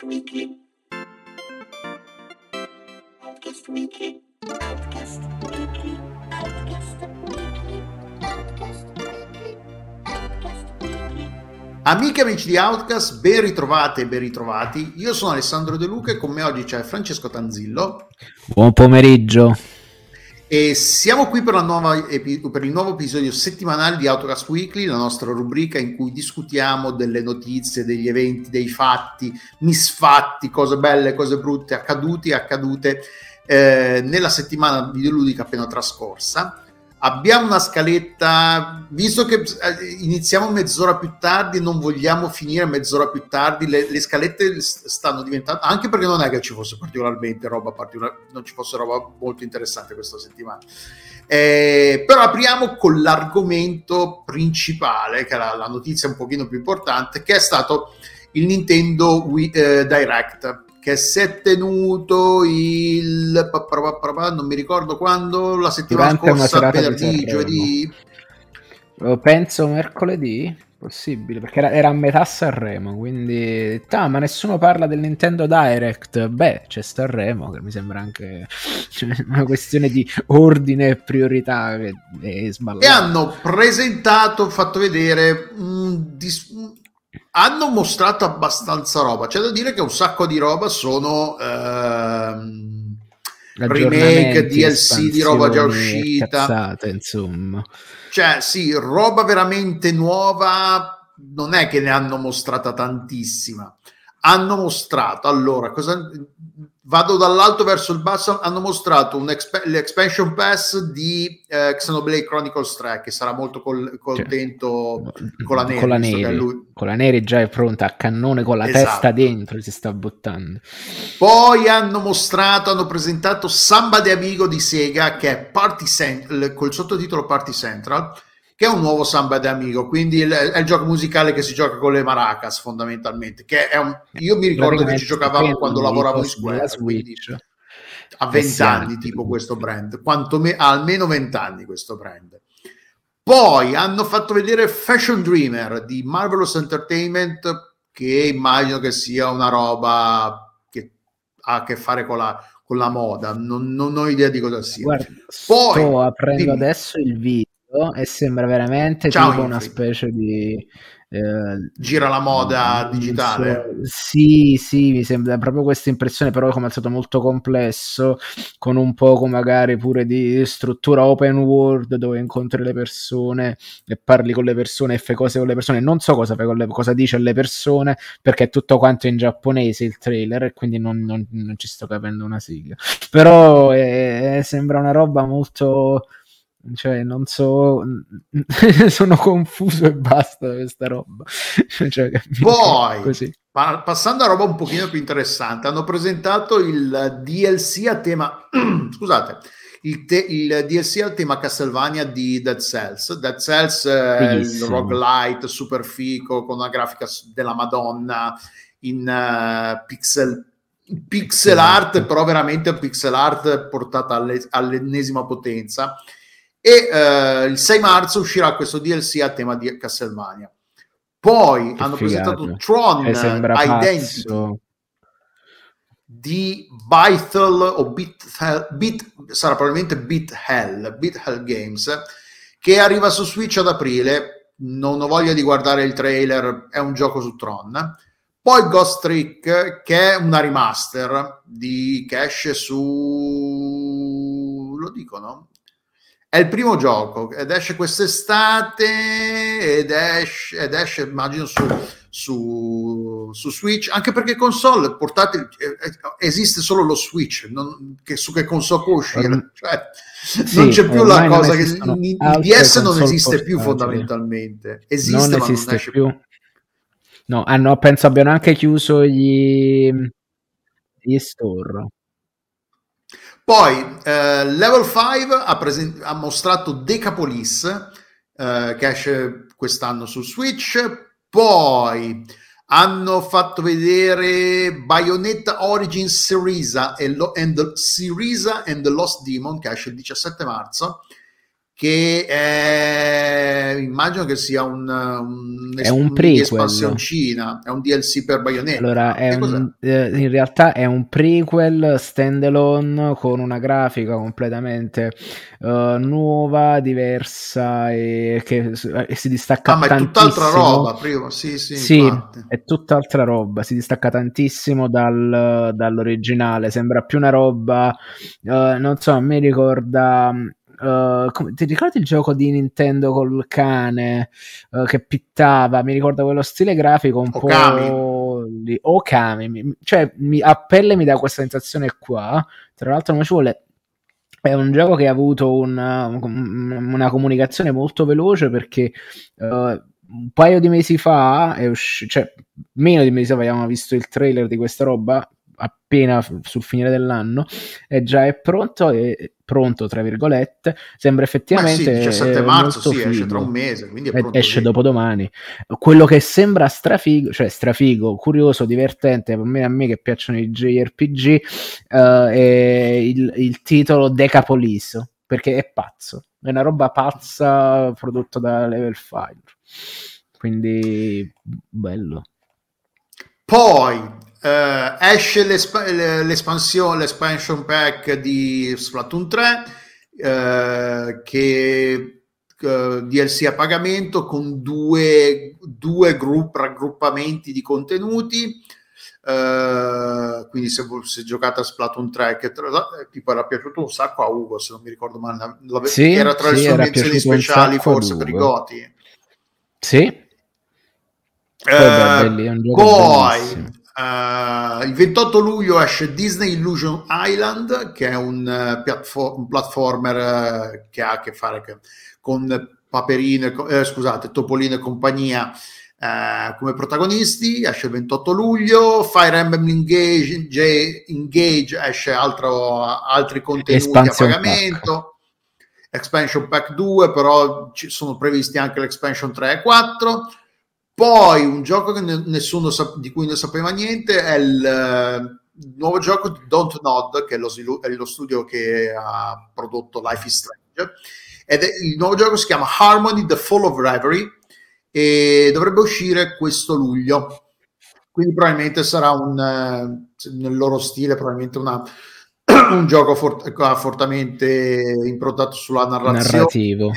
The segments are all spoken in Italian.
Outcast Weekly. Outcast Weekly. Outcast Weekly. Outcast Weekly. Outcast Weekly. Amiche e amici di Outcast, ben ritrovate e ben ritrovati. Io sono Alessandro De Luca e con me oggi c'è Francesco Tanzillo Buon pomeriggio. E siamo qui per, epi- per il nuovo episodio settimanale di Outcast Weekly, la nostra rubrica in cui discutiamo delle notizie, degli eventi, dei fatti, misfatti, cose belle, cose brutte, accaduti e accadute eh, nella settimana videoludica appena trascorsa. Abbiamo una scaletta, visto che eh, iniziamo mezz'ora più tardi, non vogliamo finire mezz'ora più tardi, le, le scalette stanno diventando, anche perché non è che ci fosse particolarmente roba, particolar- non ci fosse roba molto interessante questa settimana. Eh, però apriamo con l'argomento principale, che è la, la notizia un pochino più importante, che è stato il Nintendo Wii, eh, Direct, che si è tenuto il non mi ricordo quando la settimana Durante scorsa venerdì giovedì Eh, Penso mercoledì, possibile, perché era, era a metà Sanremo, quindi... Ah, ma nessuno parla del Nintendo Direct. Beh, c'è Sanremo, che mi sembra anche cioè, una questione di ordine e priorità è sballato. e hanno presentato fatto vedere un dis- hanno mostrato abbastanza roba c'è da dire che un sacco di roba sono ehm, remake DLC di roba già uscita cazzate, insomma. Cioè, sì, roba veramente nuova, non è che ne hanno mostrata tantissima. Hanno mostrato, allora, cosa, vado dall'alto verso il basso, hanno mostrato un exp- l'expansion pass di eh, Xenoblade Chronicles 3, che sarà molto col- contento con la Neri, Con la Neri. lui- Con la Neri già è pronta a cannone con la Esatto. testa dentro, si sta buttando. Poi hanno mostrato, hanno presentato Samba de Amigo di Sega, che è Party Cent- col sottotitolo Party Central, che è un nuovo Samba de Amigo, quindi il- è il gioco musicale che si gioca con le maracas fondamentalmente, che è un, io mi ricordo che ci giocavamo quando lavoravo in Square, la quindi a Eh 20 sì, anni anche. tipo questo brand, quanto ha almeno 20 anni questo brand. Poi hanno fatto vedere Fashion Dreamer di Marvelous Entertainment, che immagino che sia una roba che ha a che fare con la, con la moda, non, non ho idea di cosa sia. Guarda, Poi, sto aprendo dimmi. adesso il video e sembra veramente Ciao, tipo una Infri. specie di eh, Gira la moda digitale. Sì, sì, mi sembra proprio questa impressione, però come è stato molto complesso, con un poco magari pure di struttura open world dove incontri le persone e parli con le persone e fai cose con le persone. Non so cosa, fai con le- cosa dice alle persone perché è tutto quanto in giapponese il trailer e quindi non, non- non ci sto capendo una sigla. Però eh, sembra una roba molto... Cioè, non so, sono confuso e basta questa roba. Cioè? Poi, Così. Pa- passando a roba un pochino più interessante, hanno presentato il DLC a tema, scusate, il, te- il DLC al tema Castlevania di Dead Cells. Dead Cells è il Fighissimo. roguelite super fico con una grafica della Madonna in eh, pixel, pixel art, però veramente pixel art portata alle- all'ennesima potenza. E eh, il 6 marzo uscirà questo DLC a tema di Castlevania. Poi Che hanno figata. presentato Tron Eh, Identity pazzo. di Bythel o Bit, Bit sarà probabilmente Bit Hell, Bit Hell Games che arriva su Switch ad aprile non ho voglia di guardare il trailer è un gioco su Tron poi Ghost Trick che è una remaster di che esce su lo dicono è il primo gioco ed esce quest'estate ed esce, ed esce immagino su, su, su Switch anche perché console portate eh, esiste solo lo Switch non, che su che console può uscire cioè, Sì, non c'è più la non cosa che il, DS non esiste più fondamentalmente esiste non ma non esiste esce più. No, hanno, penso abbiano anche chiuso gli, gli store. Poi eh, Level 5 ha, presen- ha mostrato Decapolis eh, che esce quest'anno su Switch. Poi hanno fatto vedere Bayonetta Origins Syriza e, Lo- and the, Syriza and the Lost Demon che esce il 17 marzo che è, immagino che sia un, un, è un prequel. è un DLC per Bayonetta. Allora, un, eh, in realtà è un prequel standalone con una grafica completamente uh, nuova, diversa e che e si distacca ah, ma è tutt'altra roba, prima. Sì, sì, sì è tutt'altra roba, si distacca tantissimo dal, dall'originale, sembra più una roba, uh, non so, mi ricorda Uh, come, ti ricordi il gioco di Nintendo col cane uh, che pittava? Mi ricorda quello stile grafico un Okami. po' di Okami. Mi, cioè, mi, a pelle mi dà questa sensazione qua. Tra l'altro, non ci vuole. È un gioco che ha avuto una, una comunicazione molto veloce perché uh, un paio di mesi fa, è usci- cioè meno di mesi fa, abbiamo visto il trailer di questa roba appena sul finire dell'anno e già è pronto e pronto tra virgolette sembra effettivamente sì, 17 marzo sì, esce tra un mese quindi esce dopo domani. Quello che sembra strafigo cioè strafigo curioso divertente a me, a me che piacciono i JRPG uh, è il, il titolo Decapolis perché è pazzo. È una roba pazza prodotta da Level 5 quindi bello poi Uh, esce l'esp- l'espansione, l'espansion pack di Splatoon 3 uh, eh, che uh, eh, DLC a pagamento con due, due group, raggruppamenti di contenuti. quindi se, se giocate a Splatoon 3 che tra, tipo era piaciuto un sacco a Ugo se non mi ricordo male la, sì, era tra sì, le sue menzioni speciali forse per i Goti. Sì poi, belli, poi Uh, il 28 luglio esce Disney Illusion Island, che è un, uh, platform, un platformer uh, che ha a che fare che, con Paperino, eh, scusate, Topolino e compagnia come protagonisti. Esce il 28 luglio. Fire Emblem Engage, Engage esce altro, altri contenuti Expansion a pagamento. Pack. Expansion Pack 2, però ci sono previsti anche l'Expansion 3 e 4 poi un gioco nessuno sa- di cui non sapeva niente è il uh, nuovo gioco di Don't Nod, che è lo, svilu- è lo, studio che ha prodotto Life is Strange. Ed è, il nuovo gioco si chiama Harmony The Fall of Reverie e dovrebbe uscire questo luglio. Quindi probabilmente sarà un, uh, nel loro stile, probabilmente una, un gioco fort- fortemente improntato sulla narrazione. Narrativo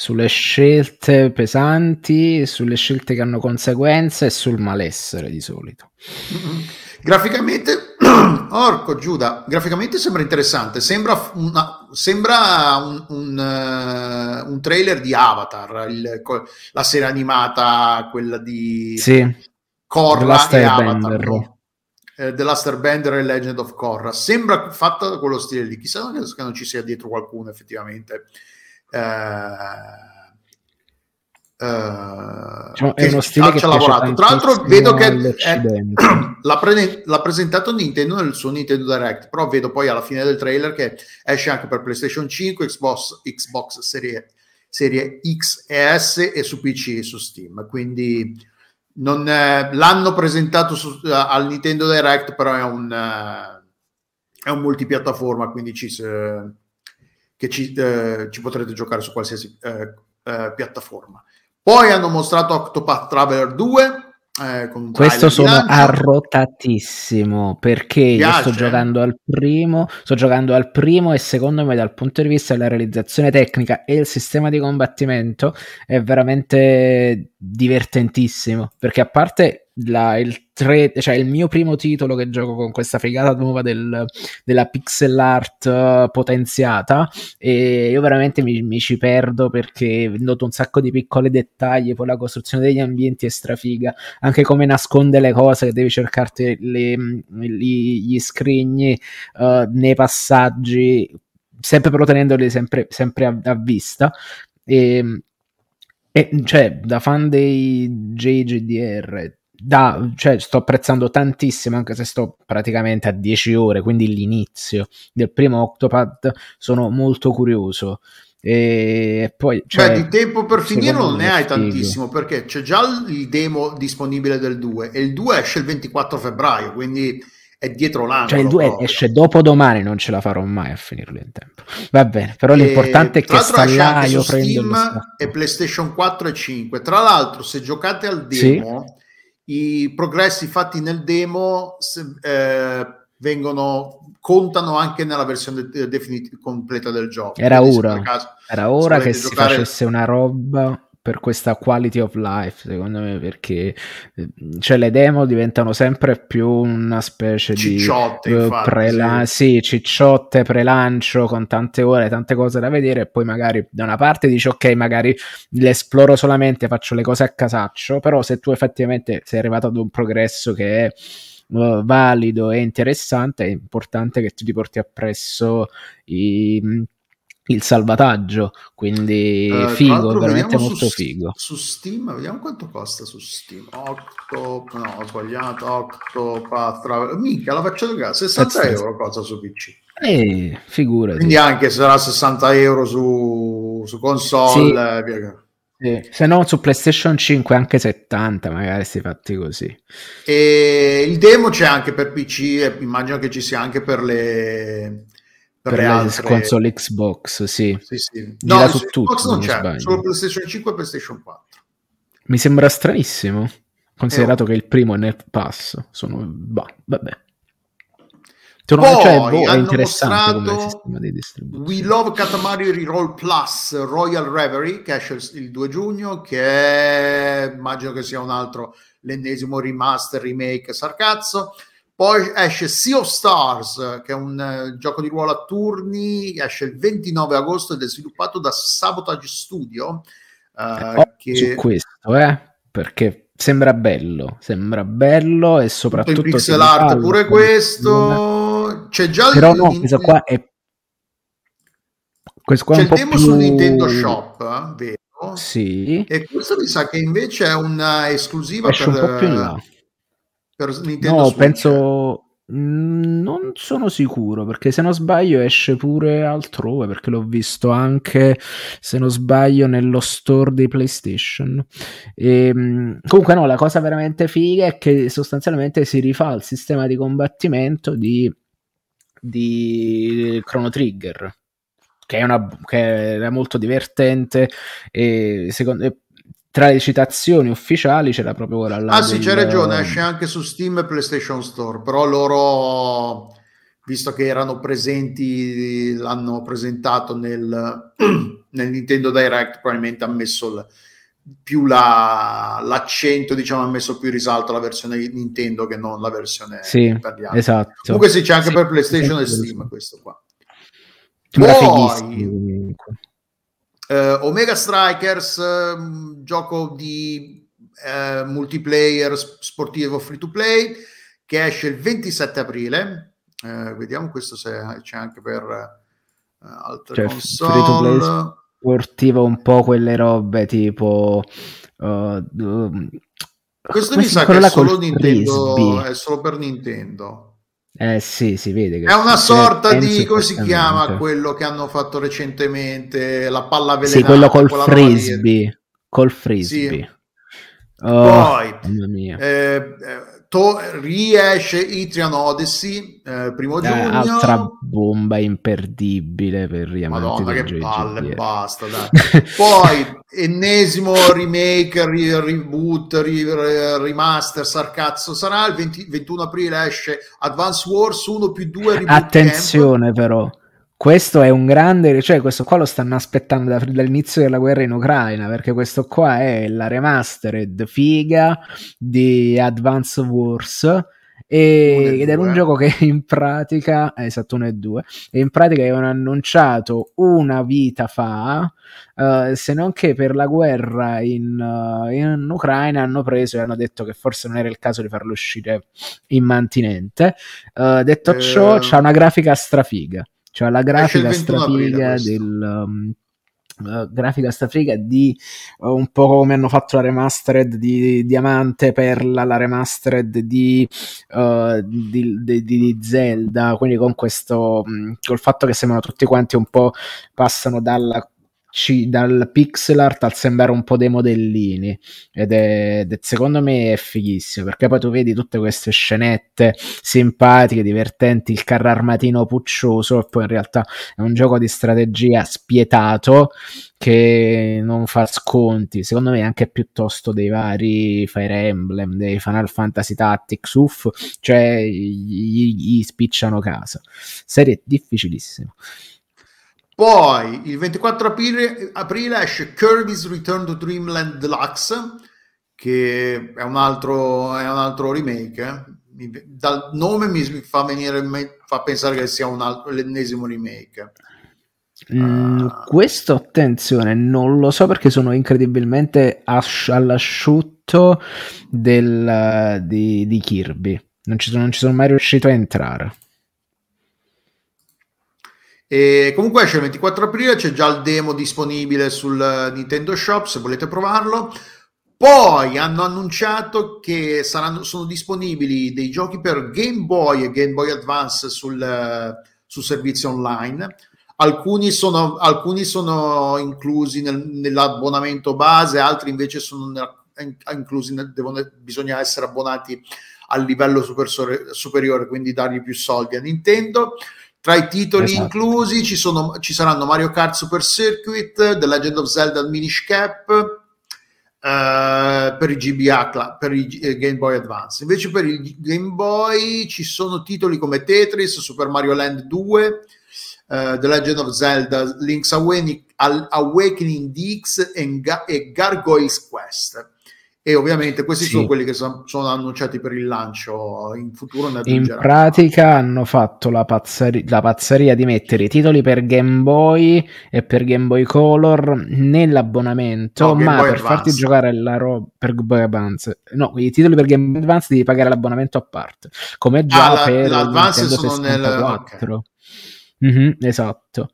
sulle scelte pesanti, sulle scelte che hanno conseguenze e sul malessere di solito. Mm-hmm. Graficamente, orco Giuda, graficamente sembra interessante, sembra, una, sembra un, un, uh, un, trailer di Avatar, il, la serie animata, quella di sì, Korra e Avatar. Eh, The Last Airbender e Legend of Korra. Sembra fatta da quello stile lì, chissà che non ci sia dietro qualcuno effettivamente eh, Uh, diciamo, è uno stile che ha lavorato. Tra l'altro, vedo che è, l'ha, pre- l'ha, presentato Nintendo nel suo Nintendo Direct, però vedo poi alla fine del trailer che esce anche per PlayStation 5, Xbox, Xbox Serie, Serie X e S e su PC e su Steam. Quindi non, eh, l'hanno presentato su, uh, al Nintendo Direct, però è un, uh, è un multipiattaforma, quindi ci. Uh, che ci, eh, ci potrete giocare su qualsiasi eh, eh, piattaforma. Poi hanno mostrato Octopath Traveler 2. Eh, Questo sono arrotatissimo perché io sto giocando al primo, sto giocando al primo e secondo me dal punto di vista della realizzazione tecnica e il sistema di combattimento è veramente divertentissimo perché a parte la, il tre, cioè il mio primo titolo che gioco con questa figata nuova del, della pixel art uh, potenziata e io veramente mi, mi, ci perdo perché noto un sacco di piccoli dettagli, poi la costruzione degli ambienti è strafiga, anche come nasconde le cose che devi cercarti le, gli, gli scrigni uh, nei passaggi, sempre però tenendoli sempre, sempre a, a vista. E, e, cioè, da fan dei JGDR, da, cioè, sto apprezzando tantissimo, anche se sto praticamente a 10 ore, quindi l'inizio del primo Octopath, sono molto curioso. E poi, cioè, Beh, di tempo per finire non ne hai tantissimo perché c'è già il demo disponibile del 2 e il 2 esce il 24 febbraio, quindi è dietro l'angolo. Cioè il 2 proprio. esce dopo domani, non ce la farò mai a finirlo in tempo. Va bene, però E, l'importante è che sta là, io prendo Steam e PlayStation 4 e 5. Tra l'altro, se giocate al Sì. demo, i progressi fatti nel demo se- eh, vengono contano anche nella versione de- definitiva completa del gioco. Era Quindi ora. caso- Era ora che si giocare- facesse una roba per questa quality of life, secondo me, perché eh, cioè, le demo diventano sempre più una specie Cicciotte, di eh, infatti, prela- sì, cicciotte, prelancio con tante ore, tante cose da vedere e poi magari da una parte dici ok, magari le esploro solamente, faccio le cose a casaccio, però se tu effettivamente sei arrivato ad un progresso che è eh, valido e interessante, è importante che tu ti porti appresso i- il salvataggio, quindi Eh, figo, veramente molto su, figo. Su Steam, vediamo quanto costa su Steam. 8, no, ho sbagliato, 8, 4, mica la faccio giocare, 60 Pazzesco. euro cosa su PC. Eh, figurati. Quindi anche se sarà 60 euro su, su console, eh, via- Sì, Se no su PlayStation 5 anche 70 magari si fatti così. E il demo c'è anche per PC immagino che ci sia anche per le, per Per altre console Xbox, sì. Sì, sì. No, su tutto, Xbox non c'è, sbaglio. solo PlayStation 5 e PlayStation 4. Mi sembra stranissimo, considerato Eh, oh. che il primo è nel pass. Sono... bah, vabbè. Poi cioè, boh, è interessante come sistema di distribuzione. We Love Katamari Reroll Plus Royal Reverie che esce il- il 2 giugno che è, immagino che sia un altro l'ennesimo remaster remake sarcazzo poi esce Sea of Stars che è un eh, gioco di ruolo a turni esce il 29 agosto ed è sviluppato da Sabotage Studio eh, Oh, che Su questo, eh, perché sembra bello, sembra bello e soprattutto pixel si art pure questo c'è già Però il, no, questo qua è questo qua è c'è un il po' demo più su Nintendo Shop eh, vero? Sì, E questo mi sa che invece è una esclusiva esce per, un po' più in là. Per Nintendo No, Switch. penso mm, non sono sicuro perché se non sbaglio esce pure altrove perché l'ho visto anche se non sbaglio nello store di PlayStation. E, mm, comunque no, la cosa veramente figa è che sostanzialmente si rifà il sistema di combattimento di, di Chrono Trigger che, è una, che era molto divertente e secondo e tra le citazioni ufficiali c'era proprio quella là Ah sì, del- c'è ragione, esce anche su Steam e PlayStation Store, però loro, visto che erano presenti, l'hanno presentato nel, nel Nintendo Direct, probabilmente ha messo il- più la- l'accento, diciamo, ha messo più in risalto la versione Nintendo che non la versione Sì, italiana. esatto. Comunque sì, c'è anche Sì, per PlayStation e sì, Steam questo qua. Poi- Eh, Omega Strikers, ehm, gioco di eh, multiplayer sportivo free to play che esce il 27 aprile. Eh, vediamo questo se c'è anche per altre Cioè, console. free Sportivo un po' quelle robe tipo uh, Questo mi sa che è solo, Nintendo, è solo per Nintendo. Eh sì, si vede che È una sì, sorta di come si chiama quello che hanno fatto recentemente la palla avvelenata. Sì, quello col frisbee. Col frisbee. Oh, Poi, mamma mia. Eh, eh, to- riesce Itrian Odyssey eh, primo Eh, giugno. altra bomba imperdibile per gli amanti Madonna che palle basta dai. Poi ennesimo remake ri- reboot ri- remaster sarcazzo sarà il 20 21 aprile esce Advance Wars 1 più 2 reboot Attenzione però, questo è un grande, cioè questo qua lo stanno aspettando da- dall'inizio della guerra in Ucraina, perché questo qua è la remastered figa di Advance Wars. e- ed era un gioco che in pratica, eh, esatto, uno e due, e in pratica avevano annunciato una vita fa, eh, se non che per la guerra in, eh, in Ucraina hanno preso e hanno detto che forse non era il caso di farlo uscire immantinente. Eh, detto Eh, ciò, c'ha una grafica strafiga. C'ha la grafica 21 aprile strafiga del. um, eh, grafica strafiga di eh, un po' come hanno fatto la remastered di Diamante Perla, la remastered di, eh, di, di- di Zelda, quindi con questo, mh, col fatto che sembrano tutti quanti un po' passano dalla ci, dal pixel art al sembrare un po' dei modellini ed è, ed è, secondo me è fighissimo perché poi tu vedi tutte queste scenette simpatiche, divertenti, il carro armatino puccioso e poi in realtà è un gioco di strategia spietato che non fa sconti, secondo me anche piuttosto dei vari Fire Emblem, dei Final Fantasy Tactics, uff, cioè gli, gli spicciano casa. Serie difficilissima. Poi il 24 aprile, aprile, esce Kirby's Return to Dreamland Deluxe, che è un altro, è un altro remake. Eh? Dal nome mi fa, venire, fa pensare che sia un altro, l'ennesimo remake. Mm, uh, questo attenzione, non lo so perché sono incredibilmente asci- all'asciutto del, di, di Kirby. Non ci, sono, non ci sono mai riuscito a entrare. E comunque esce il 24 aprile, c'è già il demo disponibile sul Nintendo Shop se volete provarlo. Poi hanno annunciato che saranno, sono disponibili dei giochi per Game Boy e Game Boy Advance sul, sul servizio online. Alcuni sono, alcuni sono inclusi nel, nell'abbonamento base, altri invece sono nella, inclusi, nel, devono, bisogna essere abbonati al livello super, superiore, quindi dargli più soldi a Nintendo. Tra i titoli esatto. inclusi ci, sono, ci, saranno Mario Kart Super Circuit, The Legend of Zelda Minish Cap uh, per il GBA, per il eh, Game Boy Advance. Invece per il Game Boy ci sono titoli come Tetris, Super Mario Land 2, uh, The Legend of Zelda Link's Awakening, Awakening DX e, e Gargoyle's Quest e ovviamente questi sì. sono quelli che sono, sono, annunciati per il lancio in futuro in pratica hanno fatto la, pazzari- la, pazzeria di mettere i titoli per Game Boy e per Game Boy Color nell'abbonamento no, ma per Advance. farti giocare la roba per Game Boy Advance no, i titoli per Game Boy Advance devi pagare l'abbonamento a parte come già ah, per la, l'Advance sono 64 nel... okay. mm-hmm, esatto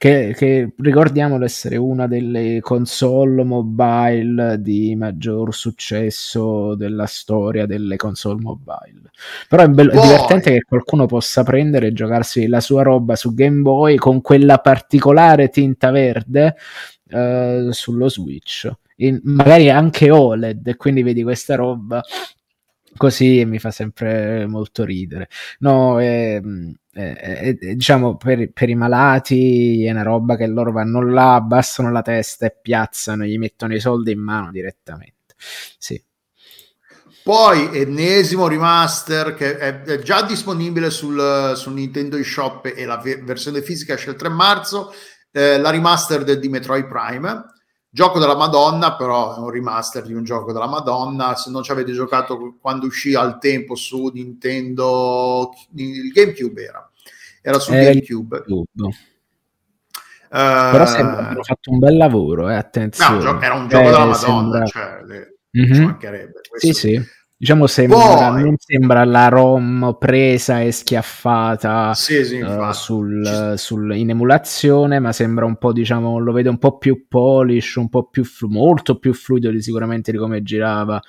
che, che ricordiamolo essere una delle console mobile di maggior successo della storia delle console mobile. Però è, bello, è divertente che qualcuno possa prendere e giocarsi la sua roba su Game Boy con quella particolare tinta verde uh, sullo Switch. In, magari anche OLED, e quindi vedi questa roba così e mi fa sempre molto ridere. No, è, è, è, diciamo per, per, i malati è una roba che loro vanno là, abbassano la testa e piazzano, gli mettono i soldi in mano direttamente. Sì. Poi ennesimo remaster che è, già disponibile sul, sul, Nintendo eShop e la versione fisica esce il 3 marzo, eh, la remaster di Metroid Prime Gioco della Madonna, però è un remaster di un gioco della Madonna. Se non ci avete giocato quando uscì al tempo su Nintendo, il GameCube era, era su era GameCube. Uh, però sembra hanno fatto un bel lavoro, eh, attenzione. No, era un gioco eh, della Madonna, sembra... cioè, le... mm-hmm. ci mancherebbe. Questo... Sì, sì. Diciamo sembra, non sembra la ROM presa e schiaffata sì, sì, uh, sul, sul, in emulazione, ma sembra un po', diciamo, lo vedo un po' più polish, un po' più flu- molto più fluido di sicuramente di come girava.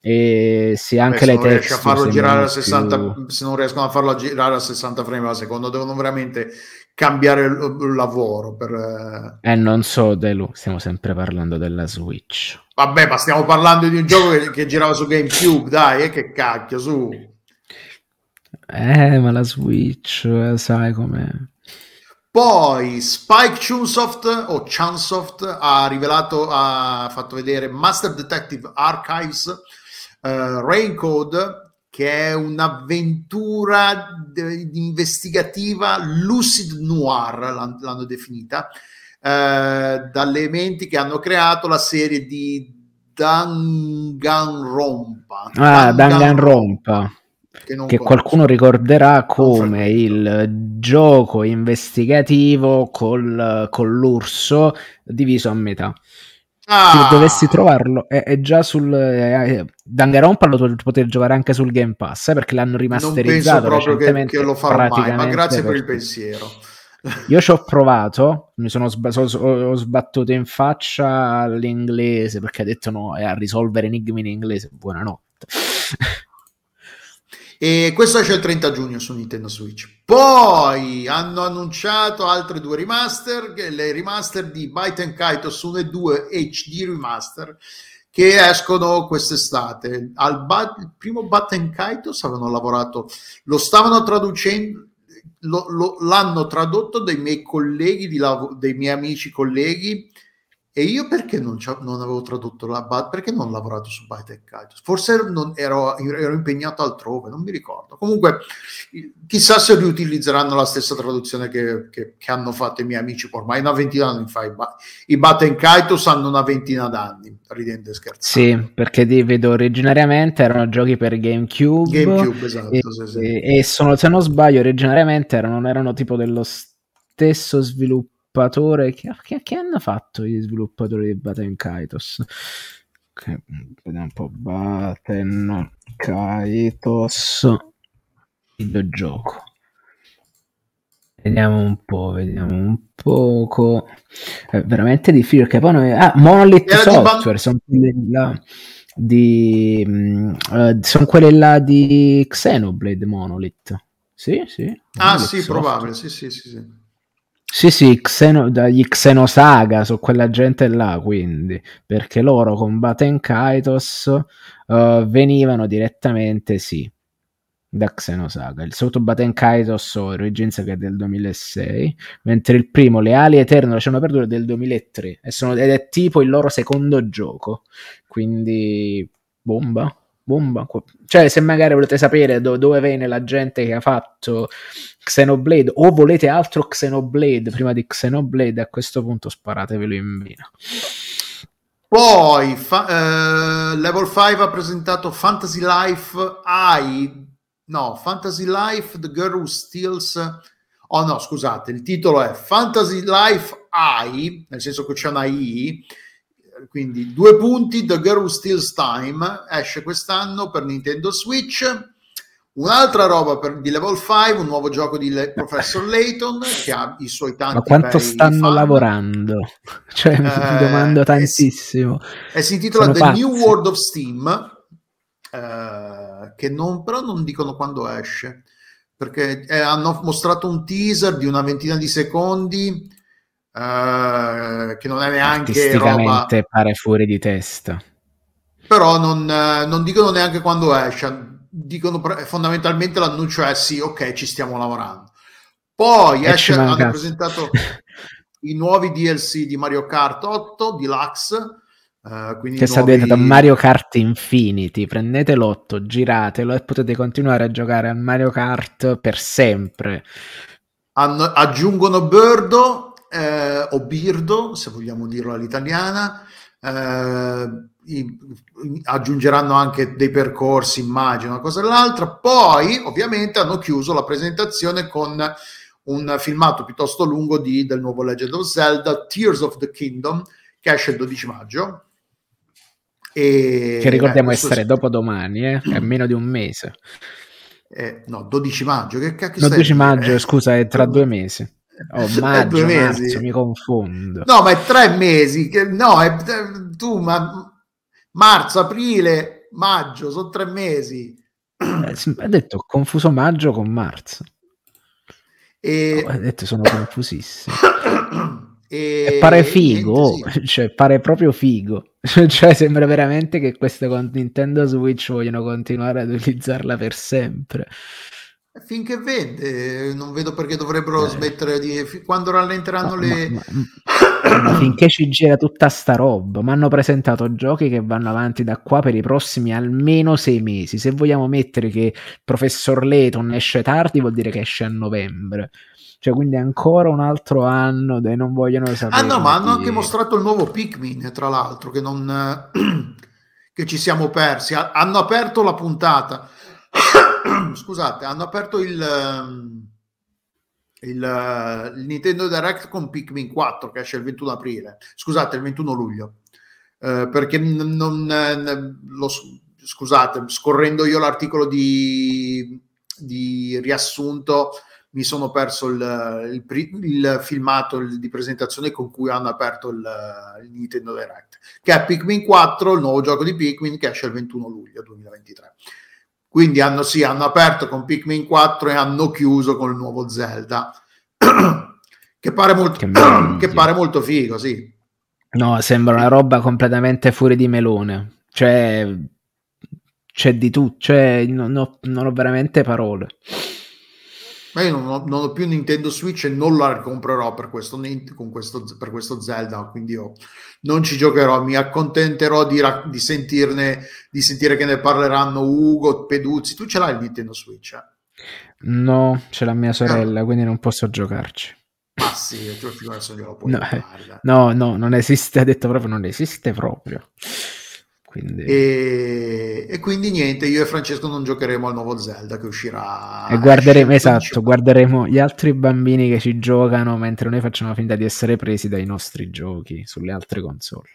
E se anche Beh, le se, non girare a 60, più... se non riescono a farlo girare a 60 frame al secondo, devono veramente cambiare il lavoro. Per... Eh, non so, Delu, stiamo sempre parlando della Switch. Vabbè, ma stiamo parlando di un gioco che, che girava su GameCube, dai, eh, che cacchio, su. Eh, ma la Switch, eh, sai com'è. Poi Spike Chunsoft o Chunsoft ha rivelato, ha fatto vedere Master Detective Archives, uh, Rain Code, che è un'avventura de- investigativa lucid noir, l'hanno, l'hanno definita, eh, dalle menti che hanno creato la serie di Danganronpa. Ah, Danganronpa. Che, che qualcuno ricorderà come il gioco investigativo col, con l'urso diviso a metà. Ah. Se dovessi trovarlo, è, è già sul eh, Danganronpa lo potete giocare anche sul Game Pass eh, perché l'hanno rimasterizzato. Non penso proprio che, che, lo farò mai, ma grazie per il pensiero. Io ci ho provato, mi sono sb- so, ho sbattuto in faccia all'inglese perché ha detto no, è a risolvere enigmi in inglese. Buonanotte. E questo esce il 30 giugno su Nintendo Switch. Poi hanno annunciato altre due remaster, le remaster di Byte Kaitos 1 e 2 HD Remaster, che escono quest'estate. Al ba- primo and Kaitos avevano lavorato, lo stavano traducendo, lo, lo, l'hanno tradotto dei miei colleghi, di lav- dei miei amici colleghi, e io perché non, non avevo tradotto la BAT? Perché non ho lavorato su Byte e Kaitos? Forse non, ero, ero, impegnato altrove, non mi ricordo. Comunque, chissà se riutilizzeranno la stessa traduzione che, che, che hanno fatto i miei amici. Ormai una ventina d'anni fa i, i Byte e Kaitos hanno una ventina d'anni, ridendo e scherzando. Sì, perché vedo originariamente erano giochi per GameCube. GameCube, esatto. E, sì, sì. e sono, se non sbaglio, originariamente erano, erano tipo dello stesso sviluppo sviluppatore che, che, che, hanno fatto gli sviluppatori di Baten Kaitos? Che, vediamo un po' Baten Kaitos videogioco. Vediamo un po' vediamo un poco. È veramente difficile perché poi noi... ah Monolith Era Software sono quelli là di uh, sono quelle là di Xenoblade Monolith. Sì sì ah sì Software. probabile sì sì sì, sì. Sì, sì, Xeno, dagli Xenosaga su quella gente là, quindi, perché loro con Baten Kaitos uh, venivano direttamente, sì, da Xenosaga. Il secondo Baten Kaitos Origins che è del 2006, mentre il primo, Le Ali Eterne, lasciano perdere, è del 2003 e sono, ed è tipo il loro secondo gioco, quindi bomba bomba. Cioè, se magari volete sapere do- dove viene la gente che ha fatto Xenoblade o volete altro Xenoblade prima di Xenoblade, a questo punto sparatevelo in vena. Poi fa- uh, Level 5 ha presentato Fantasy Life I, no, Fantasy Life The Girl Who Steals. Oh no, scusate, il titolo è Fantasy Life I, nel senso che c'è una I, quindi due punti, The Girl Who Steals Time esce quest'anno per Nintendo Switch. Un'altra roba per, di Level 5, un nuovo gioco di Le- Professor Layton che ha i suoi tanti Ma quanto stanno fan. lavorando? Cioè, eh, mi domando tantissimo. E si intitola Sono The pazzi. New World of Steam, eh, che non, però non dicono quando esce, perché eh, hanno mostrato un teaser di una ventina di secondi uh, che non è neanche roba... pare fuori di testa. Però non, uh, non dicono neanche quando esce, dicono pre- fondamentalmente l'annuncio è sì, ok, ci stiamo lavorando. Poi esce, hanno presentato i nuovi DLC di Mario Kart 8 Deluxe. Uh, che sta nuovi... diventando Mario Kart Infinity. Prendete l'otto, giratelo e potete continuare a giocare a Mario Kart per sempre. Hanno, aggiungono Birdo eh, o Birdo, se vogliamo dirlo all'italiana, eh, aggiungeranno anche dei percorsi, immagino, una cosa e l'altra. Poi, ovviamente, hanno chiuso la presentazione con un filmato piuttosto lungo di, del nuovo Legend of Zelda, Tears of the Kingdom, che esce il 12 maggio. E, che ricordiamo eh, essere dopo domani, eh? è meno di un mese. Eh, no, 12 maggio. Che cacchio 12 maggio, eh, scusa, è tra due mesi. Oh, maggio. Marzo, mi confondo. No, ma è tre mesi. Che, no, è, tu, ma marzo, aprile, maggio, sono tre mesi. Eh, ha detto confuso maggio con marzo. E... Oh, ha detto sono confusissimo. E... e pare figo, niente, sì. cioè pare proprio figo. cioè sembra veramente che queste con Nintendo Switch vogliono continuare ad utilizzarla per sempre. Finché vende, non vedo perché dovrebbero eh. smettere di... Quando rallenteranno ma, le... Ma, ma, finché ci gira tutta sta roba, mi hanno presentato giochi che vanno avanti da qua per i prossimi almeno sei mesi. Se vogliamo mettere che Professor Layton esce tardi, vuol dire che esce a novembre. Cioè, quindi ancora un altro anno dei non vogliono sapere. Ah no, ma hanno anche mostrato il nuovo Pikmin, tra l'altro, che non... che ci siamo persi. Hanno aperto la puntata scusate, hanno aperto il, ehm, il, il, Nintendo Direct con Pikmin 4 che esce il 21 aprile, scusate, il 21 luglio, eh, perché non, non lo, scusate, scorrendo io l'articolo di, di riassunto mi sono perso il, il, il filmato di presentazione con cui hanno aperto il, il, Nintendo Direct, che è Pikmin 4, il nuovo gioco di Pikmin che esce il 21 luglio 2023. Quindi hanno, sì, hanno aperto con Pikmin 4 e hanno chiuso con il nuovo Zelda. che, pare molto, che, che pare molto figo, sì. No, sembra una roba completamente fuori di melone. Cioè, c'è di tutto. Cioè, non ho, non ho veramente parole. Ma io non ho, non ho, più Nintendo Switch e non la comprerò per questo, questo, per questo Zelda, quindi io non ci giocherò, mi accontenterò di, di, sentirne, di sentire che ne parleranno Ugo, Peduzzi. Tu ce l'hai il Nintendo Switch? Eh? No, c'è la mia sorella, eh. quindi non posso giocarci. Ma sì, tu adesso glielo puoi no, no, no, non esiste, ha detto proprio non esiste proprio. Quindi... E, e, quindi niente, io e Francesco non giocheremo al nuovo Zelda che uscirà. E guarderemo, esatto, guarderemo gli altri bambini che ci giocano mentre noi facciamo finta di essere presi dai nostri giochi sulle altre console.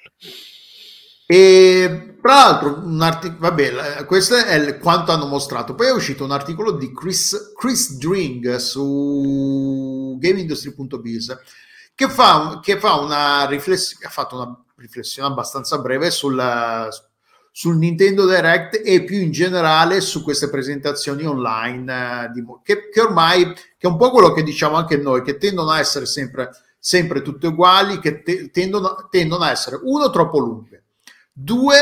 E tra l'altro, un artic- vabbè, questo è quanto hanno mostrato. Poi è uscito un articolo di Chris, Chris Dring su GameIndustry.biz che fa, che fa una riflessione, ha fatto una riflessione abbastanza breve sul, sul Nintendo Direct e più in generale su queste presentazioni online, eh, di, che, che, ormai che è un po' quello che diciamo anche noi, che tendono a essere sempre, sempre tutte uguali, che te, tendono, tendono a essere uno troppo lunghe, due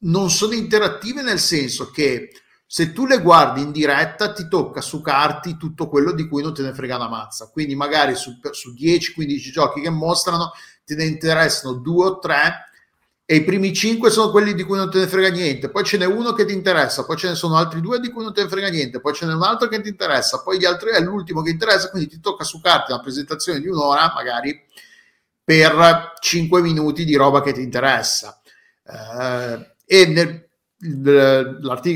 non sono interattive nel senso che se tu le guardi in diretta ti tocca succarti tutto quello di cui non te ne frega una mazza. Quindi magari su, su 10-15 giochi che mostrano te ne interessano due o tre e i primi cinque sono quelli di cui non te ne frega niente, poi ce n'è uno che ti interessa, poi ce ne sono altri due di cui non te ne frega niente, poi ce n'è un altro che ti interessa, poi gli altri è l'ultimo che interessa, quindi ti tocca succarti una presentazione di un'ora magari per cinque minuti di roba che ti interessa. Eh, e nel,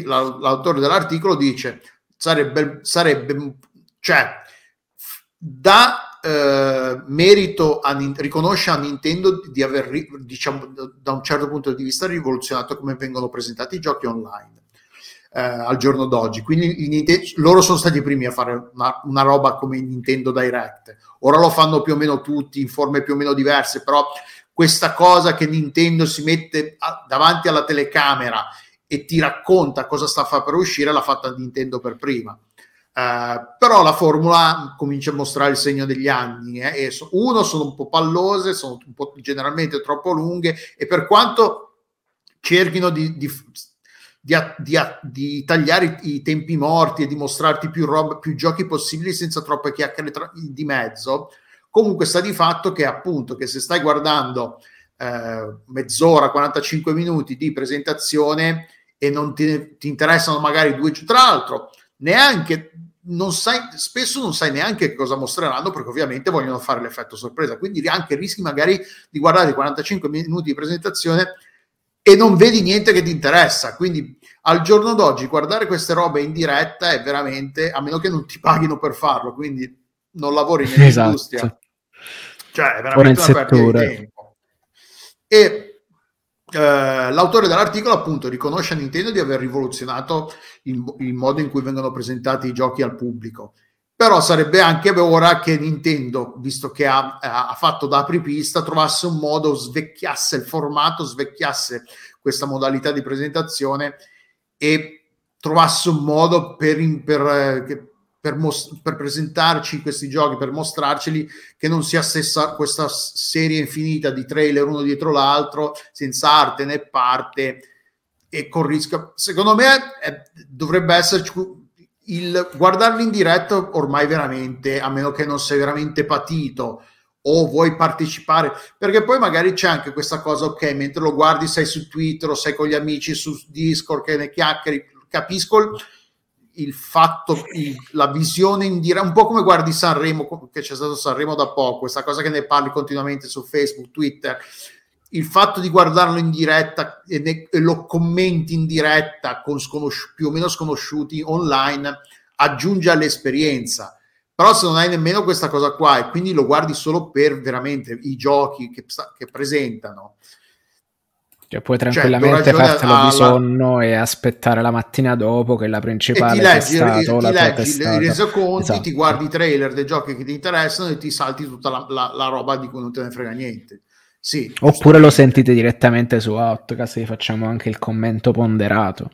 l'autore dell'articolo dice sarebbe, sarebbe cioè da eh, merito a, riconosce a Nintendo di aver diciamo da un certo punto di vista rivoluzionato come vengono presentati i giochi online eh, al giorno d'oggi quindi Nintendo, loro sono stati i primi a fare una, una roba come Nintendo Direct ora lo fanno più o meno tutti in forme più o meno diverse però questa cosa che Nintendo si mette a, davanti alla telecamera e ti racconta cosa sta a fare per uscire, l'ha fatta Nintendo per prima. Uh, però la formula comincia a mostrare il segno degli anni eh, e so, uno sono un po' pallose sono un po' generalmente troppo lunghe e per quanto cerchino di, di, di, di, tagliare i, i, tempi morti e di mostrarti più, roba, più giochi possibili senza troppe chiacchiere tra, di mezzo comunque sta di fatto che appunto che se stai guardando eh, mezz'ora 45 minuti di presentazione e non ti, ti interessano magari due tra l'altro neanche non sai, spesso non sai neanche cosa mostreranno perché ovviamente vogliono fare l'effetto sorpresa. Quindi anche rischi magari di guardare 45 minuti di presentazione e non vedi niente che ti interessa. Quindi al giorno d'oggi guardare queste robe in diretta è veramente a meno che non ti paghino per farlo quindi non lavori nell'industria. Esatto. cioè è veramente una perdita di tempo. E Uh, l'autore dell'articolo appunto riconosce a Nintendo di aver rivoluzionato il, il, modo in cui vengono presentati i giochi al pubblico. Però sarebbe anche ora che Nintendo visto che ha, ha fatto da apripista trovasse un modo svecchiasse il formato svecchiasse questa modalità di presentazione e trovasse un modo per, per, eh, per, mos- per, presentarci questi giochi, per mostrarceli, che non sia stessa questa serie infinita di trailer uno dietro l'altro, senza arte né parte e con rischio. Secondo me è, dovrebbe esserci il guardarli in diretta ormai veramente, a meno che non sei veramente patito o vuoi partecipare, perché poi magari c'è anche questa cosa, ok, mentre lo guardi sei su Twitter o sei con gli amici su Discord che ne chiacchieri, capisco il fatto, il, la visione in diretta, un po' come guardi Sanremo, che c'è stato Sanremo da poco, questa cosa che ne parli continuamente su Facebook, Twitter, il fatto di guardarlo in diretta e, ne, e lo commenti in diretta con sconosci- più o meno sconosciuti online aggiunge all'esperienza. Però se non hai nemmeno questa cosa qua e quindi lo guardi solo per veramente i giochi che, che presentano, cioè, puoi cioè, tranquillamente cioè, fartelo alla... di sonno e aspettare la mattina dopo che la principale e ti leggi, stato, ti leggi i resoconti, esatto. ti guardi i trailer dei giochi che ti interessano e ti salti tutta la, la, la roba di cui non te ne frega niente. Sì, Oppure lo sentite direttamente su Outcast e facciamo anche il commento ponderato.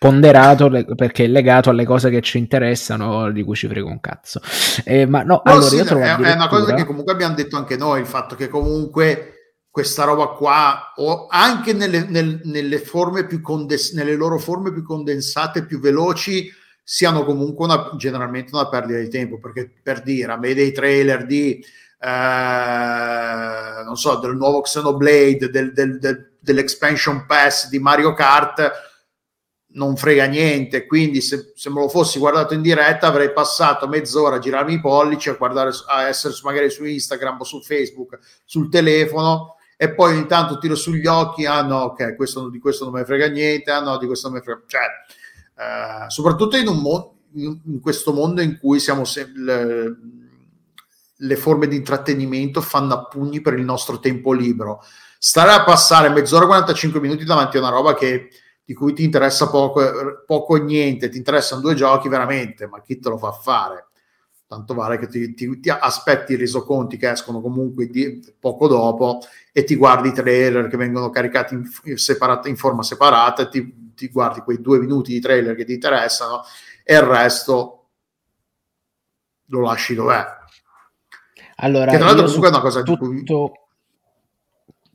ponderato perché è legato alle cose che ci interessano, di cui ci frega un cazzo. Eh, ma no, no allora sì, è, addirittura... è una cosa che comunque abbiamo detto anche noi, il fatto che comunque questa roba qua, o anche nelle, nel, nelle, forme più condes- nelle loro forme più condensate, più veloci, siano comunque una, generalmente una perdita di tempo, perché per dire, a me dei trailer di, eh, non so, del nuovo Xenoblade, del, del, del, dell'expansion pass di Mario Kart, non frega niente, quindi se, se, me lo fossi guardato in diretta avrei passato mezz'ora a girarmi i pollici, a guardare, a essere magari su Instagram o su Facebook, sul telefono, e poi ogni tanto tiro sugli occhi, ah no, ok, questo, di questo non mi frega niente, ah no, di questo non mi frega... Cioè, eh, soprattutto in, mo- in, questo mondo in cui siamo se- le, le forme di intrattenimento fanno a pugni per il nostro tempo libero. Stare a passare mezz'ora 45 minuti davanti a una roba che, di cui ti interessa poco, poco e niente, ti interessano due giochi veramente, ma chi te lo fa fare? Tanto vale che ti, ti, ti aspetti i resoconti che escono comunque di, poco dopo e ti guardi i trailer che vengono caricati in, separata, in forma separata e ti ti guardi quei due minuti di trailer che ti interessano e il resto lo lasci dov'è. Allora, che tra l'altro comunque è una cosa tutto... di cui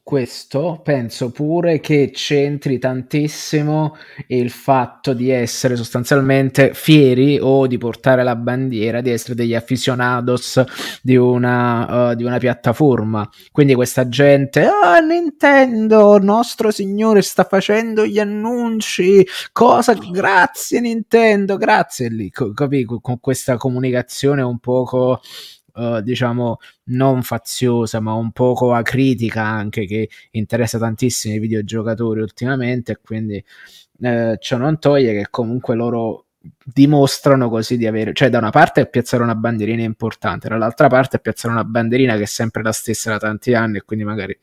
questo penso pure che c'entri tantissimo il fatto di essere sostanzialmente fieri o di portare la bandiera, di essere degli aficionados di una, uh, di una piattaforma. Quindi questa gente, ah, Nintendo, nostro signore sta facendo gli annunci, cosa, grazie Nintendo, grazie lì, capi, con questa comunicazione un poco uh, diciamo non faziosa ma un poco acritica anche che interessa tantissimo i videogiocatori ultimamente e quindi uh, ciò non toglie che comunque loro dimostrano così di avere, cioè da una parte piazzare una bandierina importante, dall'altra parte piazzare una bandierina che è sempre la stessa da tanti anni e quindi magari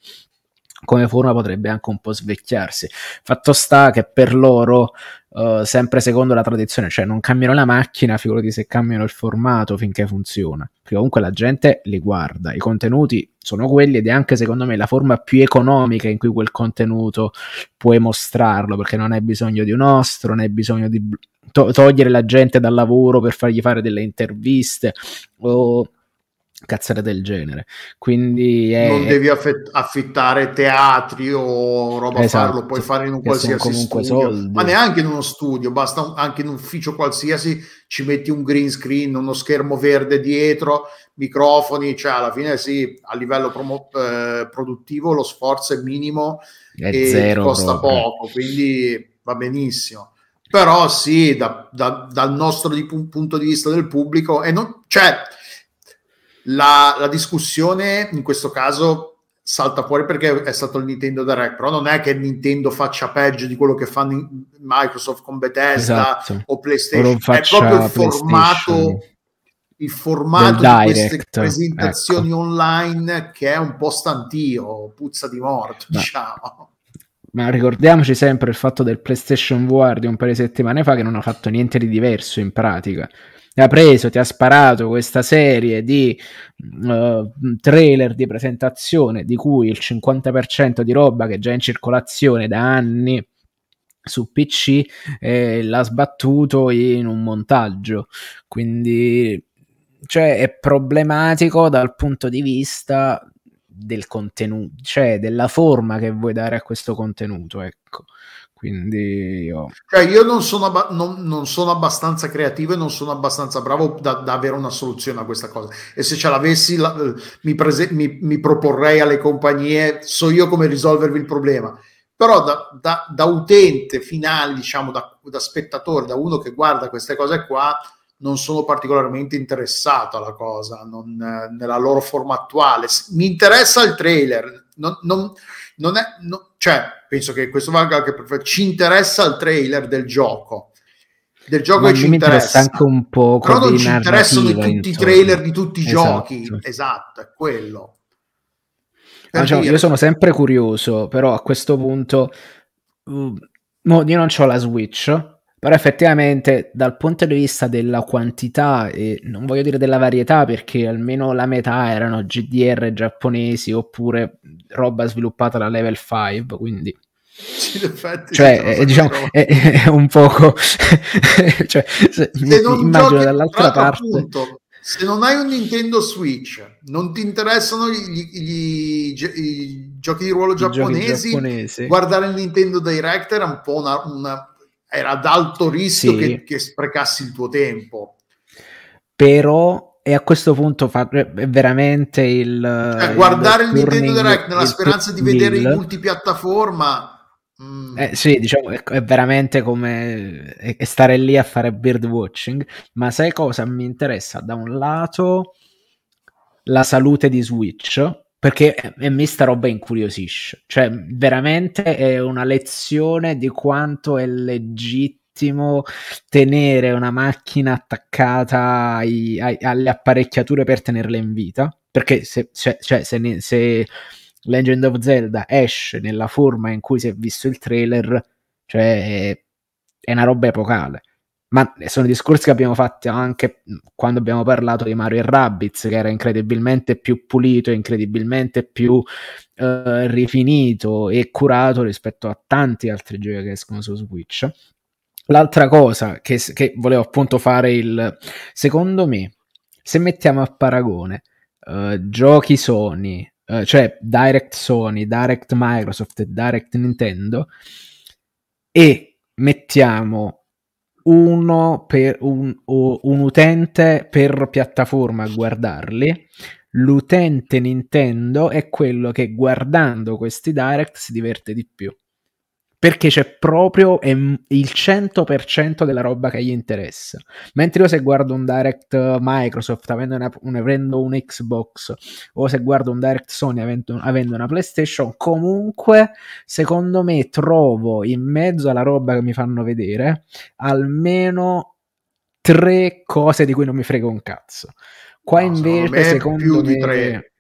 come forma potrebbe anche un po' svecchiarsi. Fatto sta che per loro, uh, sempre secondo la tradizione, cioè non cambiano la macchina, figurati se cambiano il formato finché funziona. Perché comunque la gente li guarda, i contenuti sono quelli ed è anche secondo me la forma più economica in cui quel contenuto puoi mostrarlo, perché non hai bisogno di un ostro, non hai bisogno di to- togliere la gente dal lavoro per fargli fare delle interviste o cazzate del genere. Quindi è... non devi affett- affittare teatri o roba esatto, farlo, puoi fare in un qualsiasi studio, soldi. ma neanche in uno studio, basta un, anche in un ufficio qualsiasi ci metti un green screen, uno schermo verde dietro, microfoni, cioè alla fine sì, a livello promo- eh, produttivo lo sforzo è minimo è e zero costa proprio. poco, quindi va benissimo. Però sì, da, da, dal nostro di, punto di vista del pubblico, e non, cioè, la, la, discussione in questo caso salta fuori perché è stato il Nintendo Direct, però non è che Nintendo faccia peggio di quello che fanno Microsoft con Bethesda esatto. o PlayStation, è proprio il formato il formato di queste presentazioni ecco. online che è un po' stantio, puzza di morto, Ma. diciamo. Ma ricordiamoci sempre il fatto del PlayStation VR di un paio di settimane fa che non ha fatto niente di diverso in pratica ti ha preso, ti ha sparato questa serie di uh, trailer di presentazione di cui il 50% di roba che è già in circolazione da anni su PC eh, l'ha sbattuto in un montaggio. Quindi cioè è problematico dal punto di vista del contenuto cioè della forma che vuoi dare a questo contenuto ecco quindi io... Cioè io non sono, abba- non, non sono, abbastanza creativo e non sono abbastanza bravo da, da, avere una soluzione a questa cosa. E se ce l'avessi, la, mi, prese- mi, mi, proporrei alle compagnie, so io come risolvervi il problema. Però da, da, da utente finale, diciamo, da, da spettatore, da uno che guarda queste cose qua, non sono particolarmente interessato alla cosa, non, nella loro forma attuale. Mi interessa il trailer, non, non, non è, cioè, penso che questo valga anche per ci interessa il trailer del gioco. Del gioco Ma che ci interessa. anche un po' Però non ci interessano tutti i trailer di tutti i esatto. giochi. Esatto, è quello. Ah, diciamo, io sono sempre curioso, però a questo punto uh, no, io non ho la Switch, però effettivamente dal punto di vista della quantità e non voglio dire della varietà perché almeno la metà erano GDR giapponesi oppure roba sviluppata da level 5 quindi cioè, è, diciamo, è, è, un poco cioè, se, se immagino dall'altra parte. appunto, se non hai un Nintendo Switch non ti interessano gli, gli, gli, i giochi di ruolo giapponesi, giapponesi, guardare il Nintendo Direct era un po' una, una era ad alto rischio sì. che, che sprecassi il tuo tempo però e a questo punto fa veramente il cioè, guardare il, il Nintendo Direct nella speranza di vedere in multipiattaforma mm. eh, sì diciamo è, è veramente come è stare lì a fare bird watching ma sai cosa mi interessa da un lato la salute di Switch perché a me sta roba incuriosisce cioè veramente è una lezione di quanto è legittimo tenere una macchina attaccata ai, ai, alle apparecchiature per tenerla in vita. Perché se, cioè, cioè, se, ne, se, Legend of Zelda esce nella forma in cui si è visto il trailer, cioè è una roba epocale. Ma sono discorsi che abbiamo fatto anche quando abbiamo parlato di Mario e Rabbids, che era incredibilmente più pulito, incredibilmente più uh, rifinito e curato rispetto a tanti altri giochi che escono su Switch. L'altra cosa che, che, volevo appunto fare il... Secondo me, se mettiamo a paragone uh, giochi Sony, uh, cioè Direct Sony, Direct Microsoft e Direct Nintendo, e mettiamo uno per un, un utente per piattaforma a guardarli, l'utente Nintendo è quello che guardando questi direct si diverte di più perché c'è proprio il 100% della roba che gli interessa. Mentre io se guardo un direct Microsoft avendo una, un, avendo un Xbox o se guardo un direct Sony avendo, avendo, una PlayStation, comunque secondo me trovo in mezzo alla roba che mi fanno vedere almeno tre cose di cui non mi frega un cazzo. Qua no, invece secondo me...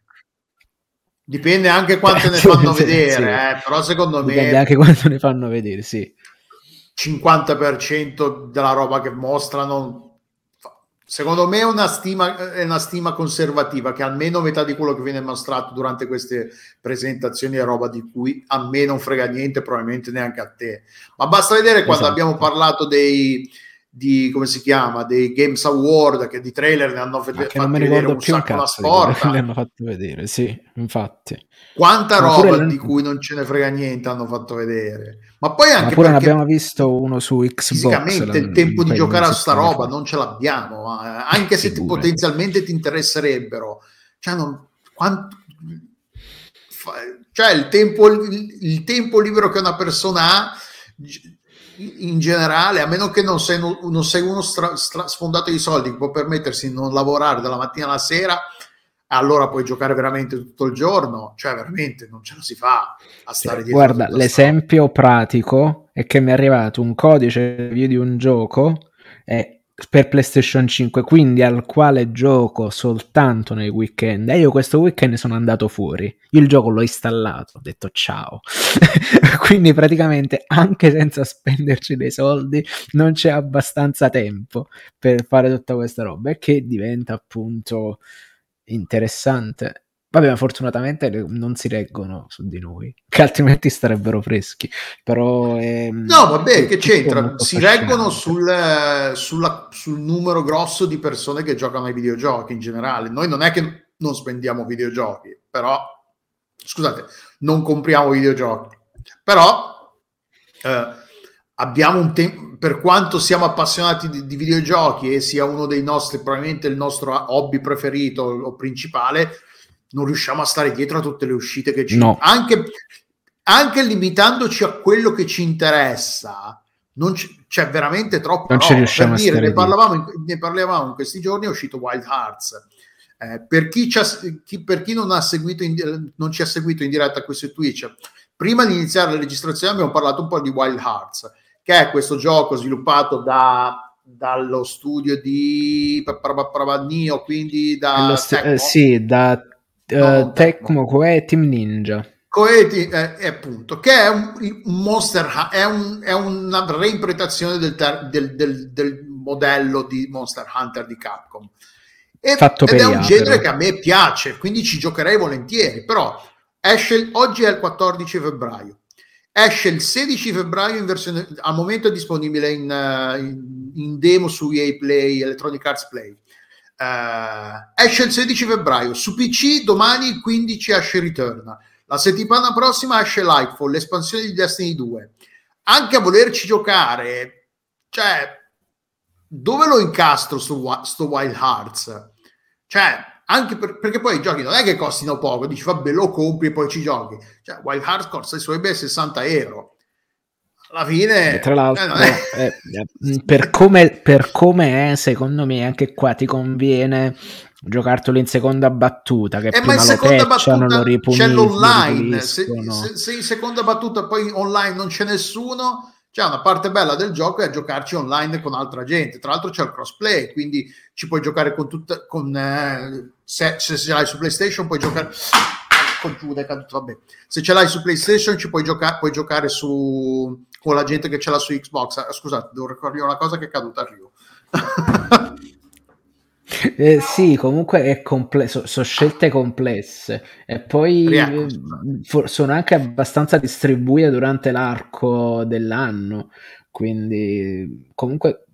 Dipende anche quanto ne fanno vedere. Eh, però secondo Dipende me... Dipende anche quanto ne fanno vedere, sì. 50% della roba che mostrano, secondo me è una, stima, è una stima conservativa, che almeno metà di quello che viene mostrato durante queste presentazioni è roba di cui a me non frega niente, probabilmente neanche a te. Ma basta vedere quando esatto. abbiamo parlato dei di come si chiama dei Games Award che di trailer ne hanno ved- fatto vedere un sacco una sporta ne hanno fatto vedere sì infatti. Quanta ma roba di cui non ce ne frega niente hanno fatto vedere. Ma poi anche ma pure ne abbiamo visto uno su Xbox fisicamente il tempo di giocare a sta roba non ce l'abbiamo eh, anche se ti, potenzialmente ti interesserebbero cioè, non, quanto, cioè il tempo, il, il tempo libero che una persona ha in generale, a meno che non sei, non sei uno stra, stra, sfondato di soldi che può permettersi di non lavorare dalla mattina alla sera, allora puoi giocare veramente tutto il giorno, cioè veramente non ce la si fa a stare dietro. Guarda, l'esempio pratico è che mi è arrivato un codice di un gioco e per PlayStation 5, quindi al quale gioco soltanto nei weekend. E io questo weekend sono andato fuori. Il gioco l'ho installato, ho detto ciao. quindi praticamente anche senza spenderci dei soldi non c'è abbastanza tempo per fare tutta questa roba e che diventa appunto interessante Vabbè, ma fortunatamente non si reggono su di noi, che altrimenti starebbero freschi. Però è, no, vabbè, che c'entra? Si reggono sul, sulla, sul numero grosso di persone che giocano ai videogiochi in generale. Noi non è che non spendiamo videogiochi, però scusate, non compriamo videogiochi, però eh, abbiamo un tempo per quanto siamo appassionati di, di videogiochi e sia uno dei nostri, probabilmente il nostro hobby preferito o principale non riusciamo a stare dietro a tutte le uscite che ci no. anche, anche limitandoci a quello che ci interessa non c- c'è veramente troppo non ci riusciamo per dire, ne parlavamo, in, ne parlavamo in questi giorni è uscito Wild Hearts. Eh, per, chi chi, per, chi non, ha seguito in, non ci ha seguito in diretta qui su Twitch prima di iniziare la registrazione abbiamo parlato un po' di Wild Hearts che è questo gioco sviluppato da dallo studio di Nio, quindi da, st- eh, sì, da uh, Tecmo Koei Team Ninja. Koei, eh, appunto, che è un, un Monster è, un, è, una reinterpretazione del, del, del, del, modello di Monster Hunter di Capcom. E, Fatto ed è un genere però. che a me piace, quindi ci giocherei volentieri, però esce oggi è il 14 febbraio esce il 16 febbraio in versione al momento è disponibile in, uh, in, in demo su EA Play Electronic Arts Play Uh, esce il 16 febbraio su PC, domani il 15 esce Return. La settimana prossima esce Lightfall, l'espansione di Destiny 2. Anche a volerci giocare, cioè, dove lo incastro sto, sto Wild Hearts? Cioè, anche per, perché poi i giochi non è che costino poco, dici vabbè lo compri e poi ci giochi. Cioè, Wild Hearts costa i suoi bei 60 euro alla fine, e tra l'altro, eh, eh, per, come, per come è, secondo me, anche qua ti conviene giocartelo in seconda battuta che eh, prima lo patchano, lo ripuliscono c'è l'online. Se, se, se, in seconda battuta poi online non c'è nessuno c'è una parte bella del gioco è giocarci online con altra gente. Tra l'altro c'è il crossplay quindi ci puoi giocare con tutta con eh, se, se ce l'hai su PlayStation puoi giocare con giù è caduto vabbè se ce l'hai su PlayStation ci puoi, gioca- puoi giocare su con la gente che ce l'ha su Xbox. Ah, scusate, devo ricordare una cosa che è caduta a Rio. Eh, sì, comunque è complesso, sono scelte complesse e poi for- sono anche abbastanza distribuite durante l'arco dell'anno, quindi comunque...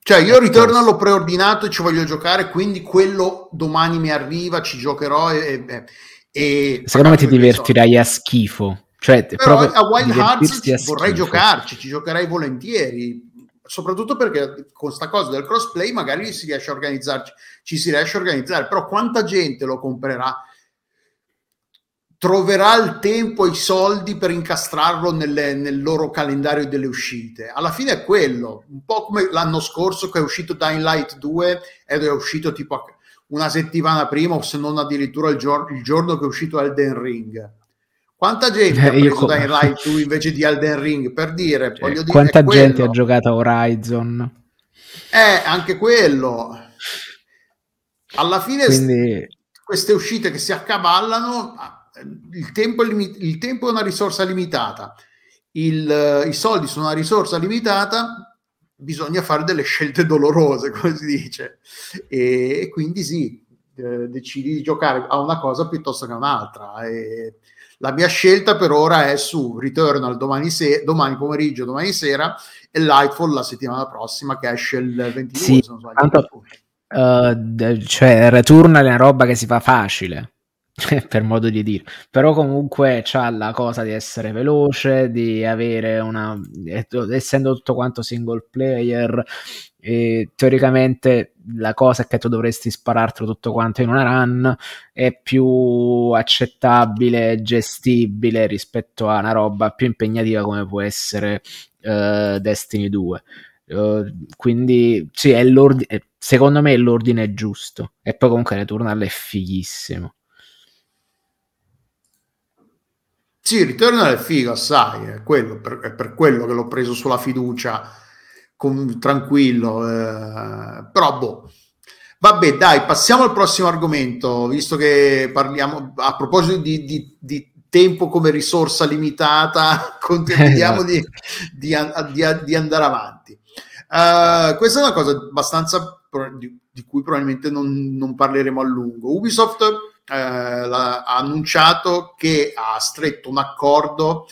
Cioè io ritorno l'ho preordinato e ci voglio giocare, quindi quello domani mi arriva, ci giocherò e... e, e Secondo me ti divertirai a schifo. Cioè, Però a Wild Hearts vorrei giocarci, ci giocherei volentieri, soprattutto perché con sta cosa del crossplay magari si riesce a organizzarci, ci si riesce a organizzare, però quanta gente lo comprerà? Troverà il tempo e i soldi per incastrarlo nelle, nel loro calendario delle uscite. Alla fine è quello, un po' come l'anno scorso che è uscito Dying Light 2 ed è uscito tipo una settimana prima o se non addirittura il, gior- il giorno che è uscito Elden Ring quanta gente eh, ha preso come... Dying Light 2 invece di Elden Ring? Per dire, cioè, dire quanta gente ha giocato a Horizon? Eh, anche quello. Alla fine Quindi... queste uscite che si accavallano, il tempo, è limit- il tempo è una risorsa limitata, il, i soldi sono una risorsa limitata, bisogna fare delle scelte dolorose, come si dice. E, e quindi sì, eh, decidi di giocare a una cosa piuttosto che a un'altra. E, la mia scelta per ora è su Returnal domani, se- domani pomeriggio, domani sera e Lightfall la settimana prossima che esce il 22. Sì, se non sbaglio. Tanto, uh, cioè, Returnal è una roba che si fa facile per modo di dire, però comunque c'ha la cosa di essere veloce, di avere una essendo tutto quanto single player, teoricamente la cosa è che tu dovresti sparartelo tutto quanto in una run è più accettabile, gestibile rispetto a una roba più impegnativa come può essere uh, Destiny 2. Uh, eh, quindi sì, è secondo me è l'ordine giusto. E poi comunque Returnal è fighissimo. Sì, Returnal è figo, assai, è, quello, è per quello che l'ho preso sulla fiducia con, tranquillo, eh, però boh. Vabbè, dai, passiamo al prossimo argomento, visto che parliamo a proposito di, di, di tempo come risorsa limitata, contempliamo di, di, di, andare avanti. Uh, questa è una cosa abbastanza di, di cui probabilmente non, non, parleremo a lungo. Ubisoft uh, ha annunciato che ha stretto un accordo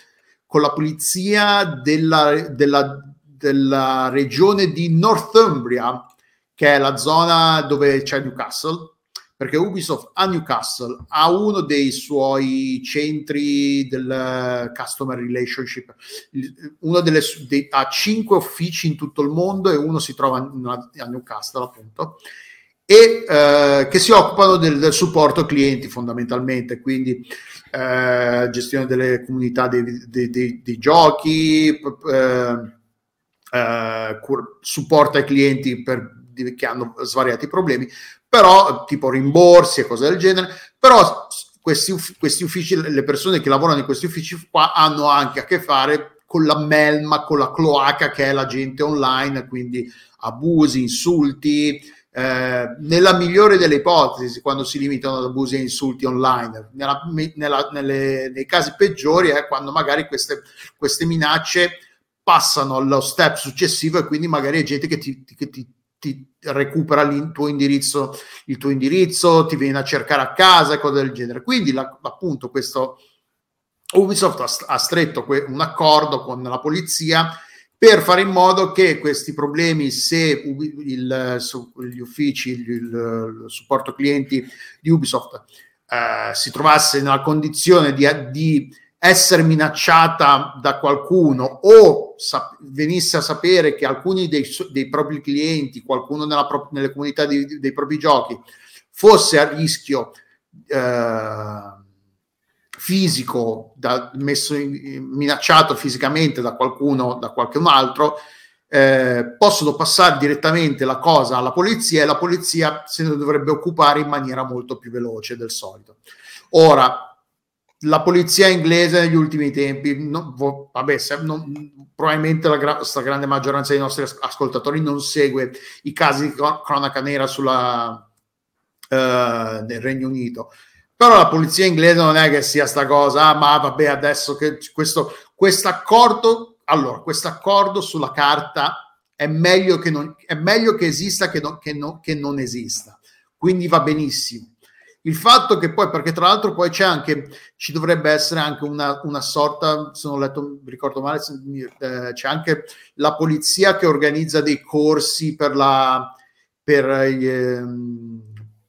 con la polizia della, della della regione di Northumbria, che è la zona dove c'è Newcastle, perché Ubisoft a Newcastle ha uno dei suoi centri del customer relationship, uno delle, dei, ha cinque uffici in tutto il mondo e uno si trova a Newcastle appunto e eh, che si occupano del, del, supporto clienti fondamentalmente, quindi eh, gestione delle comunità dei, dei, dei giochi, eh, eh, cur- supporta i clienti per, che hanno svariati problemi, però tipo rimborsi e cose del genere, però questi, questi uffici, le persone che lavorano in questi uffici qua hanno anche a che fare con la melma, con la cloaca che è la gente online, quindi abusi, insulti, eh, nella migliore delle ipotesi, quando si limitano ad abusi e insulti online, nella, nella, nelle, nei casi peggiori è quando magari queste, queste minacce passano allo step successivo e quindi magari è gente che ti, che ti, ti recupera il tuo indirizzo, il tuo indirizzo, ti viene a cercare a casa e cose del genere. Quindi la, appunto questo, Ubisoft ha, ha stretto que- un accordo con la polizia per fare in modo che questi problemi, se il, gli uffici, il, il, supporto clienti di Ubisoft eh, si trovasse nella condizione di, di, essere minacciata da qualcuno o sa- venisse a sapere che alcuni dei, dei propri clienti, qualcuno pro- nelle comunità di, dei propri giochi, fosse a rischio eh, fisico, da, in, minacciato fisicamente da qualcuno, da qualcun altro, eh, possono passare direttamente la cosa alla polizia e la polizia se ne dovrebbe occupare in maniera molto più veloce del solito. Ora, la polizia inglese negli ultimi tempi, no, vabbè, se, non, probabilmente la gra- grande maggioranza dei nostri ascoltatori non segue i casi di cronaca nera sulla, uh, nel Regno Unito però la polizia inglese non è che sia sta cosa, ah, ma vabbè, adesso che questo accordo, allora, questo accordo sulla carta è meglio che, non, è meglio che esista che, no, che, no, che non esista. Quindi va benissimo. Il fatto che poi, perché tra l'altro poi c'è anche, ci dovrebbe essere anche una, una sorta, se non ho letto, ricordo male, eh, c'è anche la polizia che organizza dei corsi per la, per, eh,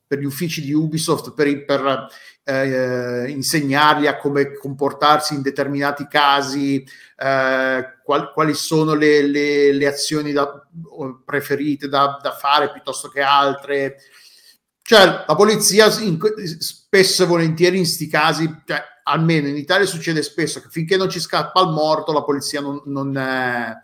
per gli uffici di Ubisoft per, per eh, insegnargli a come comportarsi in determinati casi, eh, qual, quali sono le, le, le azioni da, preferite da, da, fare piuttosto che altre. Cioè, la polizia in, spesso e volentieri in sti casi, cioè, almeno in Italia succede spesso che finché non ci scappa il morto, la polizia non, non, eh,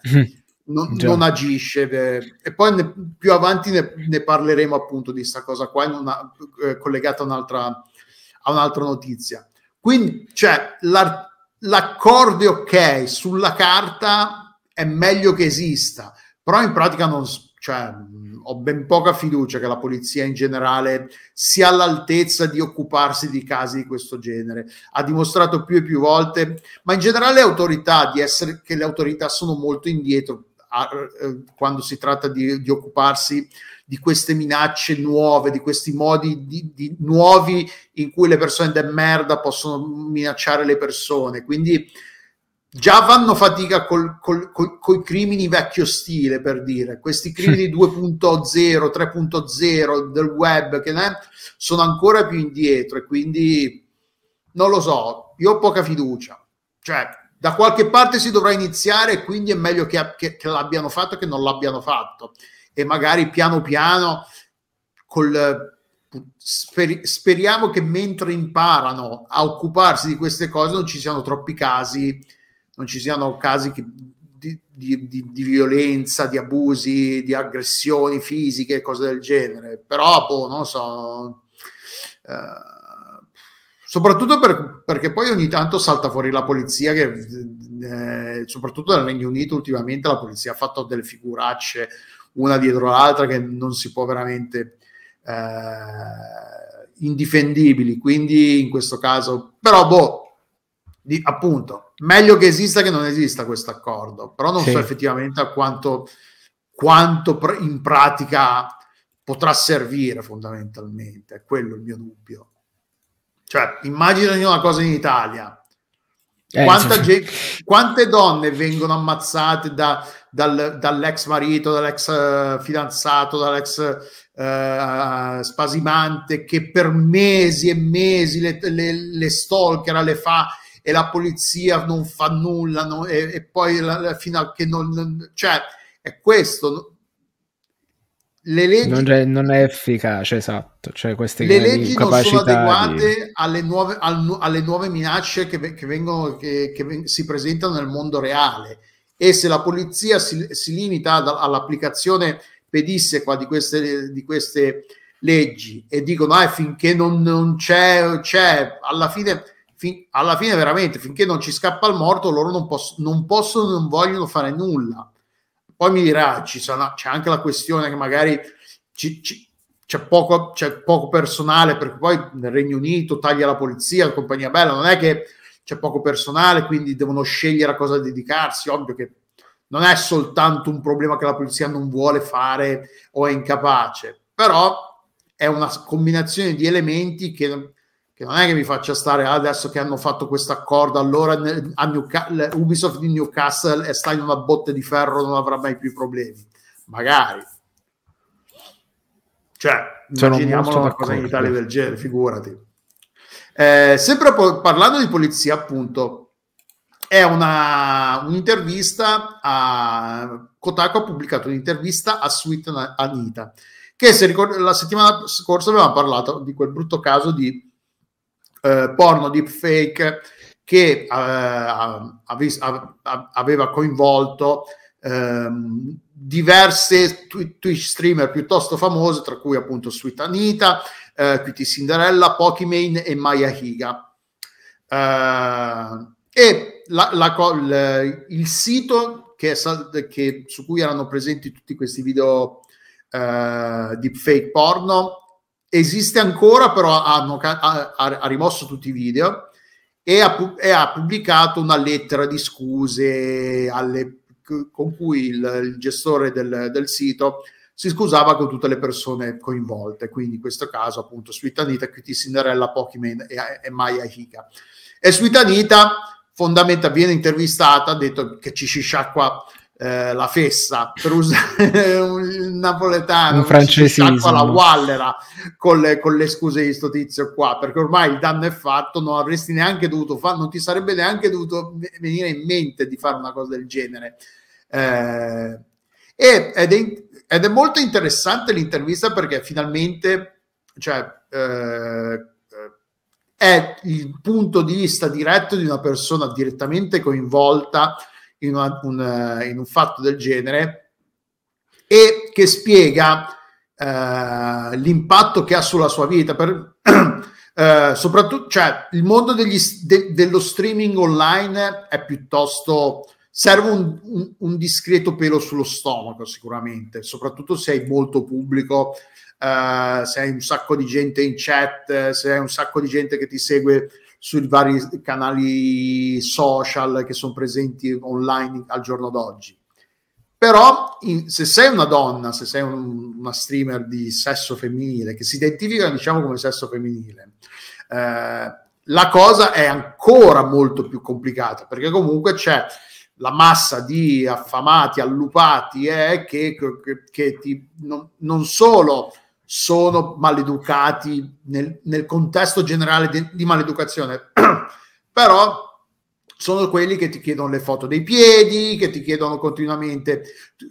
non, non agisce. Eh, e poi ne, più avanti ne, ne, parleremo appunto di questa cosa qua, una, eh, collegata a un'altra, a un'altra notizia. Quindi, cioè, la, l'accordo è ok, sulla carta è meglio che esista, però in pratica non... Cioè, ho ben poca fiducia che la polizia in generale sia all'altezza di occuparsi di casi di questo genere. Ha dimostrato più e più volte, ma in generale le autorità, di essere, che le autorità sono molto indietro a, eh, quando si tratta di, di, occuparsi di queste minacce nuove, di questi modi di, di nuovi in cui le persone de merda possono minacciare le persone. Quindi già fanno fatica col, col, col, coi crimini vecchio stile, per dire, questi crimini 2.0, 3.0 del web che ne, sono ancora più indietro e quindi non lo so, io ho poca fiducia. Cioè, da qualche parte si dovrà iniziare e quindi è meglio che, che, che l'abbiano fatto che non l'abbiano fatto e magari piano piano col, sper, speriamo che mentre imparano a occuparsi di queste cose non ci siano troppi casi non ci siano casi che, di, di, di, di, violenza, di abusi, di aggressioni fisiche, cose del genere. Però, boh, non so. Eh, soprattutto per, perché poi ogni tanto salta fuori la polizia che eh, soprattutto nel Regno Unito ultimamente la polizia ha fatto delle figuracce una dietro l'altra che non si può veramente eh, indifendibili quindi in questo caso però boh di, appunto meglio che esista che non esista questo accordo però non sì. so effettivamente a quanto, quanto in pratica potrà servire fondamentalmente è quello il mio dubbio cioè, immaginati una cosa in Italia. Eh, gente, quante donne vengono ammazzate da, dal, dall'ex marito, dall'ex uh, fidanzato, dall'ex uh, spasimante che per mesi e mesi le, le, le stalker le fa e la polizia non fa nulla no? e, e, poi la, la, fino a che non... Cioè, è questo le leggi non è, non è efficace, esatto. Cioè, queste le leggi non sono adeguate di... alle, nuove, alle, nuove, minacce che, che, vengono, che, che, si presentano nel mondo reale. E se la polizia si, si limita ad, all'applicazione pedissequa di queste, di queste leggi e dicono ah, finché non, non c'è, c'è, alla fine, fin, alla fine veramente, finché non ci scappa il morto, loro non, posso, non possono, non vogliono fare nulla poi mi dirà, sono, c'è anche la questione che magari ci, ci, c'è, poco, c'è poco personale, perché poi nel Regno Unito taglia la polizia, la compagnia bella, non è che c'è poco personale, quindi devono scegliere a cosa dedicarsi. Ovvio che non è soltanto un problema che la polizia non vuole fare o è incapace, però è una combinazione di elementi che, che non è che mi faccia stare ah, adesso che hanno fatto questo accordo, allora Newca- Ubisoft di Newcastle e sta in una botte di ferro, non avrà mai più problemi. Magari. Cioè, immaginiamolo una cosa in Italia del genere, figurati. Eh, sempre po- parlando di polizia, appunto, è una, un'intervista a Kotaku ha pubblicato un'intervista a Sweet Anita che se ricordo, la settimana scorsa avevamo parlato di quel brutto caso di eh, porno deepfake che eh, aveva coinvolto ehm, diverse Twitch streamer piuttosto famose, tra cui appunto Sweet Anita, eh, QT Cinderella, Pokimane e Maya Higa. Eh, e la, la, il, il, sito che, che, su cui erano presenti tutti questi video eh, deepfake porno esiste ancora, però hanno, ha, ha, rimosso tutti i video e ha, e ha, pubblicato una lettera di scuse alle, con cui il, il gestore del, del, sito si scusava con tutte le persone coinvolte, quindi in questo caso appunto Sweet Anita, QT Cinderella, Pokimane e, e Maya Hika. E Sweet Anita fondamentalmente viene intervistata, ha detto che ci si sciacqua eh, la fessa per usare un napoletano un francesismo. la wallera con le, con le scuse di questo tizio qua perché ormai il danno è fatto non avresti neanche dovuto fare non ti sarebbe neanche dovuto venire in mente di fare una cosa del genere. Eh, ed, è, ed, è, molto interessante l'intervista perché finalmente cioè, eh, è il punto di vista diretto di una persona direttamente coinvolta in, una, un, eh, in un fatto del genere e che spiega uh, l'impatto che ha sulla sua vita. Per, uh, soprattutto, cioè, il mondo degli, de, dello streaming online è piuttosto serve un, un, un, discreto pelo sullo stomaco sicuramente, soprattutto se hai molto pubblico, uh, se hai un sacco di gente in chat, se hai un sacco di gente che ti segue sui vari canali social che sono presenti online al giorno d'oggi. Però in, se sei una donna, se sei un, una streamer di sesso femminile, che si identifica diciamo come sesso femminile, eh, la cosa è ancora molto più complicata perché comunque c'è la massa di affamati, allupati eh, che, che, che ti, non, non solo sono maleducati nel, nel contesto generale di, di maleducazione, però sono quelli che ti chiedono le foto dei piedi, che ti chiedono continuamente,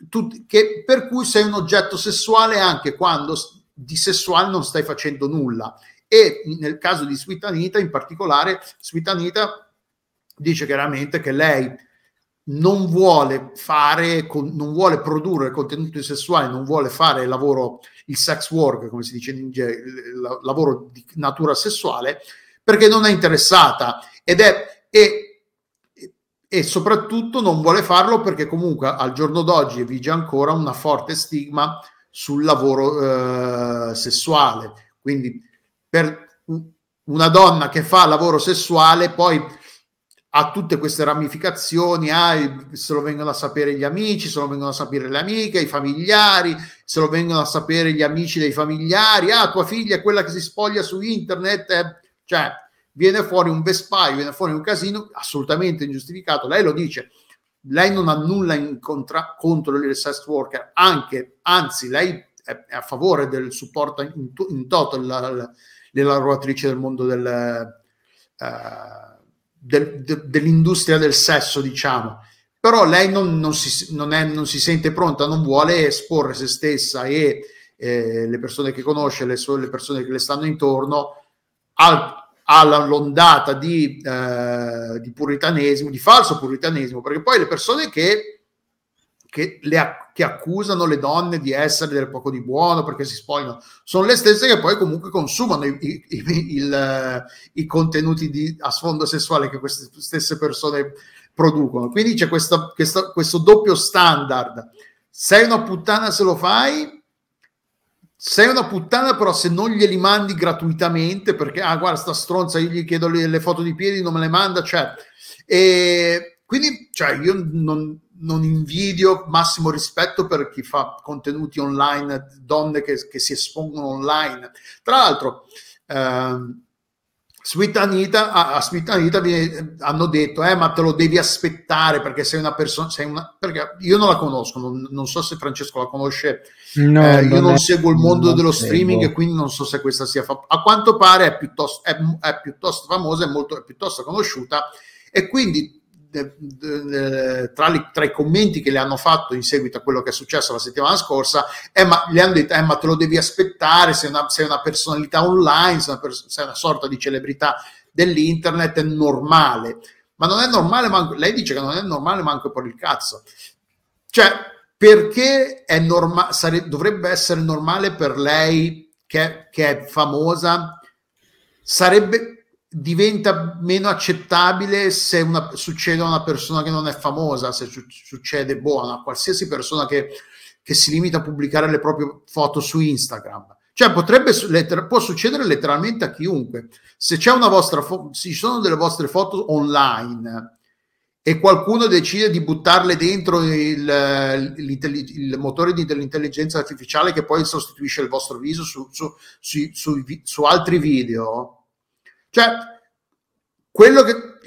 tu, che, per cui sei un oggetto sessuale anche quando di sessuale non stai facendo nulla. E nel caso di Sweet Anita, in particolare, Sweet Anita dice chiaramente che lei non vuole fare, non vuole produrre contenuti sessuali, non vuole fare lavoro, il sex work, come si dice in inglese, il lavoro di natura sessuale, perché non è interessata ed è, e, e soprattutto non vuole farlo perché comunque al giorno d'oggi vige ancora una forte stigma sul lavoro eh, sessuale. Quindi per una donna che fa lavoro sessuale poi ha tutte queste ramificazioni, ah, se lo vengono a sapere gli amici, se lo vengono a sapere le amiche, i familiari, se lo vengono a sapere gli amici dei familiari, ah, tua figlia è quella che si spoglia su internet, eh. cioè viene fuori un vespaio, viene fuori un casino assolutamente ingiustificato. Lei lo dice, lei non ha nulla contra- contro il sex worker, anche, anzi, lei è, a favore del supporto in, in toto le lavoratrici del mondo del... Uh, del, de, dell'industria del sesso, diciamo. Però lei non, non, si, non, è, non, si, sente pronta, non vuole esporre se stessa e eh, le persone che conosce, le, le, persone che le stanno intorno al, all'ondata di, eh, di puritanesimo, di falso puritanesimo, perché poi le persone che che, le, che, accusano le donne di essere del poco di buono perché si spogliano, sono le stesse che poi comunque consumano i, i, i, il, i contenuti di, a sfondo sessuale che queste stesse persone producono. Quindi c'è questa, questa, questo doppio standard. Sei una puttana se lo fai, sei una puttana però se non glieli mandi gratuitamente perché, ah guarda sta stronza, io gli chiedo le, le foto di piedi, non me le manda, cioè... E quindi, cioè, io non, non invidio massimo rispetto per chi fa contenuti online, donne che, che si espongono online. Tra l'altro, ehm, Sweet Anita, a, a Sweet Anita viene, hanno detto, eh, ma te lo devi aspettare perché sei una persona, sei una, perché io non la conosco, non, non so se Francesco la conosce, no, eh, io non, è, seguo il mondo dello streaming e quindi non so se questa sia, fa- a quanto pare è piuttosto, è, è piuttosto famosa, è molto, è piuttosto conosciuta e quindi tra, li, tra, i commenti che le hanno fatto in seguito a quello che è successo la settimana scorsa, eh, ma, le hanno detto: eh, ma te lo devi aspettare, sei una, sei una personalità online, sei una, pers- sei una, sorta di celebrità dell'internet, è normale. Ma non è normale, manco, lei dice che non è normale manco per il cazzo. Cioè, perché è norma- sare- dovrebbe essere normale per lei che, che è famosa? Sarebbe diventa meno accettabile se una, succede a una persona che non è famosa, se su, succede buona, a qualsiasi persona che, che, si limita a pubblicare le proprie foto su Instagram. Cioè potrebbe, letter, può succedere letteralmente a chiunque. Se c'è una vostra fo- ci sono delle vostre foto online e qualcuno decide di buttarle dentro il, il motore di, dell'intelligenza artificiale che poi sostituisce il vostro viso su, su, su altri video, cioè, quello che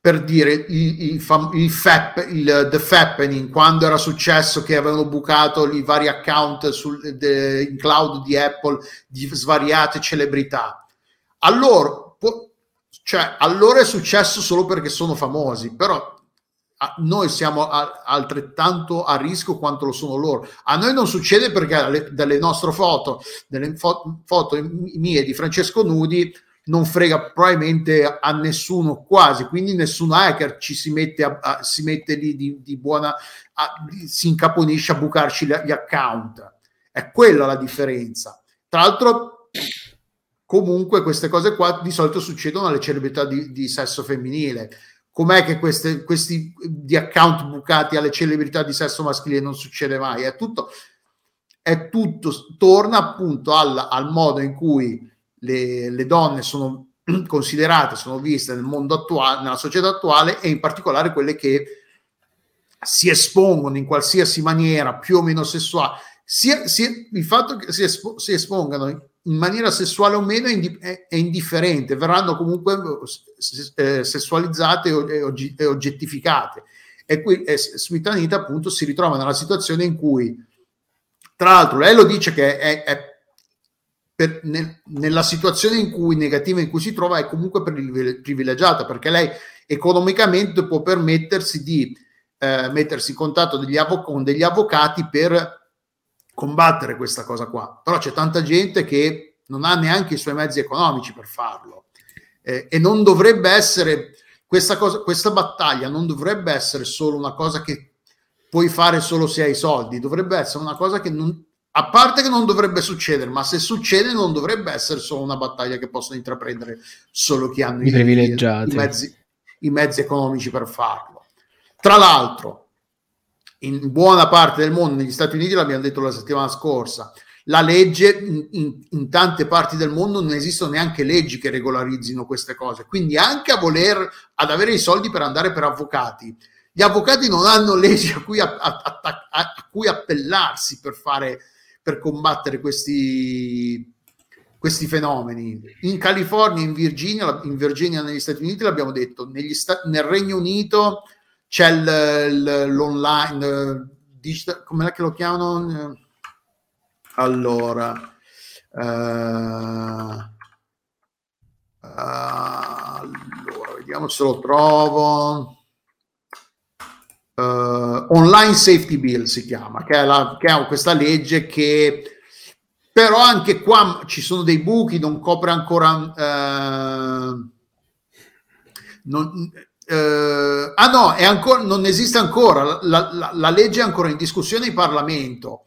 per dire il, il, il, FAP, il The Fappening, quando era successo che avevano bucato i vari account sul, de, in cloud di Apple di svariate celebrità. Allora, po- cioè, allora è successo solo perché sono famosi, però a, noi siamo a, altrettanto a rischio quanto lo sono loro. A noi non succede perché dalle, nostre foto, delle fo- foto mie di Francesco Nudi, non frega probabilmente a nessuno quasi, quindi nessun hacker ci si mette, a, a, si mette lì di, di buona, a, si incaponisce a bucarci gli account. È quella la differenza. Tra l'altro, comunque queste cose qua di solito succedono alle celebrità di, di sesso femminile. Com'è che queste, questi di account bucati alle celebrità di sesso maschile non succede mai? È tutto, è tutto torna appunto al, al modo in cui le, le donne sono considerate, sono viste nel mondo attuale, nella società attuale e in particolare quelle che si espongono in qualsiasi maniera più o meno sessuale, sia, sia il fatto che si, espo, si, espongano in maniera sessuale o meno è, indi, è, indifferente, verranno comunque eh, sessualizzate e, oggettificate. E qui eh, Sweet appunto si ritrova nella situazione in cui, tra l'altro, lei lo dice che è, è per, nel, nella situazione in cui negativa in cui si trova è comunque privilegiata perché lei economicamente può permettersi di eh, mettersi in contatto degli avvo- con degli avvocati per combattere questa cosa qua. Però c'è tanta gente che non ha neanche i suoi mezzi economici per farlo eh, e non dovrebbe essere questa, cosa, questa battaglia non dovrebbe essere solo una cosa che puoi fare solo se hai soldi, dovrebbe essere una cosa che non, a parte che non dovrebbe succedere, ma se succede non dovrebbe essere solo una battaglia che possono intraprendere solo chi hanno i, privilegiati. I, mezzi, i mezzi economici per farlo. Tra l'altro, in buona parte del mondo, negli Stati Uniti, l'abbiamo detto la settimana scorsa, la legge in, in, in, tante parti del mondo non esistono neanche leggi che regolarizzino queste cose. Quindi anche a voler ad avere i soldi per andare per avvocati, gli avvocati non hanno leggi a cui, a, a, a cui appellarsi per fare per combattere questi, questi fenomeni. In California, in Virginia, in Virginia negli Stati Uniti l'abbiamo detto, sta- nel Regno Unito c'è l- l- l'online, digital, come che lo chiamano? Allora, uh, allora, vediamo se lo trovo uh, Online Safety Bill si chiama, che è, la, che è questa legge che però anche qua ci sono dei buchi, non copre ancora... Uh, non, uh, ah no, ancora, non esiste ancora, la, la, la, legge è ancora in discussione in Parlamento.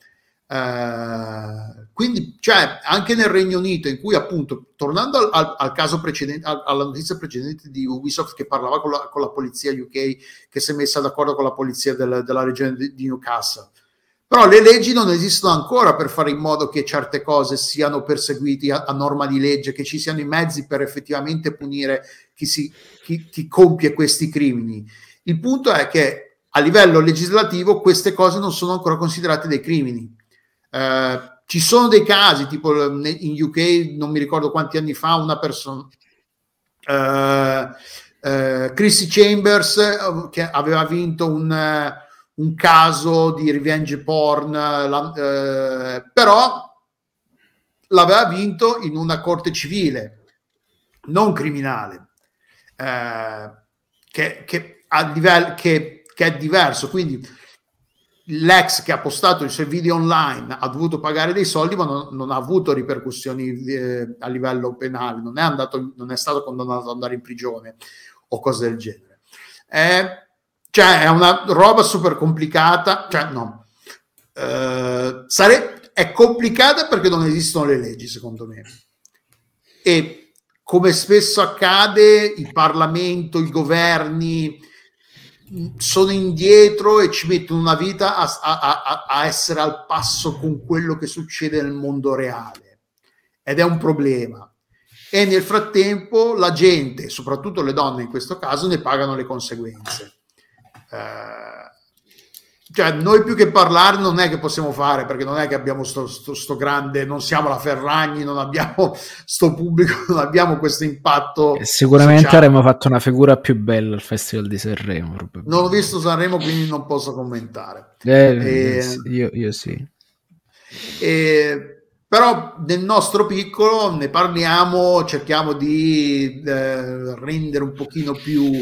Uh, quindi, cioè, anche nel Regno Unito, in cui appunto, tornando al, al, al caso precedente, al, alla notizia precedente di Ubisoft che parlava con la, con la, polizia UK, che si è messa d'accordo con la polizia del, della regione di, di Newcastle. Però le leggi non esistono ancora per fare in modo che certe cose siano perseguite a, a norma di legge, che ci siano i mezzi per effettivamente punire chi, si, chi, chi compie questi crimini. Il punto è che a livello legislativo queste cose non sono ancora considerate dei crimini. Eh, ci sono dei casi, tipo in UK, non mi ricordo quanti anni fa, una persona, eh, eh, Chrissy Chambers eh, che aveva vinto un, un caso di revenge porn, la, eh, però l'aveva vinto in una corte civile, non criminale, che, che, a livello, che, che è diverso. Quindi l'ex che ha postato i suoi video online ha dovuto pagare dei soldi, ma non, non ha avuto ripercussioni eh, a livello penale, non è, andato, non è stato condannato ad andare in prigione o cose del genere. Eh, cioè, è una roba super complicata, cioè no. Eh, sare- è complicata perché non esistono le leggi, secondo me. E come spesso accade, il Parlamento, i governi, sono indietro e ci mettono una vita a, a, a, essere al passo con quello che succede nel mondo reale ed è un problema e nel frattempo la gente, soprattutto le donne in questo caso, ne pagano le conseguenze. Eh, cioè, noi più che parlare non è che possiamo fare, perché non è che abbiamo sto, sto, sto grande, non siamo la Ferragni, non abbiamo sto pubblico, non abbiamo questo impatto. E sicuramente sociale. avremmo fatto una figura più bella al Festival di Sanremo. Non ho visto Sanremo, quindi non posso commentare. Eh, e, io, io, sì. E, però nel nostro piccolo ne parliamo, cerchiamo di eh, rendere un pochino più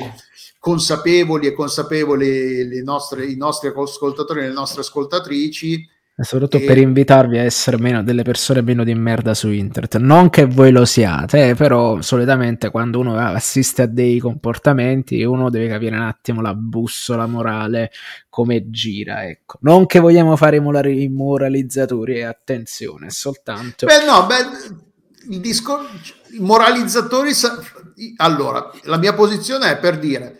consapevoli e consapevoli nostre, i nostri ascoltatori e le nostre ascoltatrici. E soprattutto e... per invitarvi a essere meno, delle persone meno di merda su internet. Non che voi lo siate, eh, però solitamente quando uno assiste a dei comportamenti uno deve capire un attimo la bussola morale, come gira. Ecco. Non che vogliamo fare i moralizzatori, e attenzione, soltanto... Beh no, beh, il discorso... I moralizzatori... Allora, la mia posizione è per dire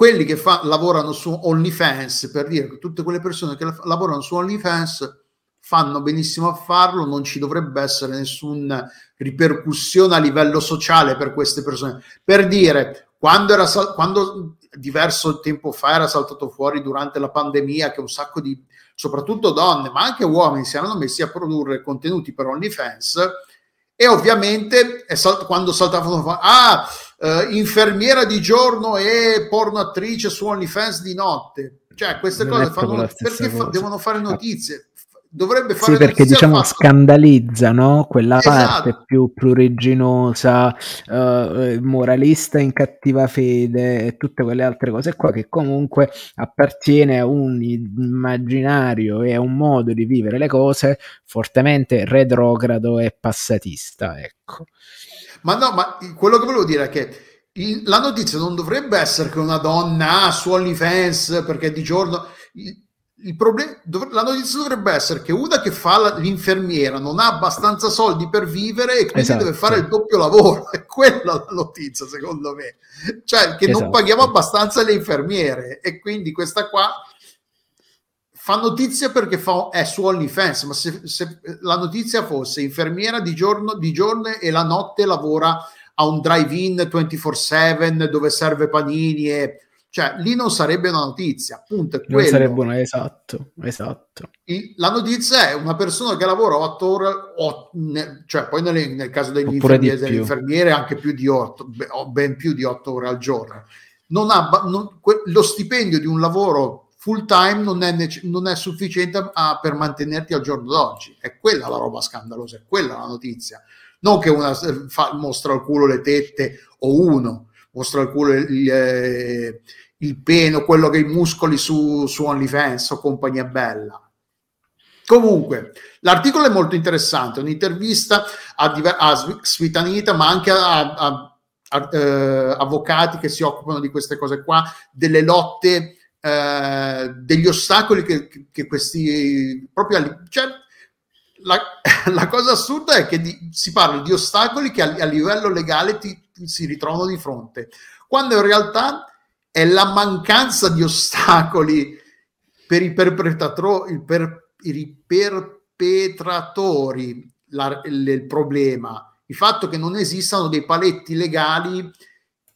quelli che fa, lavorano su OnlyFans, per dire che tutte quelle persone che lavorano su OnlyFans fanno benissimo a farlo, non ci dovrebbe essere nessuna ripercussione a livello sociale per queste persone. Per dire, quando, era, quando diverso tempo fa era saltato fuori durante la pandemia che un sacco di, soprattutto donne, ma anche uomini, si erano messi a produrre contenuti per OnlyFans e ovviamente sal- quando saltavano fuori, ah, uh, infermiera di giorno e porno attrice su OnlyFans di notte. Cioè, queste non cose fanno, perché fa, devono fare notizie. Dovrebbe fare sì, perché diciamo scandalizza no? quella esatto. parte più pruriginosa, uh, moralista in cattiva fede e tutte quelle altre cose qua che comunque appartiene a un immaginario e a un modo di vivere le cose fortemente retrogrado e passatista. Ecco. Ma no, ma quello che volevo dire è che il, la notizia non dovrebbe essere che una donna ha su OnlyFans perché di giorno... Il, il problema, la notizia dovrebbe essere che una che fa l'infermiera non ha abbastanza soldi per vivere e quindi esatto. deve fare il doppio lavoro. È quella la notizia, secondo me. Cioè, che esatto. non paghiamo abbastanza le infermiere e quindi questa qua fa notizia perché fa, è su OnlyFans, ma se, se, la notizia fosse infermiera di giorno, di giorno e la notte lavora a un drive-in 24/7 dove serve panini e cioè lì non sarebbe una notizia, appunto. È non sarebbe una, esatto, esatto. la notizia è una persona che lavora 8 ore, 8, cioè poi nelle, nel caso degli infermieri, delle infermiere anche più di 8, ben più di 8 ore al giorno. Non ha, non, lo stipendio di un lavoro full time non è, nece- non è sufficiente a, per mantenerti al giorno d'oggi. È quella la roba scandalosa, è quella la notizia. Non che una fa, mostra al culo le tette o uno mostra il culo il, eh, il peno, quello che i muscoli su, su OnlyFans o compagnia bella. Comunque, l'articolo è molto interessante, un'intervista a, diver- a Svitanita, ma anche a, a, a eh, avvocati che si occupano di queste cose qua, delle lotte eh, degli ostacoli che, che, questi proprio cioè, la, la, cosa assurda è che di, si parla di ostacoli che a, a livello legale ti, ti, si ritrovano di fronte, quando in realtà è la mancanza di ostacoli per i perpetratori, per, i perpetratori la, il, il problema, il fatto che non esistano dei paletti legali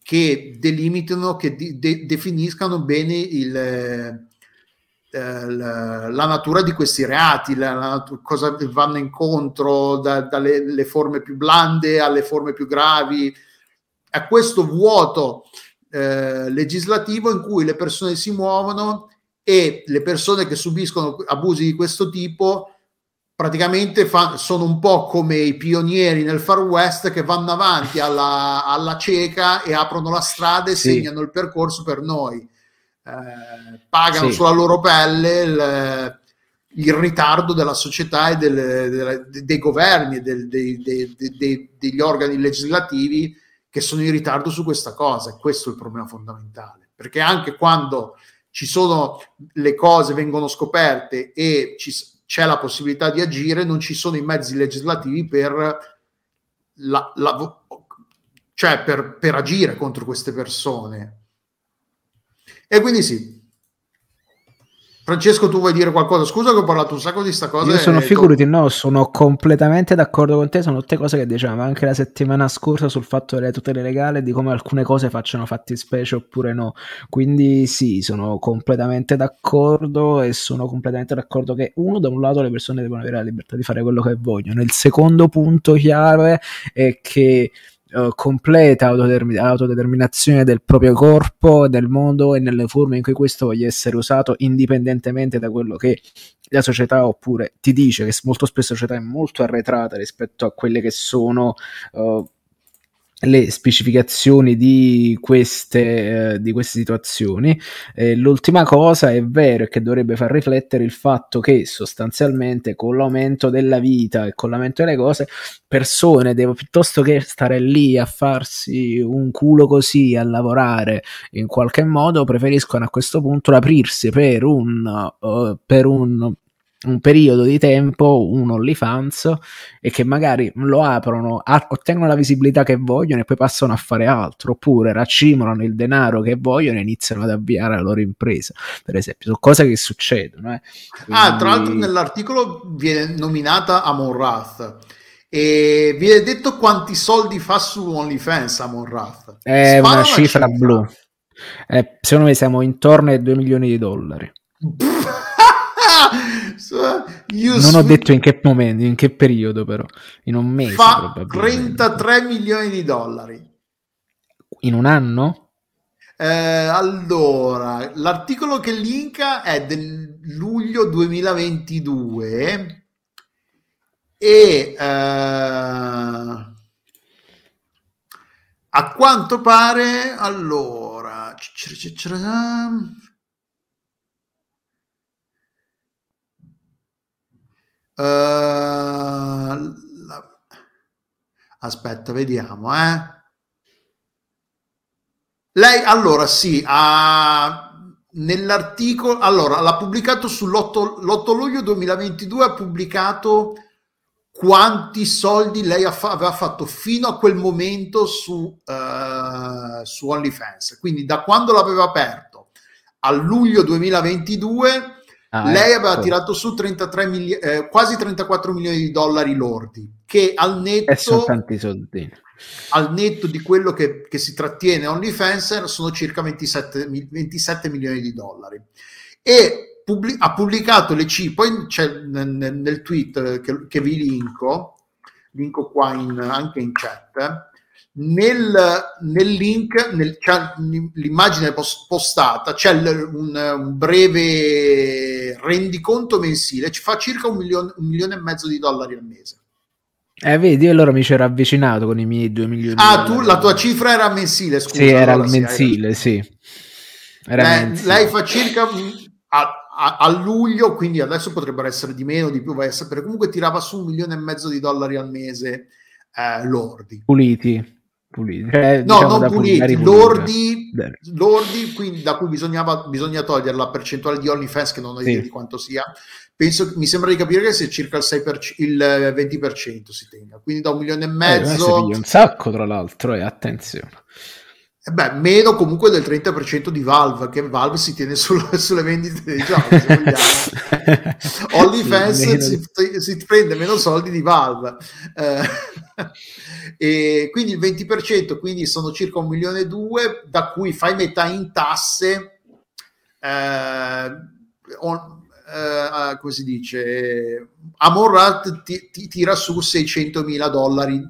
che delimitano, che di, de, definiscano bene il, eh, la, la, natura di questi reati, la, la, cosa vanno incontro da, dalle forme più blande alle forme più gravi. è questo vuoto eh, legislativo in cui le persone si muovono e le persone che subiscono abusi di questo tipo praticamente fa, sono un po' come i pionieri nel Far West che vanno avanti alla, alla cieca e aprono la strada e sì. segnano il percorso per noi. Eh, pagano sì. sulla loro pelle il, il, ritardo della società e del, del, dei governi, del, dei, dei, dei, degli organi legislativi che sono in ritardo su questa cosa. Questo è il problema fondamentale. Perché anche quando ci sono le cose vengono scoperte e ci, c'è la possibilità di agire, non ci sono i mezzi legislativi per, la, la, cioè per, per agire contro queste persone. E quindi sì, Francesco, tu vuoi dire qualcosa? Scusa che ho parlato un sacco di sta cosa. Io sono figurati, no, sono completamente d'accordo con te. Sono tutte cose che dicevamo anche la settimana scorsa sul fatto delle tutele legali e di come alcune cose facciano fatti specie oppure no. Quindi sì, sono completamente d'accordo e sono completamente d'accordo che uno, da un lato le persone devono avere la libertà di fare quello che vogliono. Il secondo punto chiave è che uh, completa autodetermin- autodeterminazione del proprio corpo, del mondo e nelle forme in cui questo voglia essere usato indipendentemente da quello che la società oppure ti dice che molto spesso la società è molto arretrata rispetto a quelle che sono uh, le specificazioni di queste, eh, di queste situazioni. Eh, l'ultima cosa è vero che dovrebbe far riflettere il fatto che sostanzialmente con l'aumento della vita e con l'aumento delle cose, persone devo, piuttosto che stare lì a farsi un culo così, a lavorare in qualche modo, preferiscono a questo punto aprirsi per un, uh, per un un periodo di tempo un OnlyFans e che magari lo aprono, a, ottengono la visibilità che vogliono e poi passano a fare altro, oppure raccimolano il denaro che vogliono e iniziano ad avviare la loro impresa, per esempio. Sono cose che succedono. Eh. Quindi... Ah, tra l'altro nell'articolo viene nominata Amon Rath e viene detto quanti soldi fa su OnlyFans Amon Rath. È una, una cifra, cifra blu. Eh, secondo me siamo intorno ai 2 milioni di dollari. non ho detto in che momento, in che periodo, però in un mese. Fa 33 milioni di dollari in un anno? Eh, allora, l'articolo che linka è del luglio 2022 e eh, a quanto pare, allora, la... Aspetta, vediamo, eh. Lei allora sì, ha nell'articolo allora l'ha pubblicato sull'8 l'8 luglio 2022 ha pubblicato quanti soldi lei fa- aveva fatto fino a quel momento su, uh, su OnlyFans. Quindi da quando l'aveva aperto a luglio 2022 Ah, Lei ecco. aveva tirato su 33 mili- eh, quasi 34 milioni di dollari lordi, che al netto, al netto di quello che, che si trattiene OnlyFans sono circa 27, 27 milioni di dollari. E pubblic- ha pubblicato le cifre, poi c'è nel, nel tweet che, che, vi linko, linko qua in, anche in chat, nel, nel link, nel, l'immagine postata, c'è un, un, breve rendiconto mensile, ci fa circa un milione, un milione e mezzo di dollari al mese. Eh, vedi, allora mi c'ero avvicinato con i miei 2 milioni. Ah, tu, la tua cifra era mensile, scusa. Sì, era allora, mensile, sì. Era lei, mensile. lei fa circa a, a, a, luglio, quindi adesso potrebbero essere di meno, di più, vai a sapere. Comunque tirava su un milione e mezzo di dollari al mese eh, lordi. Puliti puliti. Cioè, no, diciamo non puliti, lordi, lordi, quindi da cui bisognava, bisogna togliere la percentuale di OnlyFans che non ho idea sì. di quanto sia. Penso, mi sembra di capire che sia circa il, 6%, il 20% si tenga, quindi da un milione e eh, mezzo. Eh, un sacco, tra l'altro, e eh, attenzione. Eh beh, meno comunque del 30% di Valve, che Valve si tiene sul, sulle vendite dei giochi, se vogliamo. OnlyFans si, si, prende meno soldi di Valve. Eh, e quindi il 20%, quindi sono circa un milione e due, da cui fai metà in tasse. Eh, on, Uh, come si dice, Amorrat ti, ti, tira su 600 mila dollari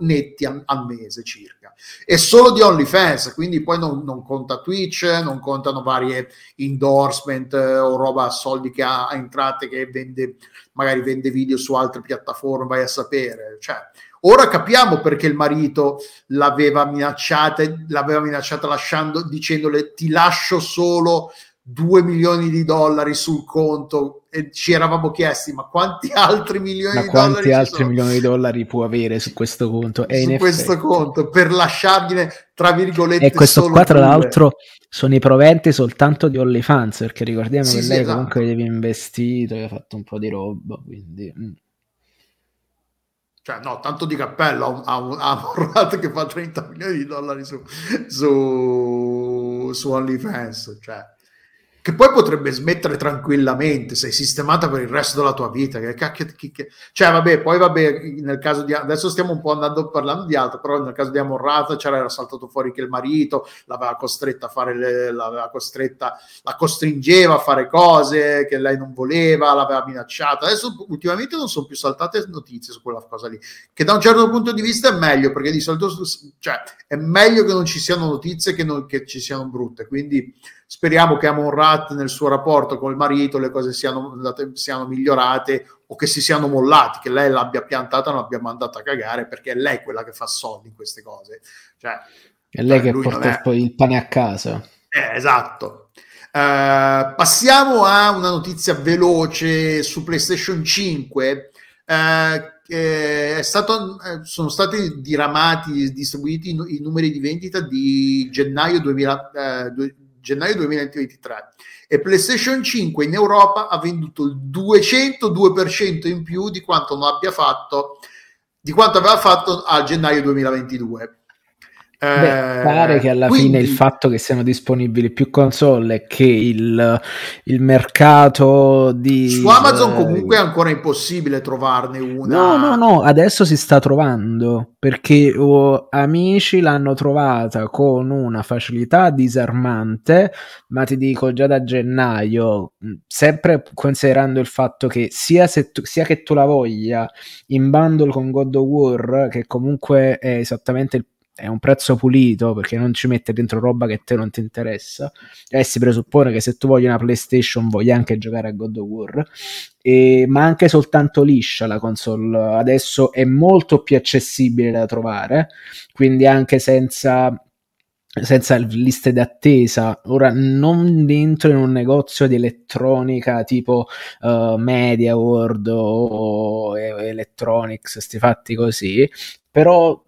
netti al, mese circa. E solo di OnlyFans, quindi poi non, non conta Twitch, non contano varie endorsement eh, o roba a soldi che ha, ha entrate che vende, magari vende video su altre piattaforme, vai a sapere, cioè Ora capiamo perché il marito l'aveva minacciata, l'aveva minacciata lasciando, dicendole ti lascio solo 2 milioni di dollari sul conto e ci eravamo chiesti ma quanti altri milioni ma di quanti dollari altri milioni di dollari può avere su questo conto e su in questo effetti... conto per lasciargliene tra virgolette e questo qua tra due. l'altro sono i proventi soltanto di OnlyFans perché ricordiamo Sì, che sì, lei esatto. comunque aveva investito aveva fatto un po' di roba quindi mm. cioè no, tanto di cappello a un, a un, che fa 30 milioni di dollari su, su, su OnlyFans, cioè che poi potrebbe smettere tranquillamente, sei sistemata per il resto della tua vita, che cacchio, che, che... cioè vabbè, poi vabbè, nel caso di, adesso stiamo un po' andando parlando di altro, però nel caso di Amorrata c'era saltato fuori che il marito l'aveva costretta a fare, le, l'aveva costretta, la costringeva a fare cose che lei non voleva, l'aveva minacciata, adesso ultimamente non sono più saltate notizie su quella cosa lì, che da un certo punto di vista è meglio, perché di solito, cioè, è meglio che non ci siano notizie che, non, che ci siano brutte, quindi speriamo che Amon nel suo rapporto con il marito le cose siano, andate, siano migliorate o che si siano mollati, che lei l'abbia piantata non l'abbia mandata a cagare perché è lei quella che fa soldi in queste cose. Cioè, è lei cioè, che porta è... il pane a casa. Eh, esatto. Uh, passiamo a una notizia veloce su PlayStation 5. Uh, è stato, eh, sono stati diramati, distribuiti i, numeri di vendita di gennaio 2000, eh, gennaio 2023 e PlayStation 5 in Europa ha venduto il 202% in più di quanto non abbia fatto di quanto aveva fatto a gennaio 2022 Beh, pare che alla quindi... fine il fatto che siano disponibili più console e che il, il mercato di su Amazon comunque è ancora impossibile trovarne una. No no no adesso si sta trovando perché oh, amici l'hanno trovata con una facilità disarmante ma ti dico già da gennaio sempre considerando il fatto che sia, se tu, sia che tu la voglia in bundle con God of War che comunque è esattamente il è un prezzo pulito perché non ci mette dentro roba che a te non ti interessa. E si presuppone che se tu vogli una PlayStation voglia anche giocare a God of War. E, ma anche soltanto liscia la console. Adesso è molto più accessibile da trovare quindi anche senza senza liste d'attesa. Ora non dentro in un negozio di elettronica tipo uh, Media World o Electronics, sti fatti così, però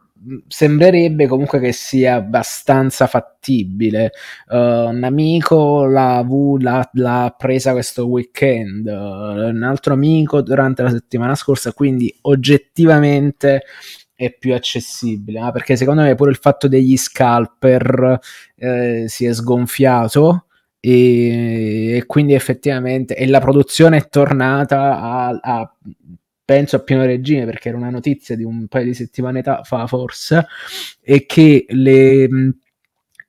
sembrerebbe comunque che sia abbastanza fattibile. Uh, un amico l'ha, l'ha, l'ha, presa questo weekend, uh, un altro amico durante la settimana scorsa, quindi oggettivamente è più accessibile, ma perché secondo me pure il fatto degli scalper eh, si è sgonfiato. E, e, quindi effettivamente e la produzione è tornata a, a penso a pieno regime perché era una notizia di un paio di settimane fa forse e che le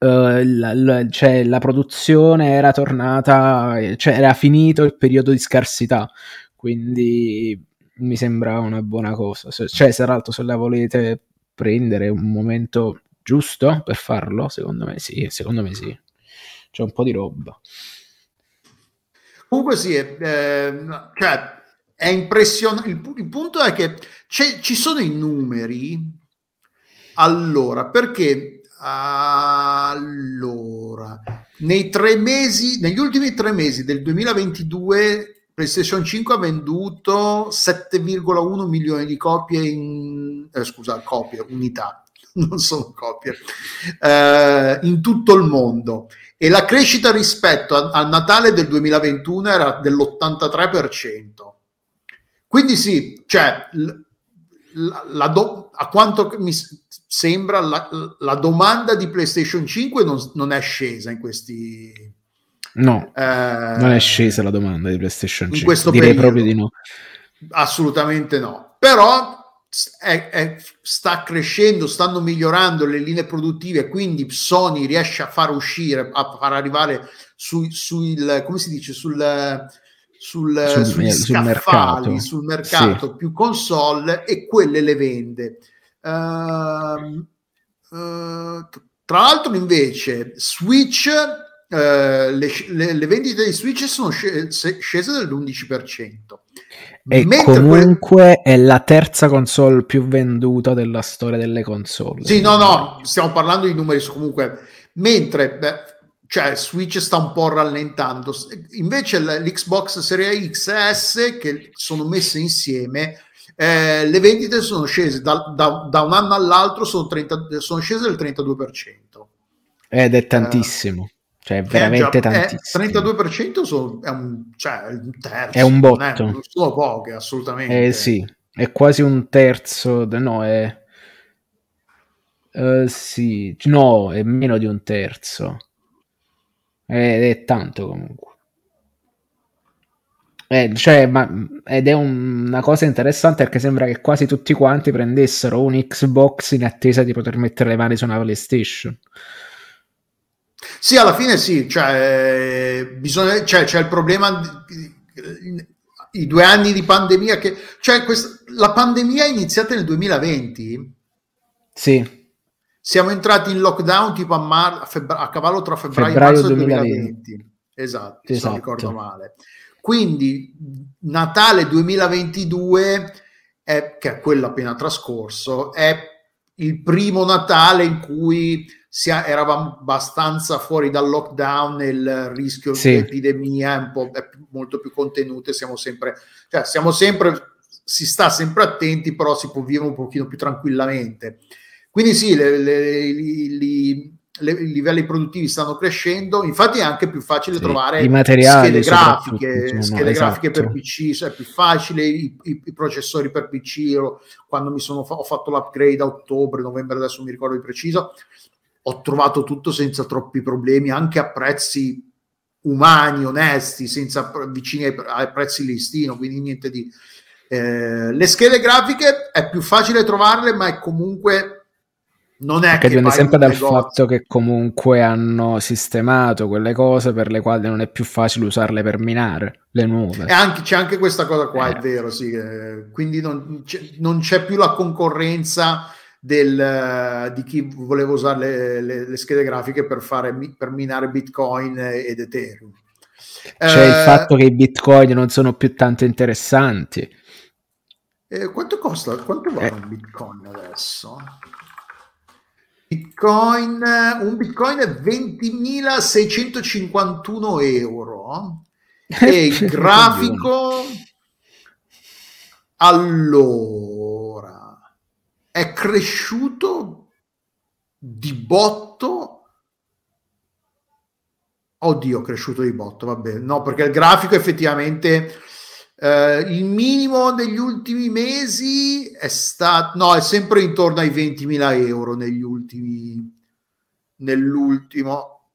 Uh, la, la, cioè, la produzione era tornata, cioè era finito il periodo di scarsità, quindi mi sembra una buona cosa. Cioè, se l'altro se la volete prendere un momento giusto per farlo, secondo me sì, secondo me sì. C'è un po' di roba. Comunque sì, eh, cioè, è impressionante. Il, il, punto è che ci sono i numeri. Allora, perché allora nei tre mesi, negli ultimi tre mesi del 2022, PlayStation 5 ha venduto 7,1 milioni di copie in eh, scusa, copie, unità, non sono copie, eh, in tutto il mondo. E la crescita rispetto a, al Natale del 2021 era dell'83%. Quindi sì, cioè, la, la do, a quanto mi sembra la, la, domanda di PlayStation 5 non, non, è scesa in questi... No, eh, non è scesa la domanda di PlayStation 5. In questo Direi periodo. proprio di no. Assolutamente no. Però è, è, sta crescendo, stanno migliorando le linee produttive, quindi Sony riesce a far uscire, a far arrivare su, sul, come si dice, sul sul, sul, sugli sul scaffali, mercato, sul mercato sì. più console e quelle le vende. Uh, eh, tra l'altro invece Switch eh, le, le, le, vendite di Switch sono scese dell'11%. E comunque que- è la terza console più venduta della storia delle console. Sì, no, no, stiamo parlando di numeri comunque. Mentre beh, cioè, Switch sta un po' rallentando. Invece l'Xbox Series X e S che sono messe insieme, eh, le vendite sono scese da, da, da, un anno all'altro, sono, 30, sono scese del 32%. Ed è tantissimo. Eh, cioè, è veramente eh, già, tantissimo. Eh, 32% sono, è, un, cioè, un terzo. È un botto. Non sono poche, assolutamente. Eh sì, è quasi un terzo. No, è... Uh, sì, no, è meno di un terzo. È, è tanto comunque. Eh, cioè, ma, ed è un, una cosa interessante perché sembra che quasi tutti quanti prendessero un Xbox in attesa di poter mettere le mani su una PlayStation. Sì, alla fine sì, cioè, bisogna, cioè, c'è il problema, i due anni di pandemia, che, cioè questa, la pandemia è iniziata nel 2020. Sì. Siamo entrati in lockdown tipo a, mar- a, febbra- a cavallo tra febbraio, febbraio e marzo 2020. 2020. Esatto, esatto. se non esatto. ricordo male. Quindi Natale 2022, è, che è quello appena trascorso, è il primo Natale in cui sia, eravamo abbastanza fuori dal lockdown e il rischio sì. di epidemia è, un po', è molto più contenuto siamo sempre, cioè siamo sempre, si sta sempre attenti, però si può vivere un pochino più tranquillamente. Quindi sì, le, le, le, i livelli produttivi stanno crescendo, infatti è anche più facile sì, trovare i materiali, schede grafiche, schede esatto. grafiche per PC, cioè è più facile i, i, i processori per PC, quando mi sono ho fatto l'upgrade a ottobre, novembre, adesso mi ricordo di preciso, ho trovato tutto senza troppi problemi, anche a prezzi umani, onesti, senza vicini ai, ai prezzi listino, quindi niente di... Eh, le schede grafiche è più facile trovarle, ma è comunque non è che, che dipende sempre dal negozio. fatto che comunque hanno sistemato quelle cose per le quali non è più facile usarle per minare le nuove. E anche, c'è anche questa cosa qua, eh. è vero, sì. Eh, quindi non c'è, non c'è più la concorrenza del, di chi voleva usare le, le, le, schede grafiche per, fare, per minare Bitcoin ed Ethereum. C'è eh, il fatto che i Bitcoin non sono più tanto interessanti. Eh, quanto costa? Quanto vale eh. un Bitcoin adesso? Bitcoin, un Bitcoin è 20.651 euro e il grafico? Allora è cresciuto di botto. Oddio, è cresciuto di botto, vabbè, no, perché il grafico effettivamente eh, il minimo degli ultimi mesi è stato, no, è sempre intorno ai 20.000 euro negli ultimi, nell'ultimo.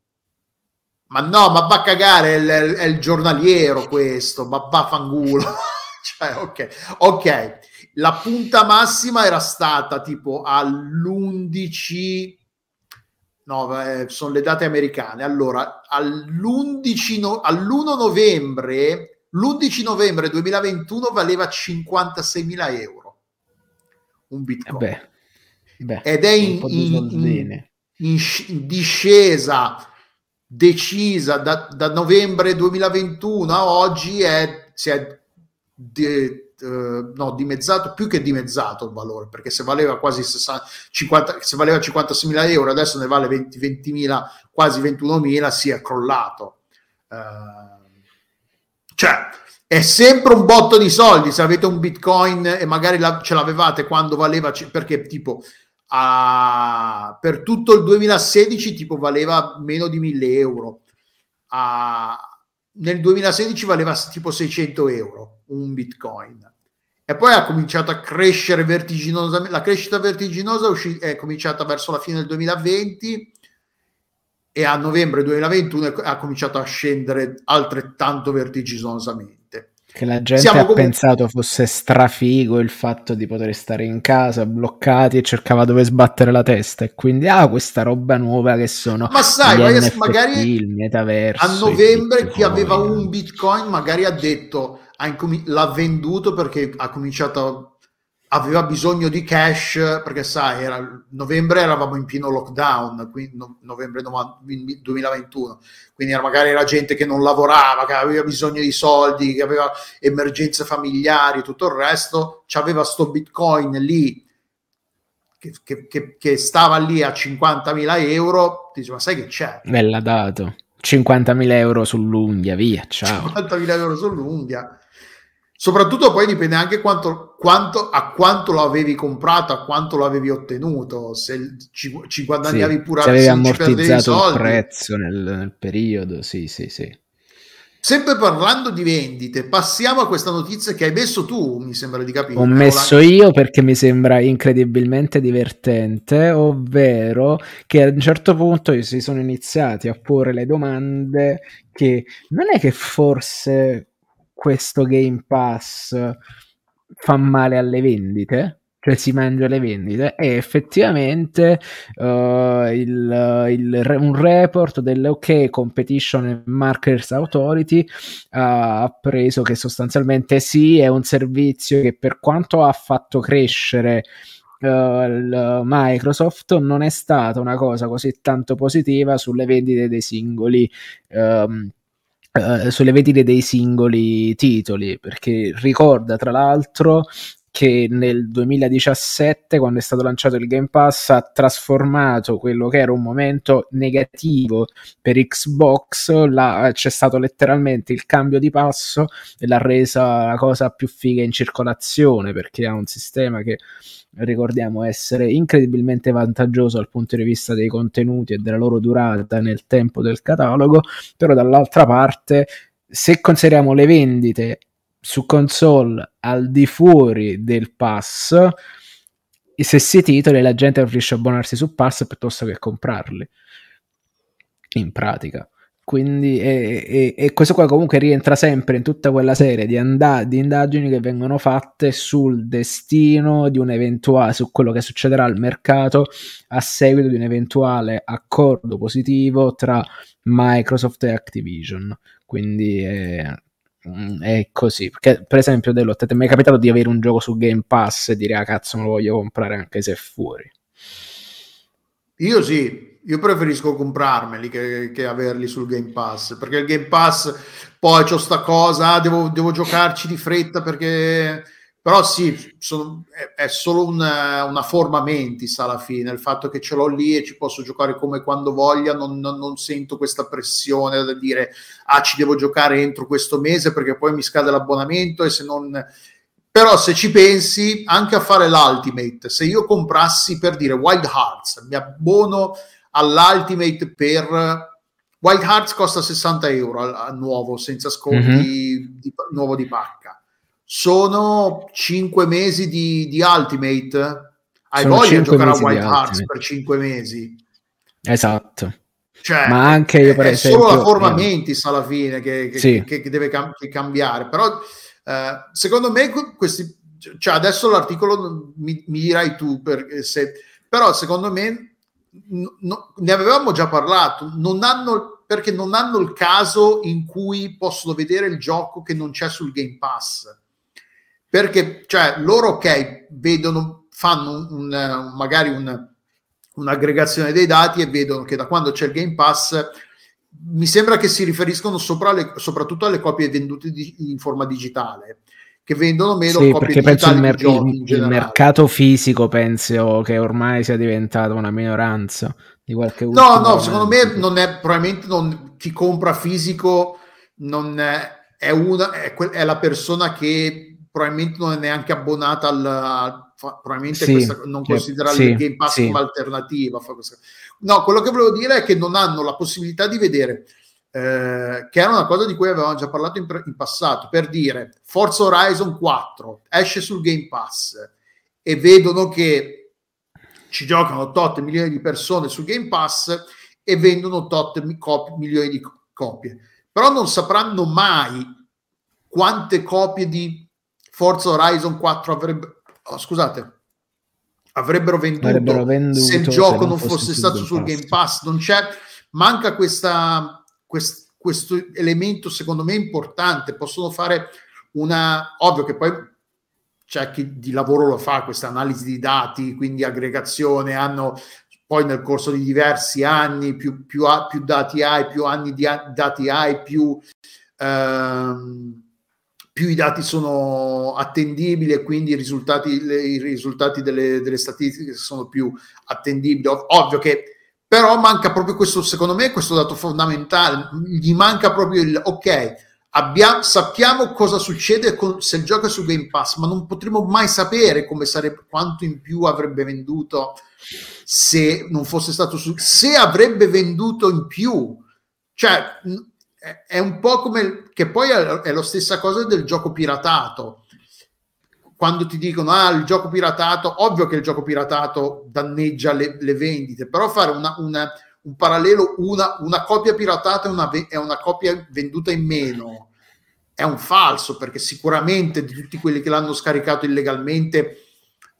Ma no, ma va a cagare, è il, è il giornaliero questo, ma va fangulo. cioè, ok, ok la punta massima era stata tipo all'11 no, eh, sono le date americane allora all'11 no, all'1 novembre l'11 novembre 2021 valeva 56.000 euro. Un bitcoin. Beh, beh, ed è in, in, in, in, discesa decisa da, da novembre 2021 a oggi è, si è de, eh, no, dimezzato, più che dimezzato il valore, perché se valeva quasi 60, 50, se valeva 56.000 euro, adesso ne vale 20, 20.000, quasi 21.000, si è crollato. Eh, cioè, è sempre un botto di soldi se avete un bitcoin e magari la, ce l'avevate quando valeva, perché tipo a, per tutto il 2016 tipo valeva meno di 1000 euro. A, nel 2016 valeva tipo 600 euro un bitcoin e poi ha cominciato a crescere vertiginosamente la crescita vertiginosa è cominciata verso la fine del 2020 e a novembre 2021 ha cominciato a scendere altrettanto vertiginosamente. Che la gente Siamo ha comunque... pensato fosse strafigo il fatto di poter stare in casa bloccati e cercava dove sbattere la testa. E quindi ah questa roba nuova che sono ma sai NFT, magari il metaverso a novembre chi aveva un bitcoin magari ha detto ha incomi- l'ha venduto perché ha cominciato aveva bisogno di cash perché sai, era, novembre eravamo in pieno lockdown, quindi no, novembre 2021, quindi era, magari era gente che non lavorava, che aveva bisogno di soldi, che aveva emergenze familiari, tutto il resto, c'aveva sto bitcoin lì che, che, che, che stava lì a 50.000 euro, ti dice ma sai che c'è? Me l'ha dato. 50.000 euro sull'unghia, via, ciao. 50.000 euro sull'unghia Soprattutto poi dipende anche quanto, quanto, a quanto lo avevi comprato, a quanto lo avevi ottenuto. Se ci, ci guadagnavi sì, pure se avevi ammortizzato il prezzo nel, nel, periodo, sì, sì, sì. Sempre parlando di vendite, passiamo a questa notizia che hai messo tu, mi sembra di capire. Ho messo io perché mi sembra incredibilmente divertente, ovvero che a un certo punto si sono iniziati a porre le domande che non è che forse questo Game Pass fa male alle vendite, cioè si mangia le vendite e effettivamente uh, il, il, un report dell'OK Competition and Markers Authority ha preso che sostanzialmente sì è un servizio che per quanto ha fatto crescere Uh, Microsoft non è stata una cosa così tanto positiva sulle vendite dei singoli um, sulle vendite dei singoli titoli, perché ricorda tra l'altro che nel 2017, quando è stato lanciato il Game Pass, ha trasformato quello che era un momento negativo per Xbox, la, c'è stato letteralmente il cambio di passo e l'ha resa la cosa più figa in circolazione, perché ha un sistema che ricordiamo essere incredibilmente vantaggioso dal punto di vista dei contenuti e della loro durata nel tempo del catalogo, però dall'altra parte se consideriamo le vendite su console al di fuori del pass, i stessi titoli la gente preferisce abbonarsi su pass piuttosto che comprarli. In pratica. Quindi, e, e, e, questo qua comunque rientra sempre in tutta quella serie di, and- di, indagini che vengono fatte sul destino di un eventuale, su quello che succederà al mercato a seguito di un eventuale accordo positivo tra Microsoft e Activision. Quindi è, è così. Perché, per esempio, Delot, ti è capitato di avere un gioco su Game Pass e dire, ah cazzo, me lo voglio comprare anche se è fuori? Io sì, io preferisco comprarmeli che, che, averli sul Game Pass perché il Game Pass poi c'ho sta cosa, ah, devo, devo giocarci di fretta perché però sì, sono, è, è, solo una, una, forma mentis alla fine, il fatto che ce l'ho lì e ci posso giocare come quando voglia, non, non, non, sento questa pressione da dire ah ci devo giocare entro questo mese perché poi mi scade l'abbonamento e se non... Però se ci pensi anche a fare l'Ultimate, se io comprassi per dire Wild Hearts, mi abbono all'Ultimate per Wild Hearts costa 60 euro al, al nuovo senza sconti mm-hmm. di, nuovo di pacca sono 5 mesi di, di Ultimate hai sono voglia di giocare a Wild Hearts per 5 mesi esatto cioè, ma anche io per è esempio, solo la forma eh. mentis alla fine che, che, sì. che, che deve cam- cambiare però eh, secondo me questi cioè adesso l'articolo mi, mi dirai tu per, se, però secondo me no, ne avevamo già parlato, non hanno, perché non hanno il caso in cui possono vedere il gioco che non c'è sul Game Pass. Perché, cioè, loro, ok, vedono, fanno un, magari un, un'aggregazione dei dati e vedono che da quando c'è il Game Pass mi sembra che si riferiscono le, soprattutto alle copie vendute di, in forma digitale che vendono meno sì, perché penso il, mer- il, il, mercato fisico penso che ormai sia diventato una minoranza di qualche no no secondo me non è probabilmente non, chi compra fisico non è, è, una, è, que- è, la persona che probabilmente non è neanche abbonata al probabilmente sì, questa, non considera sì, il Game Pass sì. come alternativa no quello che volevo dire è che non hanno la possibilità di vedere eh, che era una cosa di cui avevamo già parlato in, in, passato, per dire Forza Horizon 4 esce sul Game Pass e vedono che ci giocano tot milioni di persone sul Game Pass e vendono tot mi- cop- milioni di co- copie, però non sapranno mai quante copie di Forza Horizon 4 avrebbero, oh, scusate, avrebbero venduto, avrebbero venduto se il gioco non fosse, fosse stato sul Game Pass. Non c'è, manca questa quest, questo elemento secondo me importante, possono fare una, ovvio che poi c'è chi di lavoro lo fa, questa analisi di dati, quindi aggregazione, hanno poi nel corso di diversi anni, più, più, più dati hai, più anni di dati hai, più, ehm, più i dati sono attendibili e quindi i risultati, le, i risultati delle, delle, statistiche sono più attendibili. Ov- ovvio che però manca proprio questo, secondo me, questo dato fondamentale, gli manca proprio il ok, abbiamo, sappiamo cosa succede con, se il gioco è su Game Pass, ma non potremo mai sapere come sarebbe, quanto in più avrebbe venduto se non fosse stato su, se avrebbe venduto in più, cioè è un po' come che poi è la stessa cosa del gioco piratato. Quando ti dicono ah, il gioco piratato, ovvio che il gioco piratato danneggia le, le vendite, però fare una, una, un parallelo, una, una copia piratata e una, è una copia venduta in meno, è un falso, perché sicuramente di tutti quelli che l'hanno scaricato illegalmente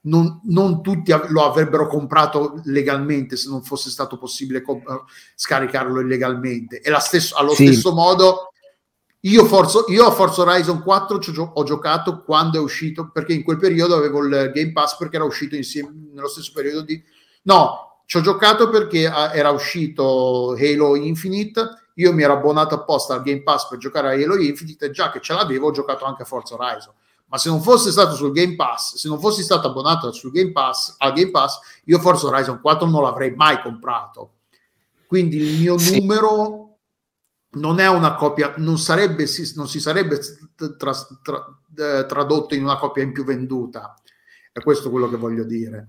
non, non, tutti lo avrebbero comprato legalmente se non fosse stato possibile comp- scaricarlo illegalmente. E stesso, allo sì. stesso modo, io, Forza, io a Forza Horizon 4 gio- ho giocato quando è uscito, perché in quel periodo avevo il Game Pass perché era uscito insieme nello stesso periodo di... No, ci ho giocato perché era uscito Halo Infinite, io mi ero abbonato apposta al Game Pass per giocare a Halo Infinite e già che ce l'avevo ho giocato anche a Forza Horizon ma se non fosse stato sul Game Pass, se non fossi stato abbonato sul Game Pass, al Game Pass, io forse Horizon 4 non l'avrei mai comprato. Quindi il mio sì. numero non è una copia, non, sarebbe, non si sarebbe tra, tra, eh, tradotto in una copia in più venduta. È questo quello che voglio dire.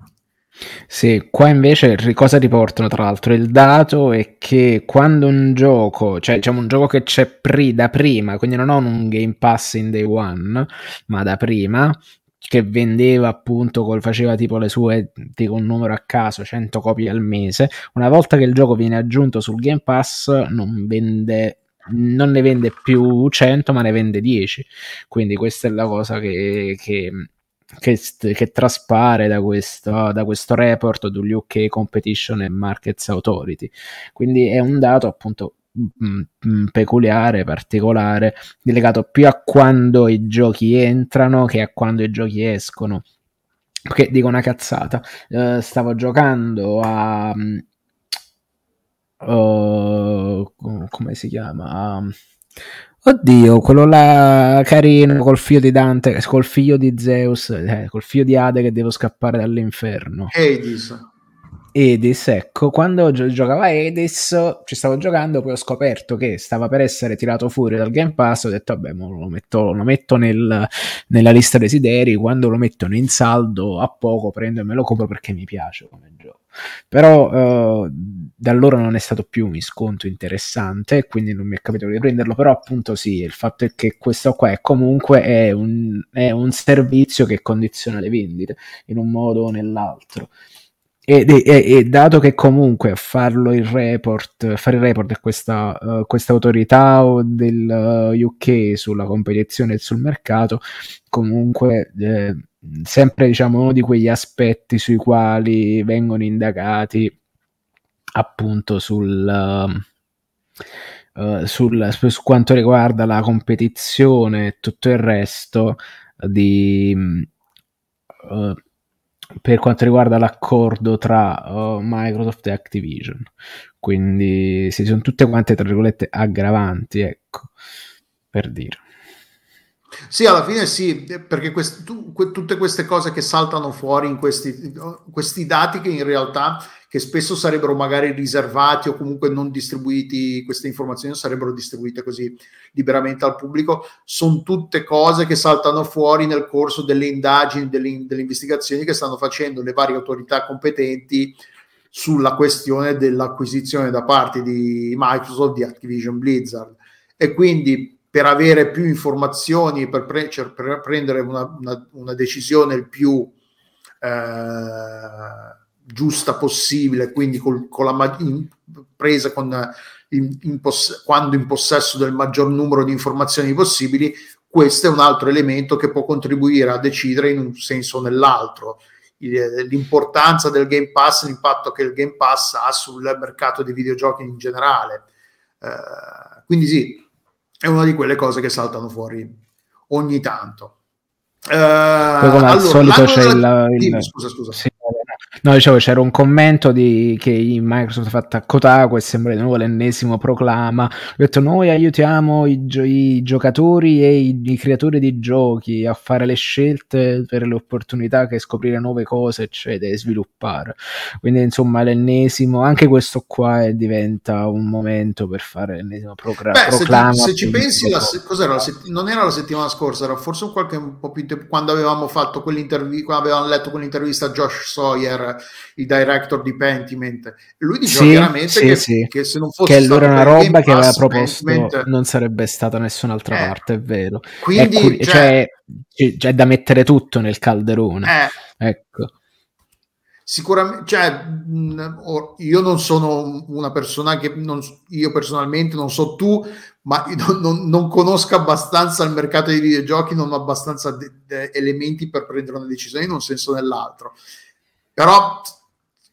Sì, qua invece cosa riportano tra l'altro? Il dato è che quando un gioco, cioè diciamo un gioco che c'è pri- da prima, quindi non ho un Game Pass in day one, ma da prima, che vendeva appunto, col, faceva tipo le sue, dico un numero a caso, 100 copie al mese, una volta che il gioco viene aggiunto sul Game Pass non vende non ne vende più 100 ma ne vende 10 quindi questa è la cosa che, che che, che traspare da questo, da questo report dell'UK Competition and Markets Authority. Quindi è un dato appunto mh, mh, peculiare, particolare, legato più a quando i giochi entrano che a quando i giochi escono. Che dico una cazzata. Uh, stavo giocando a. Uh, come si chiama? Oddio, quello là carino col figlio di Dante, col figlio di Zeus, eh, col figlio di Ade che devo scappare dall'inferno. Hades. Edis, ecco, quando gio- giocavo a Edis ci stavo giocando, poi ho scoperto che stava per essere tirato fuori dal Game Pass, ho detto vabbè, lo metto, lo metto nel, nella lista desideri, quando lo mettono in saldo a poco prendo e me lo compro perché mi piace come gioco. Però uh, da allora non è stato più un sconto interessante, quindi non mi è capitato di prenderlo, però appunto sì, il fatto è che questo qua è comunque è un, è un servizio che condiziona le vendite in un modo o nell'altro. E, e, e, dato che comunque farlo il report, fare il report è questa, uh, questa autorità del uh, UK sulla competizione e sul mercato, comunque eh, sempre diciamo uno di quegli aspetti sui quali vengono indagati appunto sul, uh, sul, su quanto riguarda la competizione e tutto il resto di uh, per quanto riguarda l'accordo tra uh, Microsoft e Activision. Quindi si sono tutte quante, tra virgolette, aggravanti, ecco, per dire. Sì, alla fine sì, perché quest- tu, que- tutte queste cose che saltano fuori in questi, questi dati che in realtà che spesso sarebbero magari riservati o comunque non distribuiti, queste informazioni sarebbero distribuite così liberamente al pubblico, sono tutte cose che saltano fuori nel corso delle indagini, delle, delle investigazioni che stanno facendo le varie autorità competenti sulla questione dell'acquisizione da parte di Microsoft di Activision Blizzard. E quindi per avere più informazioni, per, pre- cioè per prendere una, una, una, decisione il più eh, giusta possibile, quindi col, con la in, presa con, in, in poss- quando in possesso del maggior numero di informazioni possibili, questo è un altro elemento che può contribuire a decidere in un senso o nell'altro. L'importanza del Game Pass, l'impatto che il Game Pass ha sul mercato dei videogiochi in generale. Eh, quindi sì, è una di quelle cose che saltano fuori ogni tanto. Poi come al allora, solito c'è il, il- Dimmi, scusa, scusa. sì, no, dicevo, c'era un commento di, che Microsoft ha fatto a Kotaku e sembra di nuovo l'ennesimo proclama. Ha detto noi aiutiamo i, gio- i giocatori e i, i creatori di giochi a fare le scelte per le opportunità che scoprire nuove cose, eccetera, e sviluppare. Quindi insomma l'ennesimo, anche questo qua è- diventa un momento per fare l'ennesimo progra- Beh, se, proclama. se ci più pensi, la, se- la sett- non era la settimana scorsa, era forse un qualche un po' più tempo quando avevamo fatto quell'intervista, quando avevamo letto quell'intervista a Josh Sawyer, il director di Pentiment. Lui diceva Sì, chiaramente sì, che, sì. che se non fosse che allora una roba che aveva proposto Pentiment- non sarebbe stata nessun'altra Eh, parte, è vero. Quindi, è, curi- cioè, cioè, c- c'è da mettere tutto nel calderone. eh, Ecco. Sicuramente, cioè, io non sono una persona che non, io personalmente non so tu, ma non- non conosco abbastanza il mercato dei videogiochi, non ho abbastanza de- de- elementi per prendere una decisione in un senso o nell'altro. Però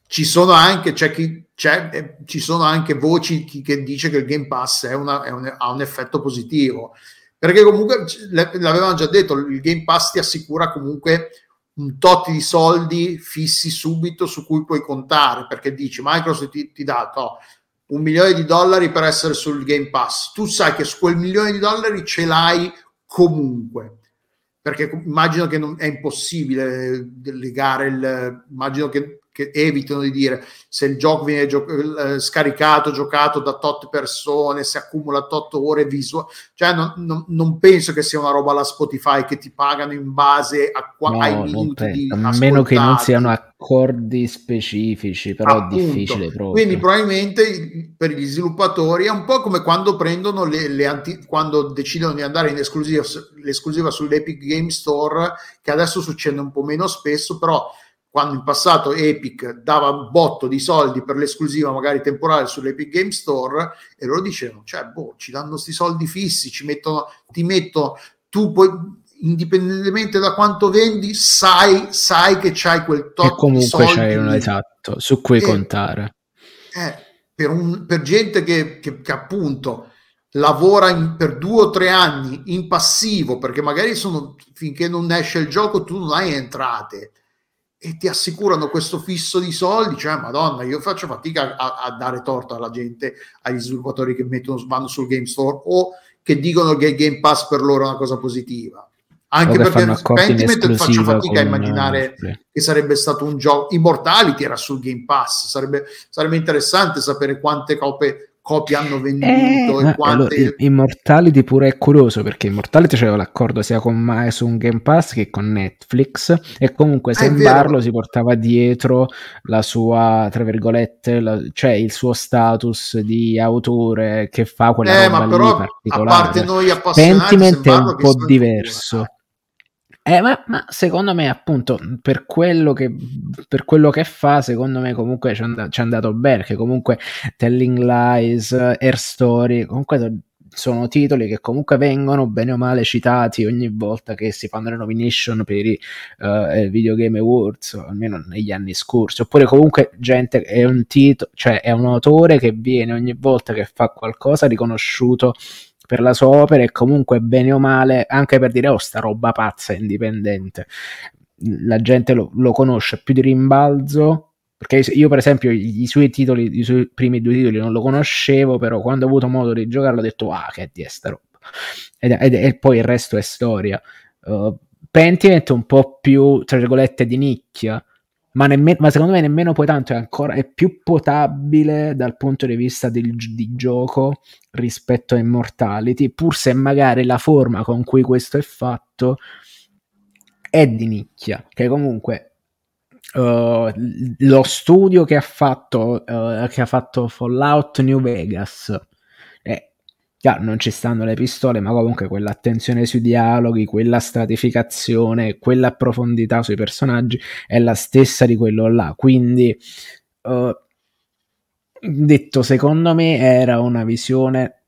ci sono anche, c'è chi, c'è, eh, ci sono anche voci chi- che dice che il Game Pass è una- è un- ha un effetto positivo. Perché comunque c- l- l'avevano già detto, il Game Pass ti assicura comunque un tot di soldi fissi subito su cui puoi contare, perché dici Microsoft ti, ti dà to, un milione di dollari per essere sul Game Pass. Tu sai che su quel milione di dollari ce l'hai comunque. Perché immagino che non, è impossibile legare il. Immagino che, che evitano di dire se il gioco viene gio- eh, scaricato, giocato da tot persone, se accumula tot ore visuali. Cioè, non, non- non penso che sia una roba alla Spotify che ti pagano in base a qua- ai No, non minuti di penso. A meno che non siano accordi specifici, però è Appunto. difficile proprio. Quindi probabilmente per gli sviluppatori è un po' come quando prendono le, le anti- quando decidono di andare in esclusiva, l'esclusiva sull'Epic Game Store, che adesso succede un po' meno spesso, però quando in passato Epic dava un botto di soldi per l'esclusiva magari temporale sull'Epic Game Store e loro dicevano, cioè, boh, ci danno questi soldi fissi, ci mettono, ti mettono, tu puoi, indipendentemente da quanto vendi, sai, sai che c'hai quel e tot di comunque soldi c'è un esatto su cui E- contare. Eh, per, un- per gente che, che- che appunto lavora in- per due o tre anni in passivo, perché magari sono, finché non esce il gioco tu non hai entrate e ti assicurano questo fisso di soldi, cioè madonna, io faccio fatica a, a dare torto alla gente, agli sviluppatori che mettono, vanno sul Game Store o che dicono che il Game Pass per loro è una cosa positiva. Anche perché Pentiment faccio fatica a con, immaginare eh, che sarebbe stato un gioco Immortality era sul Game Pass sarebbe, sarebbe interessante sapere quante copie, copie hanno venduto Eh, e quante allora, Immortality pure è curioso perché Immortality c'aveva l'accordo sia con Ma- su un Game Pass che con Netflix e comunque Ah. Sembarlo si portava dietro la sua, tra virgolette, la- cioè il suo status di autore che fa quella eh, roba ma però a parte noi appassionati Pentiment è un po' diverso. Eh, ma, ma secondo me, appunto, per quello, che, per quello che fa, secondo me comunque ci è andato bene, perché comunque Telling Lies, Air Story, comunque so- sono titoli che comunque vengono bene o male citati ogni volta che si fanno le nomination per i eh, Video Game Awards, almeno negli anni scorsi, oppure comunque gente è un titolo, cioè è un autore che viene ogni volta che fa qualcosa riconosciuto per la sua opera e comunque bene o male anche per dire oh sta roba pazza indipendente la gente lo, lo conosce più di rimbalzo perché io per esempio i, suoi titoli i suoi primi due titoli non lo conoscevo però quando ho avuto modo di giocarlo ho detto ah che è di sta roba e poi il resto è storia. Uh, Pentiment un po' più tra virgolette di nicchia ma, nemme- ma secondo me nemmeno poi tanto è ancora è più potabile dal punto di vista del, di gioco rispetto a Immortality, pur se magari la forma con cui questo è fatto è di nicchia, che comunque uh, lo studio che ha fatto, uh, che ha fatto Fallout New Vegas, chiaro, non ci stanno le pistole, ma comunque quell'attenzione sui dialoghi, quella stratificazione, quella profondità sui personaggi è la stessa di quello là. Quindi, uh, detto, secondo me era una visione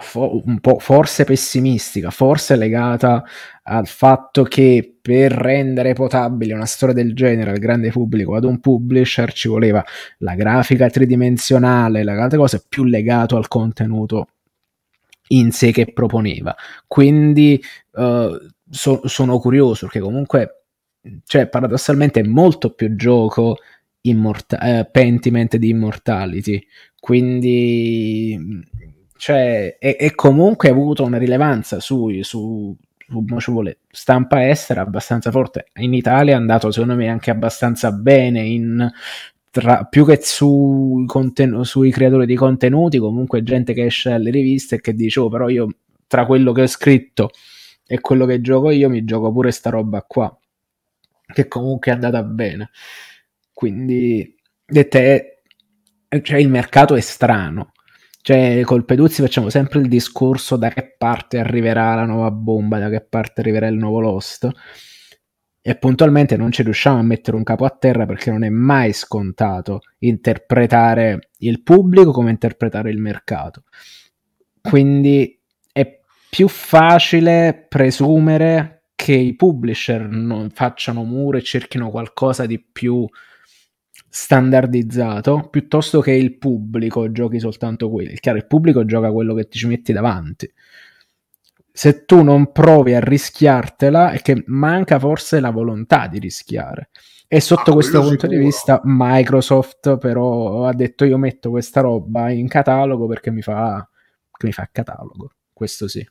fo- un po' forse pessimistica, forse legata al fatto che per rendere potabile una storia del genere al grande pubblico ad un publisher ci voleva la grafica tridimensionale, le altre cose più legato al contenuto in sé che proponeva. Quindi uh, so, sono curioso perché comunque, cioè, paradossalmente è molto più gioco Immorta- eh, Pentiment di Immortality, quindi cioè, e, e comunque avuto una rilevanza su, su, su vuole, stampa estera abbastanza forte. In Italia è andato secondo me anche abbastanza bene in, tra, più che sui, conten- sui creatori di contenuti, comunque gente che esce dalle riviste e che dice, oh, però io tra quello che ho scritto e quello che gioco io mi gioco pure sta roba qua, che comunque è andata bene. Quindi, dette, cioè, il mercato è strano. Cioè, col Peduzzi facciamo sempre il discorso da che parte arriverà la nuova bomba, da che parte arriverà il nuovo Lost. E puntualmente non ci riusciamo a mettere un capo a terra perché non è mai scontato interpretare il pubblico come interpretare il mercato. Quindi è più facile presumere che i publisher non facciano muro e cerchino qualcosa di più standardizzato piuttosto che il pubblico giochi soltanto quello. Chiaro, il pubblico gioca quello che ti ci metti davanti. Se tu non provi a rischiartela, è che manca forse la volontà di rischiare. E sotto ah, questo punto sicuro. di vista, Microsoft però ha detto: Io metto questa roba in catalogo perché mi fa, mi fa catalogo. Questo sì.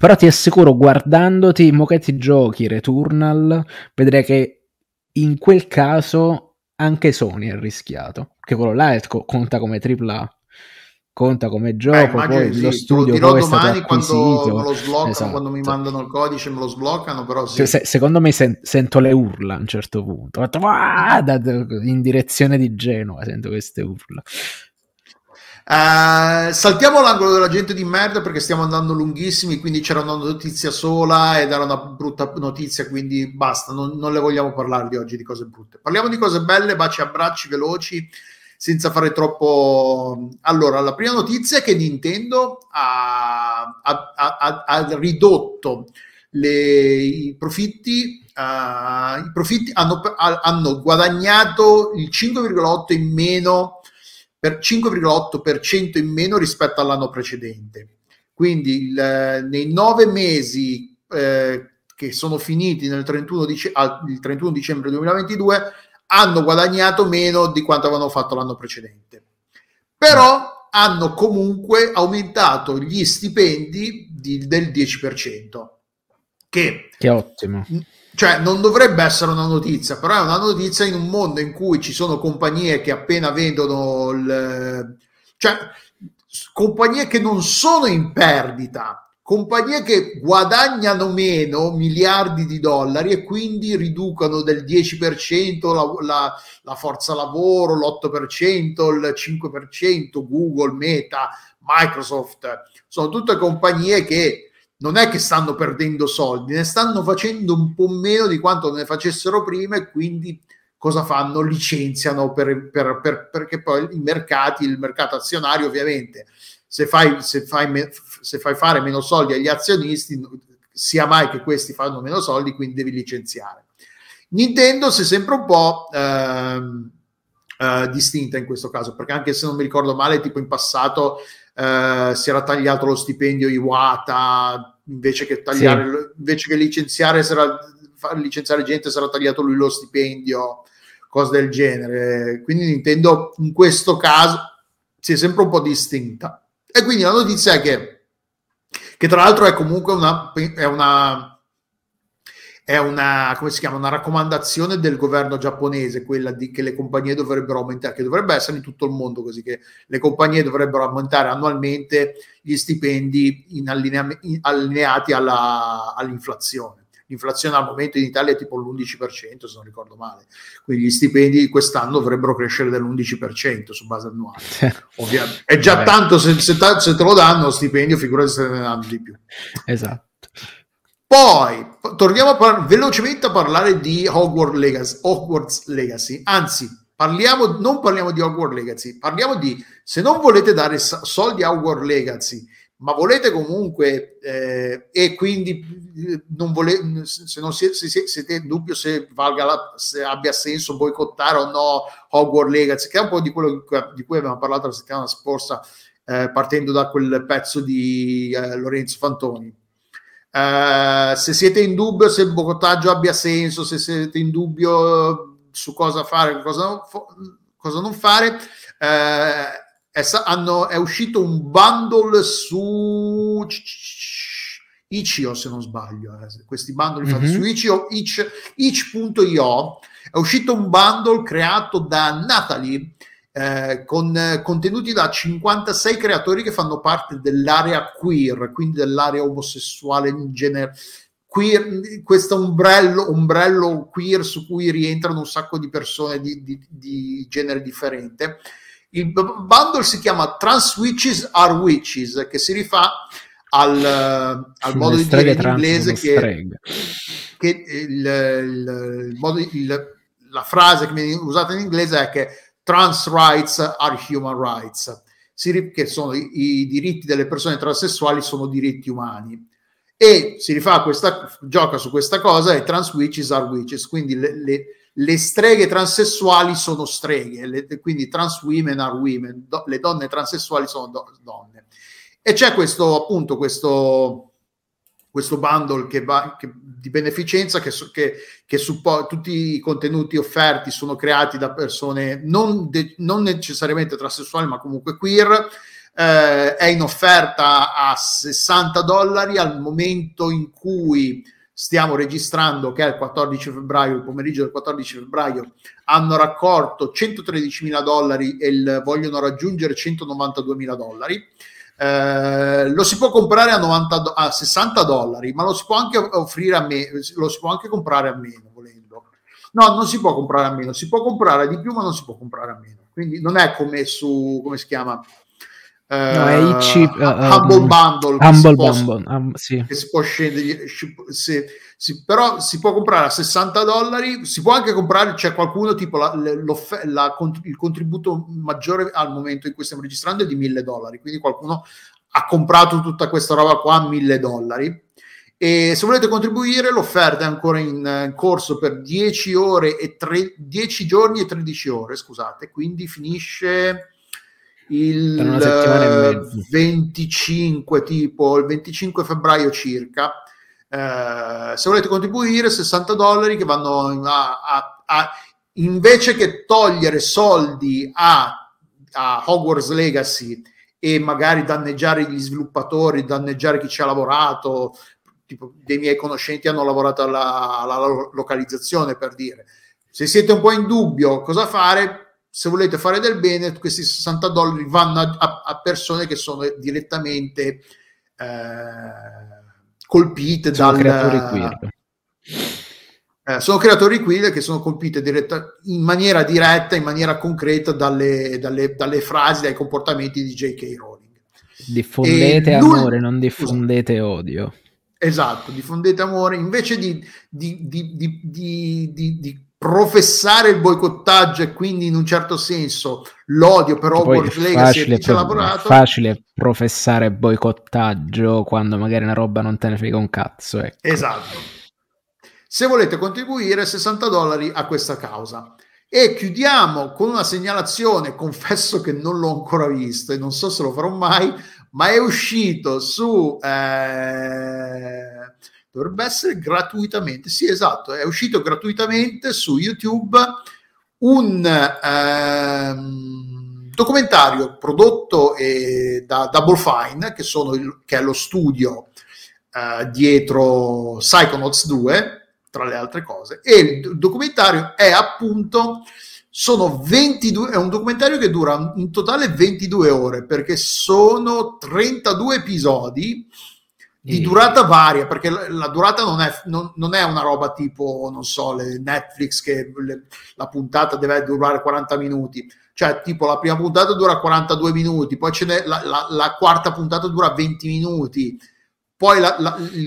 Però ti assicuro, guardandoti mo che ti giochi Returnal, vedrai che in quel caso anche Sony ha rischiato, che quello là è, conta come AAA conta come gioco, Beh, poi sì, lo studio lo domani quando me lo sbloccano, esatto. quando mi mandano il codice me lo sbloccano, però sì. Se, secondo me sen- sento le urla a un certo punto, in direzione di Genova sento queste urla. Uh, saltiamo l'angolo della gente di merda perché stiamo andando lunghissimi, quindi c'era una notizia sola ed era una brutta notizia, quindi basta, non, non le vogliamo parlare di oggi di cose brutte. Parliamo di cose belle, baci, abbracci veloci, senza fare troppo... Allora, la prima notizia è che Nintendo ha, ha, ha, ha ridotto le, i profitti, uh, i profitti hanno, hanno guadagnato il 5,8 in meno per 5,8% in meno rispetto all'anno precedente. Quindi il, nei nove mesi eh, che sono finiti nel 31, dice- il 31 dicembre 2022 hanno guadagnato meno di quanto avevano fatto l'anno precedente. Però hanno comunque aumentato gli stipendi di, del 10%. Che, che ottimo cioè non dovrebbe essere una notizia, però è una notizia in un mondo in cui ci sono compagnie che appena vedono il, cioè compagnie che non sono in perdita, compagnie che guadagnano meno miliardi di dollari e quindi riducono del 10% la, la, la forza lavoro, l'8%, il 5%, Google, Meta, Microsoft, sono tutte compagnie che non è che stanno perdendo soldi, ne stanno facendo un po' meno di quanto ne facessero prima e quindi cosa fanno? Licenziano per, per, per, perché poi i mercati, il mercato azionario ovviamente, se fai, se, fai, se fai fare meno soldi agli azionisti, sia mai che questi fanno meno soldi, quindi devi licenziare. Nintendo si è sempre un po' eh, eh, distinta in questo caso, perché anche se non mi ricordo male, tipo in passato eh, si era tagliato lo stipendio Iwata invece che tagliare, sì. invece che licenziare, sarà, far licenziare gente, sarà tagliato lui lo stipendio, cose del genere. Quindi Nintendo in questo caso si è sempre un po' distinta. E quindi la notizia è che, che tra l'altro è comunque una, è una è una, come si chiama, una raccomandazione del governo giapponese, quella di che le compagnie dovrebbero aumentare, che dovrebbe essere in tutto il mondo così, che le compagnie dovrebbero aumentare annualmente gli stipendi in allineati alla, all'inflazione. L'inflazione al momento in Italia è tipo l'11%, se non ricordo male. Quindi gli stipendi quest'anno dovrebbero crescere dell'11% su base annuale. Ovviamente. È già Vabbè. tanto se, se, se, te lo danno lo stipendio, figurati se ne danno di più. Esatto. Poi torniamo a par- velocemente a parlare di Hogwarts Legacy, Hogwarts Legacy. Anzi, parliamo, non parliamo di Hogwarts Legacy, parliamo di se non volete dare soldi a Hogwarts Legacy, ma volete comunque eh, e quindi eh, non volete, se non siete, se siete in dubbio se, valga la, se abbia senso boicottare o no Hogwarts Legacy, che è un po' di quello di cui abbiamo parlato la settimana scorsa, eh, partendo da quel pezzo di eh, Lorenzo Fantoni. Uh, se siete in dubbio se il boicottaggio abbia senso, se siete in dubbio su cosa fare, cosa non, cosa non fare, uh, è, hanno, è, uscito un bundle su Itch.io se non sbaglio, eh. questi bundle mm-hmm. fatti su Itch.io, Itch, Itch.io è uscito un bundle creato da Natalie eh, con eh, contenuti da 56 creatori che fanno parte dell'area queer, quindi dell'area omosessuale in genere. Queer, questo ombrello, ombrello queer su cui rientrano un sacco di persone di, di, di genere differente. Il bundle si chiama Trans Witches Are Witches, che si rifà al, al modo di dire in inglese che, che il, il, il modo, la frase che viene usata in inglese è che trans rights are human rights, che sono i, i diritti delle persone transessuali sono diritti umani. E si rifà questa, gioca su questa cosa e trans witches are witches, quindi le, le, le streghe transessuali sono streghe, le, quindi trans women are women, do, le donne transessuali sono do, donne. E c'è questo appunto questo questo bundle che va, che, di beneficenza che, che, che suppo- tutti i contenuti offerti sono creati da persone non, de- non necessariamente transessuali ma comunque queer eh, è in offerta a 60 dollari al momento in cui stiamo registrando che è il 14 febbraio il pomeriggio del 14 febbraio hanno raccolto 113 mila dollari e il, vogliono raggiungere 192 mila dollari eh, lo si può comprare a, 90, a 60 dollari, ma lo si può anche offrire a me, lo si può anche comprare a meno volendo. No, non si può comprare a meno, si può comprare di più, ma non si può comprare a meno. Quindi non è come su come si chiama? No, è chip, uh, Humble Bundle, Humble Bundle, um, sì. che si può scendere, se, si, però si può comprare a 60 dollari, si può anche comprare, c'è qualcuno tipo la, la, il contributo maggiore al momento in cui stiamo registrando è di 1000 dollari, quindi qualcuno ha comprato tutta questa roba qua a 1000 dollari. E se volete contribuire, l'offerta è ancora in, in corso per 10 ore e 3, 10 giorni e 13 ore, scusate, quindi finisce il 25 tipo il 25 febbraio circa eh, se volete contribuire 60 dollari che vanno a, a, a invece che togliere soldi a, a Hogwarts Legacy e magari danneggiare gli sviluppatori, danneggiare chi ci ha lavorato, tipo dei miei conoscenti hanno lavorato alla, alla localizzazione per dire. Se siete un po' in dubbio cosa fare, se volete fare del bene, questi 60 dollari vanno a, a persone che sono direttamente eh, colpite sono dal... creatori queer. Eh, sono creatori queer che sono colpite diretta, in maniera diretta, in maniera concreta dalle, dalle, dalle frasi, dai comportamenti di J.K. Rowling. Diffondete amore, non diffondete esatto. odio. Esatto, diffondete amore invece di, di, di, di professare il boicottaggio e quindi in un certo senso l'odio per Hogwarts Legacy ha lavorato. È facile professare boicottaggio quando magari una roba non te ne frega un cazzo. Ecco. Esatto. Se volete contribuire 60 dollari a questa causa. E chiudiamo con una segnalazione, confesso che non l'ho ancora visto e non so se lo farò mai, ma è uscito su... Eh dovrebbe essere gratuitamente, sì esatto, è uscito gratuitamente su YouTube un ehm, documentario prodotto eh, da Double Fine, che, il, che è lo studio eh, dietro Psychonauts 2, tra le altre cose, e il documentario è appunto sono 22, è un documentario che dura in totale 22 ore perché sono 32 episodi di durata varia, perché la, la durata non è, non, non è, una roba tipo, non so, Netflix che le, la puntata deve durare 40 minuti, cioè tipo la prima puntata dura 42 minuti, poi la, la, la quarta puntata dura 20 minuti, poi la,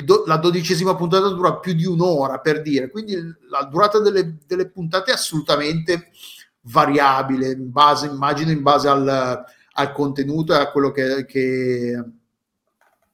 do, la, dodicesima puntata dura più di un'ora, per dire, quindi la durata delle, delle puntate è assolutamente variabile, in base, immagino in base al, al contenuto e a quello che, che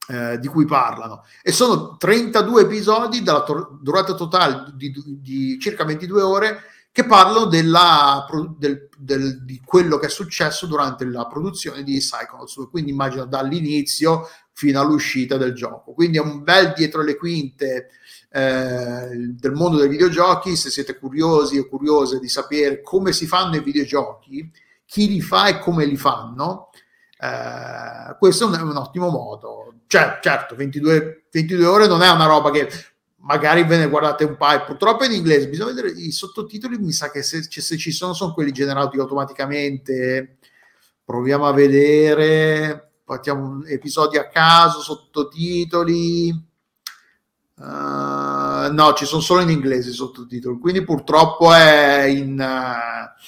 eh, di cui parlano e sono 32 episodi dalla to- durata totale di, di, circa 22 ore che parlano della, del, del, di quello che è successo durante la produzione di Psychonauts quindi immagino dall'inizio fino all'uscita del gioco. Quindi è un bel dietro le quinte eh, del mondo dei videogiochi. Se siete curiosi o curiose di sapere come si fanno i videogiochi, chi li fa e come li fanno, eh, questo è un, ottimo modo. Cioè, certo, 22, 22 ore non è una roba che magari ve ne guardate un paio. Purtroppo in inglese, bisogna vedere i sottotitoli. Mi sa che se, se ci sono, sono quelli generati automaticamente. Proviamo a vedere, facciamo episodi a caso, sottotitoli. Uh, no, ci sono solo in inglese i sottotitoli, quindi purtroppo è in, uh,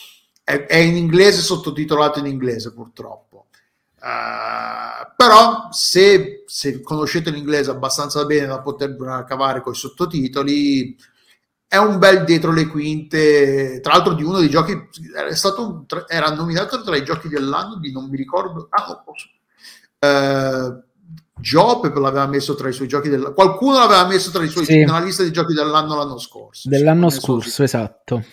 è, è in inglese sottotitolato in inglese, purtroppo. Uh, però se, se, conoscete l'inglese abbastanza bene da poter cavare con i sottotitoli è un bel dietro le quinte tra l'altro di uno dei giochi era, stato, era nominato tra i giochi dell'anno di non mi ricordo ah, no, uh, Job l'aveva messo tra i suoi giochi del qualcuno l'aveva messo tra i suoi sì. nella lista di giochi dell'anno l'anno scorso dell'anno scorso esatto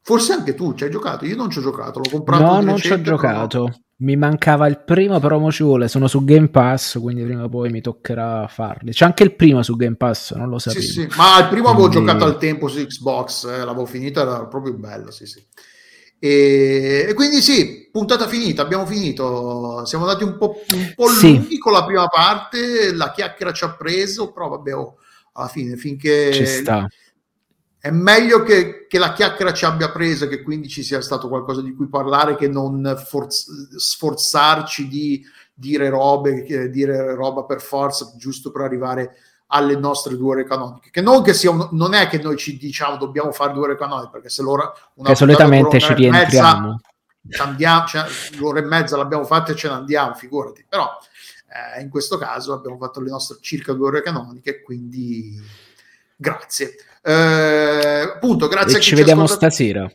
forse anche tu ci hai giocato io non ci ho giocato l'ho comprato no non ci ho giocato. Mi mancava il primo però mo ci vuole sono su Game Pass quindi prima o poi mi toccherà farli c'è anche il primo su Game Pass non lo sapevo sì, sì. ma il primo quindi... avevo giocato al tempo su Xbox eh, l'avevo finito era proprio bello sì sì e, e, quindi sì, puntata finita, abbiamo finito, siamo andati un po', un po sì. lunghi con la prima parte, la chiacchiera ci ha preso, però vabbè, oh, alla fine, finché... Ci sta. È meglio che, che, la chiacchiera ci abbia preso, che quindi ci sia stato qualcosa di cui parlare, che non forz- sforzarci di dire robe, dire roba per forza, giusto per arrivare alle nostre due ore canoniche. Che non, che sia un, non è che noi ci diciamo dobbiamo fare due ore canoniche, perché se l'ora una solitamente ci rientriamo. Mezza, andiamo, cioè, l'ora e mezza l'abbiamo fatta e ce ne andiamo, figurati. Però eh, in questo caso abbiamo fatto le nostre circa due ore canoniche, quindi grazie. Eh, appunto, grazie e a chi ci vediamo ascolta... stasera.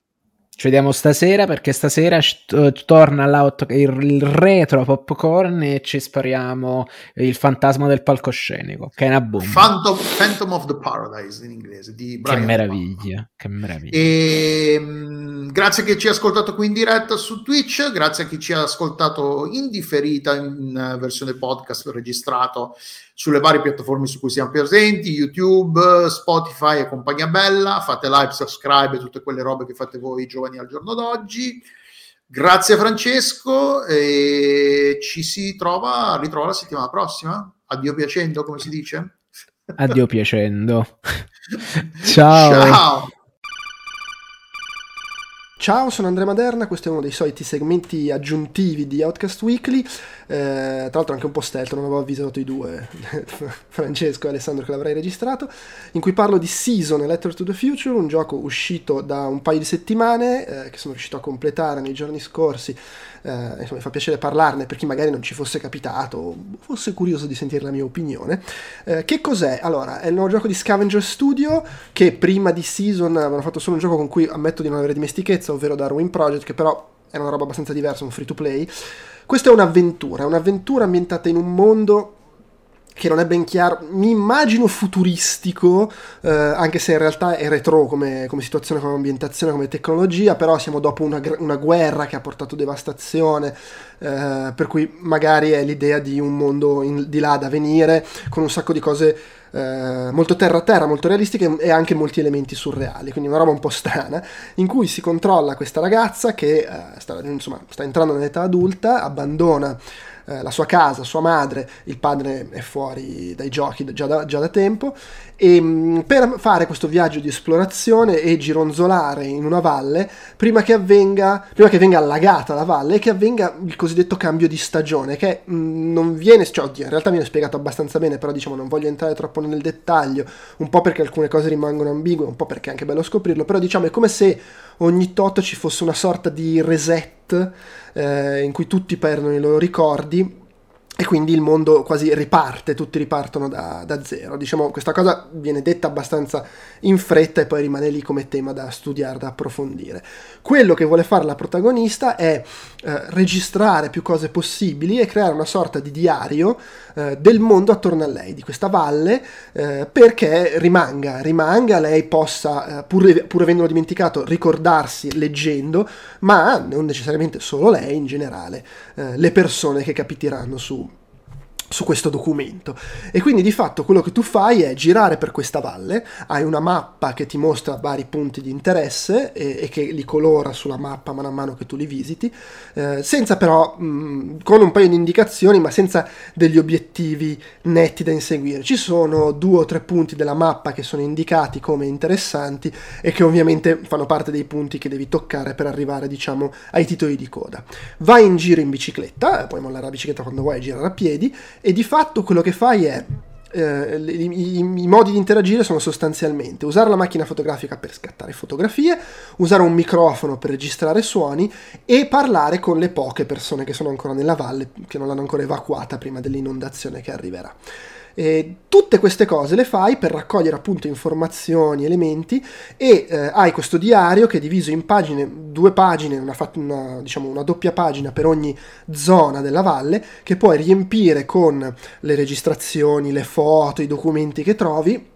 Ci vediamo stasera perché stasera uh, torna il, il, retro popcorn e ci spariamo il fantasma del palcoscenico, che è una bomba. Phantom, Phantom of the Paradise in inglese di Brian Che meraviglia, che meraviglia. E, um, grazie a chi ci ha ascoltato qui in diretta su Twitch, grazie a chi ci ha ascoltato in differita in uh, versione podcast registrato sulle varie piattaforme su cui siamo presenti, YouTube, Spotify e compagnia bella. Fate like, subscribe e tutte quelle robe che fate voi giovani al giorno d'oggi. Grazie Francesco e ci si trova, ritrova la settimana prossima. Addio piacendo, come si dice? Addio piacendo. Ciao. Ciao. Ciao, sono Andrea Maderna, questo è uno dei soliti segmenti aggiuntivi di Outcast Weekly, eh, tra l'altro anche un po' stealth, non avevo avvisato i due, Francesco e Alessandro che l'avrei registrato, in cui parlo di Season, Letter to the Future, un gioco uscito da un paio di settimane, eh, che sono riuscito a completare nei giorni scorsi, eh, insomma mi fa piacere parlarne per chi magari non ci fosse capitato o fosse curioso di sentire la mia opinione. Eh, che cos'è? Allora, è il nuovo gioco di Scavenger Studio, che prima di Season avevano fatto solo un gioco con cui ammetto di non avere dimestichezza, ovvero Darwin Project, che però è una roba abbastanza diversa, un free to play. Questa è un'avventura, è un'avventura ambientata in un mondo che non è ben chiaro, mi immagino futuristico, eh, anche se in realtà è retro come, come, situazione, come ambientazione, come tecnologia, però siamo dopo una, una guerra che ha portato devastazione, eh, per cui magari è l'idea di un mondo in, di là da venire, con un sacco di cose eh, molto terra a terra, molto realistiche e anche molti elementi surreali, quindi una roba un po' strana, in cui si controlla questa ragazza che eh, sta, insomma, sta entrando nell'età adulta, abbandona eh, la sua casa, sua madre, il padre è fuori dai giochi già da, già da tempo e mm, per fare questo viaggio di esplorazione e gironzolare in una valle prima che avvenga, prima che venga allagata la valle e che avvenga il cosiddetto cambio di stagione che mh, mm, non viene, cioè oddio, in realtà viene spiegato abbastanza bene, però diciamo non voglio entrare troppo nel dettaglio, un po' perché alcune cose rimangono ambigue, un po' perché è anche bello scoprirlo, però diciamo è come se ogni tot ci fosse una sorta di reset eh, in cui tutti perdono i loro ricordi e quindi il mondo quasi riparte, tutti ripartono da, da, zero. Diciamo, questa cosa viene detta abbastanza in fretta e poi rimane lì come tema da studiare, da approfondire. Quello che vuole fare la protagonista è eh, registrare più cose possibili e creare una sorta di diario eh, del mondo attorno a lei, di questa valle, eh, perché rimanga, rimanga, lei possa, eh, pur, pur avendolo dimenticato, ricordarsi leggendo, ma non necessariamente solo lei, in generale, eh, le persone che capiteranno su su questo documento. E quindi di fatto quello che tu fai è girare per questa valle hai una mappa che ti mostra vari punti di interesse e, e che li colora sulla mappa man mano che tu li visiti eh, senza però mh, con un paio di indicazioni ma senza degli obiettivi netti da inseguire. Ci sono due o tre punti della mappa che sono indicati come interessanti e che ovviamente fanno parte dei punti che devi toccare per arrivare diciamo ai titoli di coda. Vai in giro in bicicletta puoi mollare la bicicletta quando vuoi girare a piedi e di fatto quello che fai è eh, i, i, i, modi di interagire sono sostanzialmente usare la macchina fotografica per scattare fotografie, usare un microfono per registrare suoni e parlare con le poche persone che sono ancora nella valle, che non l'hanno ancora evacuata prima dell'inondazione che arriverà. E tutte queste cose le fai per raccogliere appunto informazioni, elementi e eh, hai questo diario che è diviso in pagine, due pagine, una, una, diciamo una doppia pagina per ogni zona della valle che puoi riempire con le registrazioni, le foto, i documenti che trovi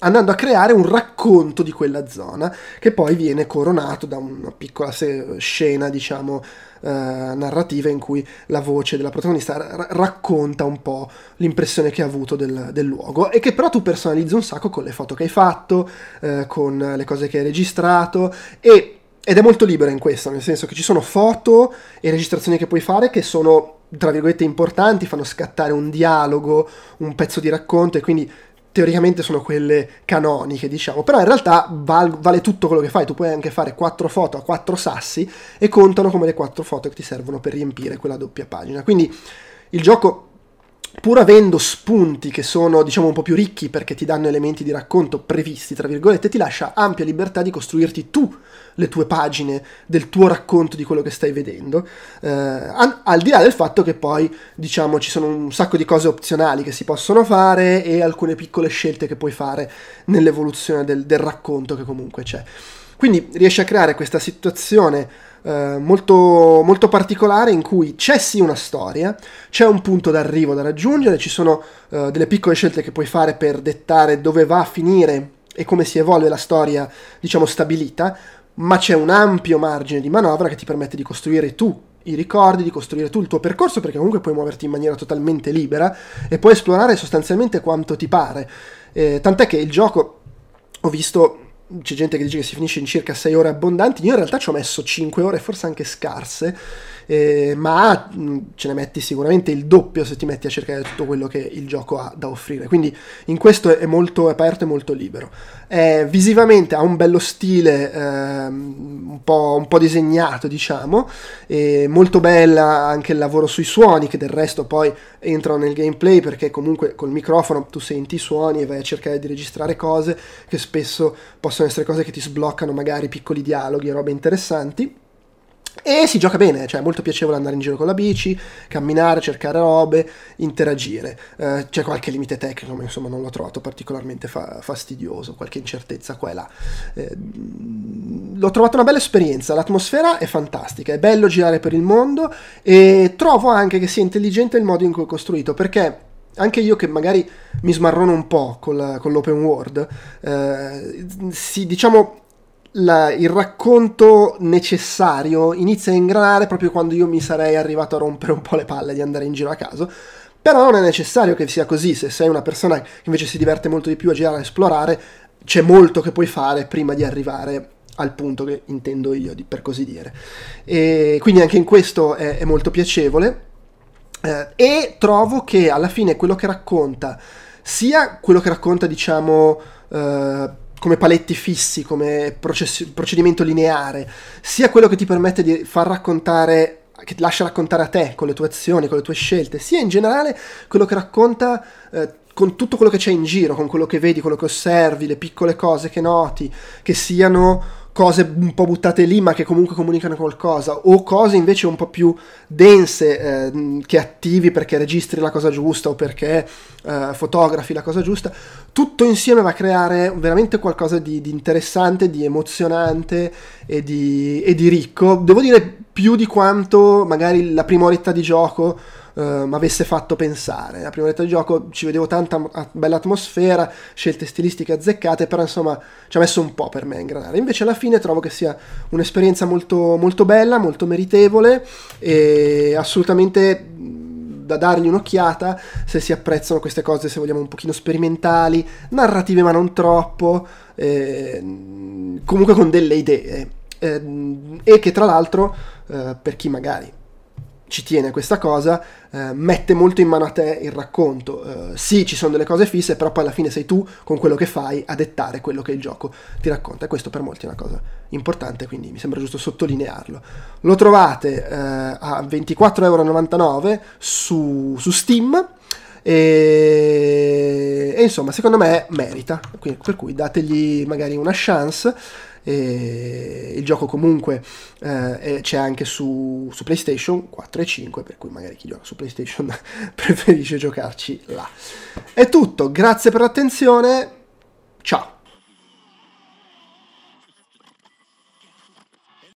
andando a creare un racconto di quella zona che poi viene coronato da una piccola scena diciamo eh, narrativa in cui la voce della protagonista r- racconta un po' l'impressione che ha avuto del, del, luogo e che però tu personalizzi un sacco con le foto che hai fatto eh, con le cose che hai registrato e ed è molto libera in questo, nel senso che ci sono foto e registrazioni che puoi fare che sono tra virgolette importanti, fanno scattare un dialogo, un pezzo di racconto e quindi teoricamente sono quelle canoniche, diciamo, però in realtà val- vale tutto quello che fai, tu puoi anche fare quattro foto a quattro sassi e contano come le quattro foto che ti servono per riempire quella doppia pagina. Quindi il gioco pur avendo spunti che sono diciamo un po' più ricchi perché ti danno elementi di racconto previsti, tra virgolette, ti lascia ampia libertà di costruirti tu le tue pagine del tuo racconto di quello che stai vedendo, eh, al, di là del fatto che poi diciamo ci sono un sacco di cose opzionali che si possono fare e alcune piccole scelte che puoi fare nell'evoluzione del, del racconto che comunque c'è. Quindi riesci a creare questa situazione eh, molto, molto particolare in cui c'è sì una storia, c'è un punto d'arrivo da raggiungere, ci sono uh, delle piccole scelte che puoi fare per dettare dove va a finire e come si evolve la storia, diciamo, stabilita, ma c'è un ampio margine di manovra che ti permette di costruire tu i ricordi, di costruire tu il tuo percorso, perché comunque puoi muoverti in maniera totalmente libera e puoi esplorare sostanzialmente quanto ti pare. Eh, tant'è che il gioco, ho visto c'è gente che dice che si finisce in circa 6 ore abbondanti, io in realtà ci ho messo 5 ore, forse anche scarse, eh, ma mh, ce ne metti sicuramente il doppio se ti metti a cercare tutto quello che il gioco ha da offrire. Quindi in questo è molto aperto e molto libero. Eh, visivamente ha un bello stile eh, un, po', un, po', disegnato, diciamo, molto bella anche il lavoro sui suoni, che del resto poi entrano nel gameplay perché comunque col microfono tu senti i suoni e vai a cercare di registrare cose che spesso possono essere cose che ti sbloccano magari piccoli dialoghi e robe interessanti. E si gioca bene, cioè è molto piacevole andare in giro con la bici, camminare, cercare robe, interagire. Eh, c'è qualche limite tecnico, ma insomma non l'ho trovato particolarmente fa- fastidioso, qualche incertezza qua e là. Eh, l'ho trovato una bella esperienza, l'atmosfera è fantastica, è bello girare per il mondo e trovo anche che sia intelligente il modo in cui è costruito, perché anche io che magari mi smarrono un po' con, con l'open world, eh, si, diciamo la, il racconto necessario inizia a ingranare proprio quando io mi sarei arrivato a rompere un po' le palle di andare in giro a caso. Però non è necessario che sia così, se sei una persona che invece si diverte molto di più a girare a esplorare, c'è molto che puoi fare prima di arrivare al punto che intendo io, per così dire. E quindi anche in questo è, è molto piacevole. Eh, e trovo che alla fine quello che racconta, sia quello che racconta, diciamo, eh, come paletti fissi, come process- procedimento lineare, sia quello che ti permette di far raccontare, che ti lascia raccontare a te con le tue azioni, con le tue scelte, sia in generale quello che racconta eh, con tutto quello che c'è in giro, con quello che vedi, quello che osservi, le piccole cose che noti, che siano cose un po' buttate lì ma che comunque comunicano qualcosa o cose invece un po' più dense eh, che attivi perché registri la cosa giusta o perché eh, fotografi la cosa giusta tutto insieme va a creare veramente qualcosa di, di interessante di emozionante e di, e di ricco. Devo dire più di quanto magari la prima oretta di gioco uh, mi avesse fatto pensare. La prima volta di gioco ci vedevo tanta bella atmosfera, scelte stilistiche azzeccate, però insomma ci ha messo un po' per me a ingranare. Invece alla fine trovo che sia un'esperienza molto, molto bella, molto meritevole e assolutamente da dargli un'occhiata se si apprezzano queste cose, se vogliamo un pochino sperimentali, narrative ma non troppo, eh, comunque con delle idee. Eh, e che tra l'altro, eh, per chi magari ci tiene a questa cosa, eh, mette molto in mano a te il racconto. Eh, sì, ci sono delle cose fisse, però poi alla fine sei tu con quello che fai a dettare quello che il gioco ti racconta. E questo per molti è una cosa importante, quindi mi sembra giusto sottolinearlo. Lo trovate eh, a 24,99€ su, su Steam. E, e, insomma, secondo me merita. Per cui dategli magari una chance. E il gioco comunque eh, c'è anche su, su, PlayStation 4 e 5, per cui magari chi gioca su PlayStation preferisce giocarci là. È tutto, grazie per l'attenzione, ciao!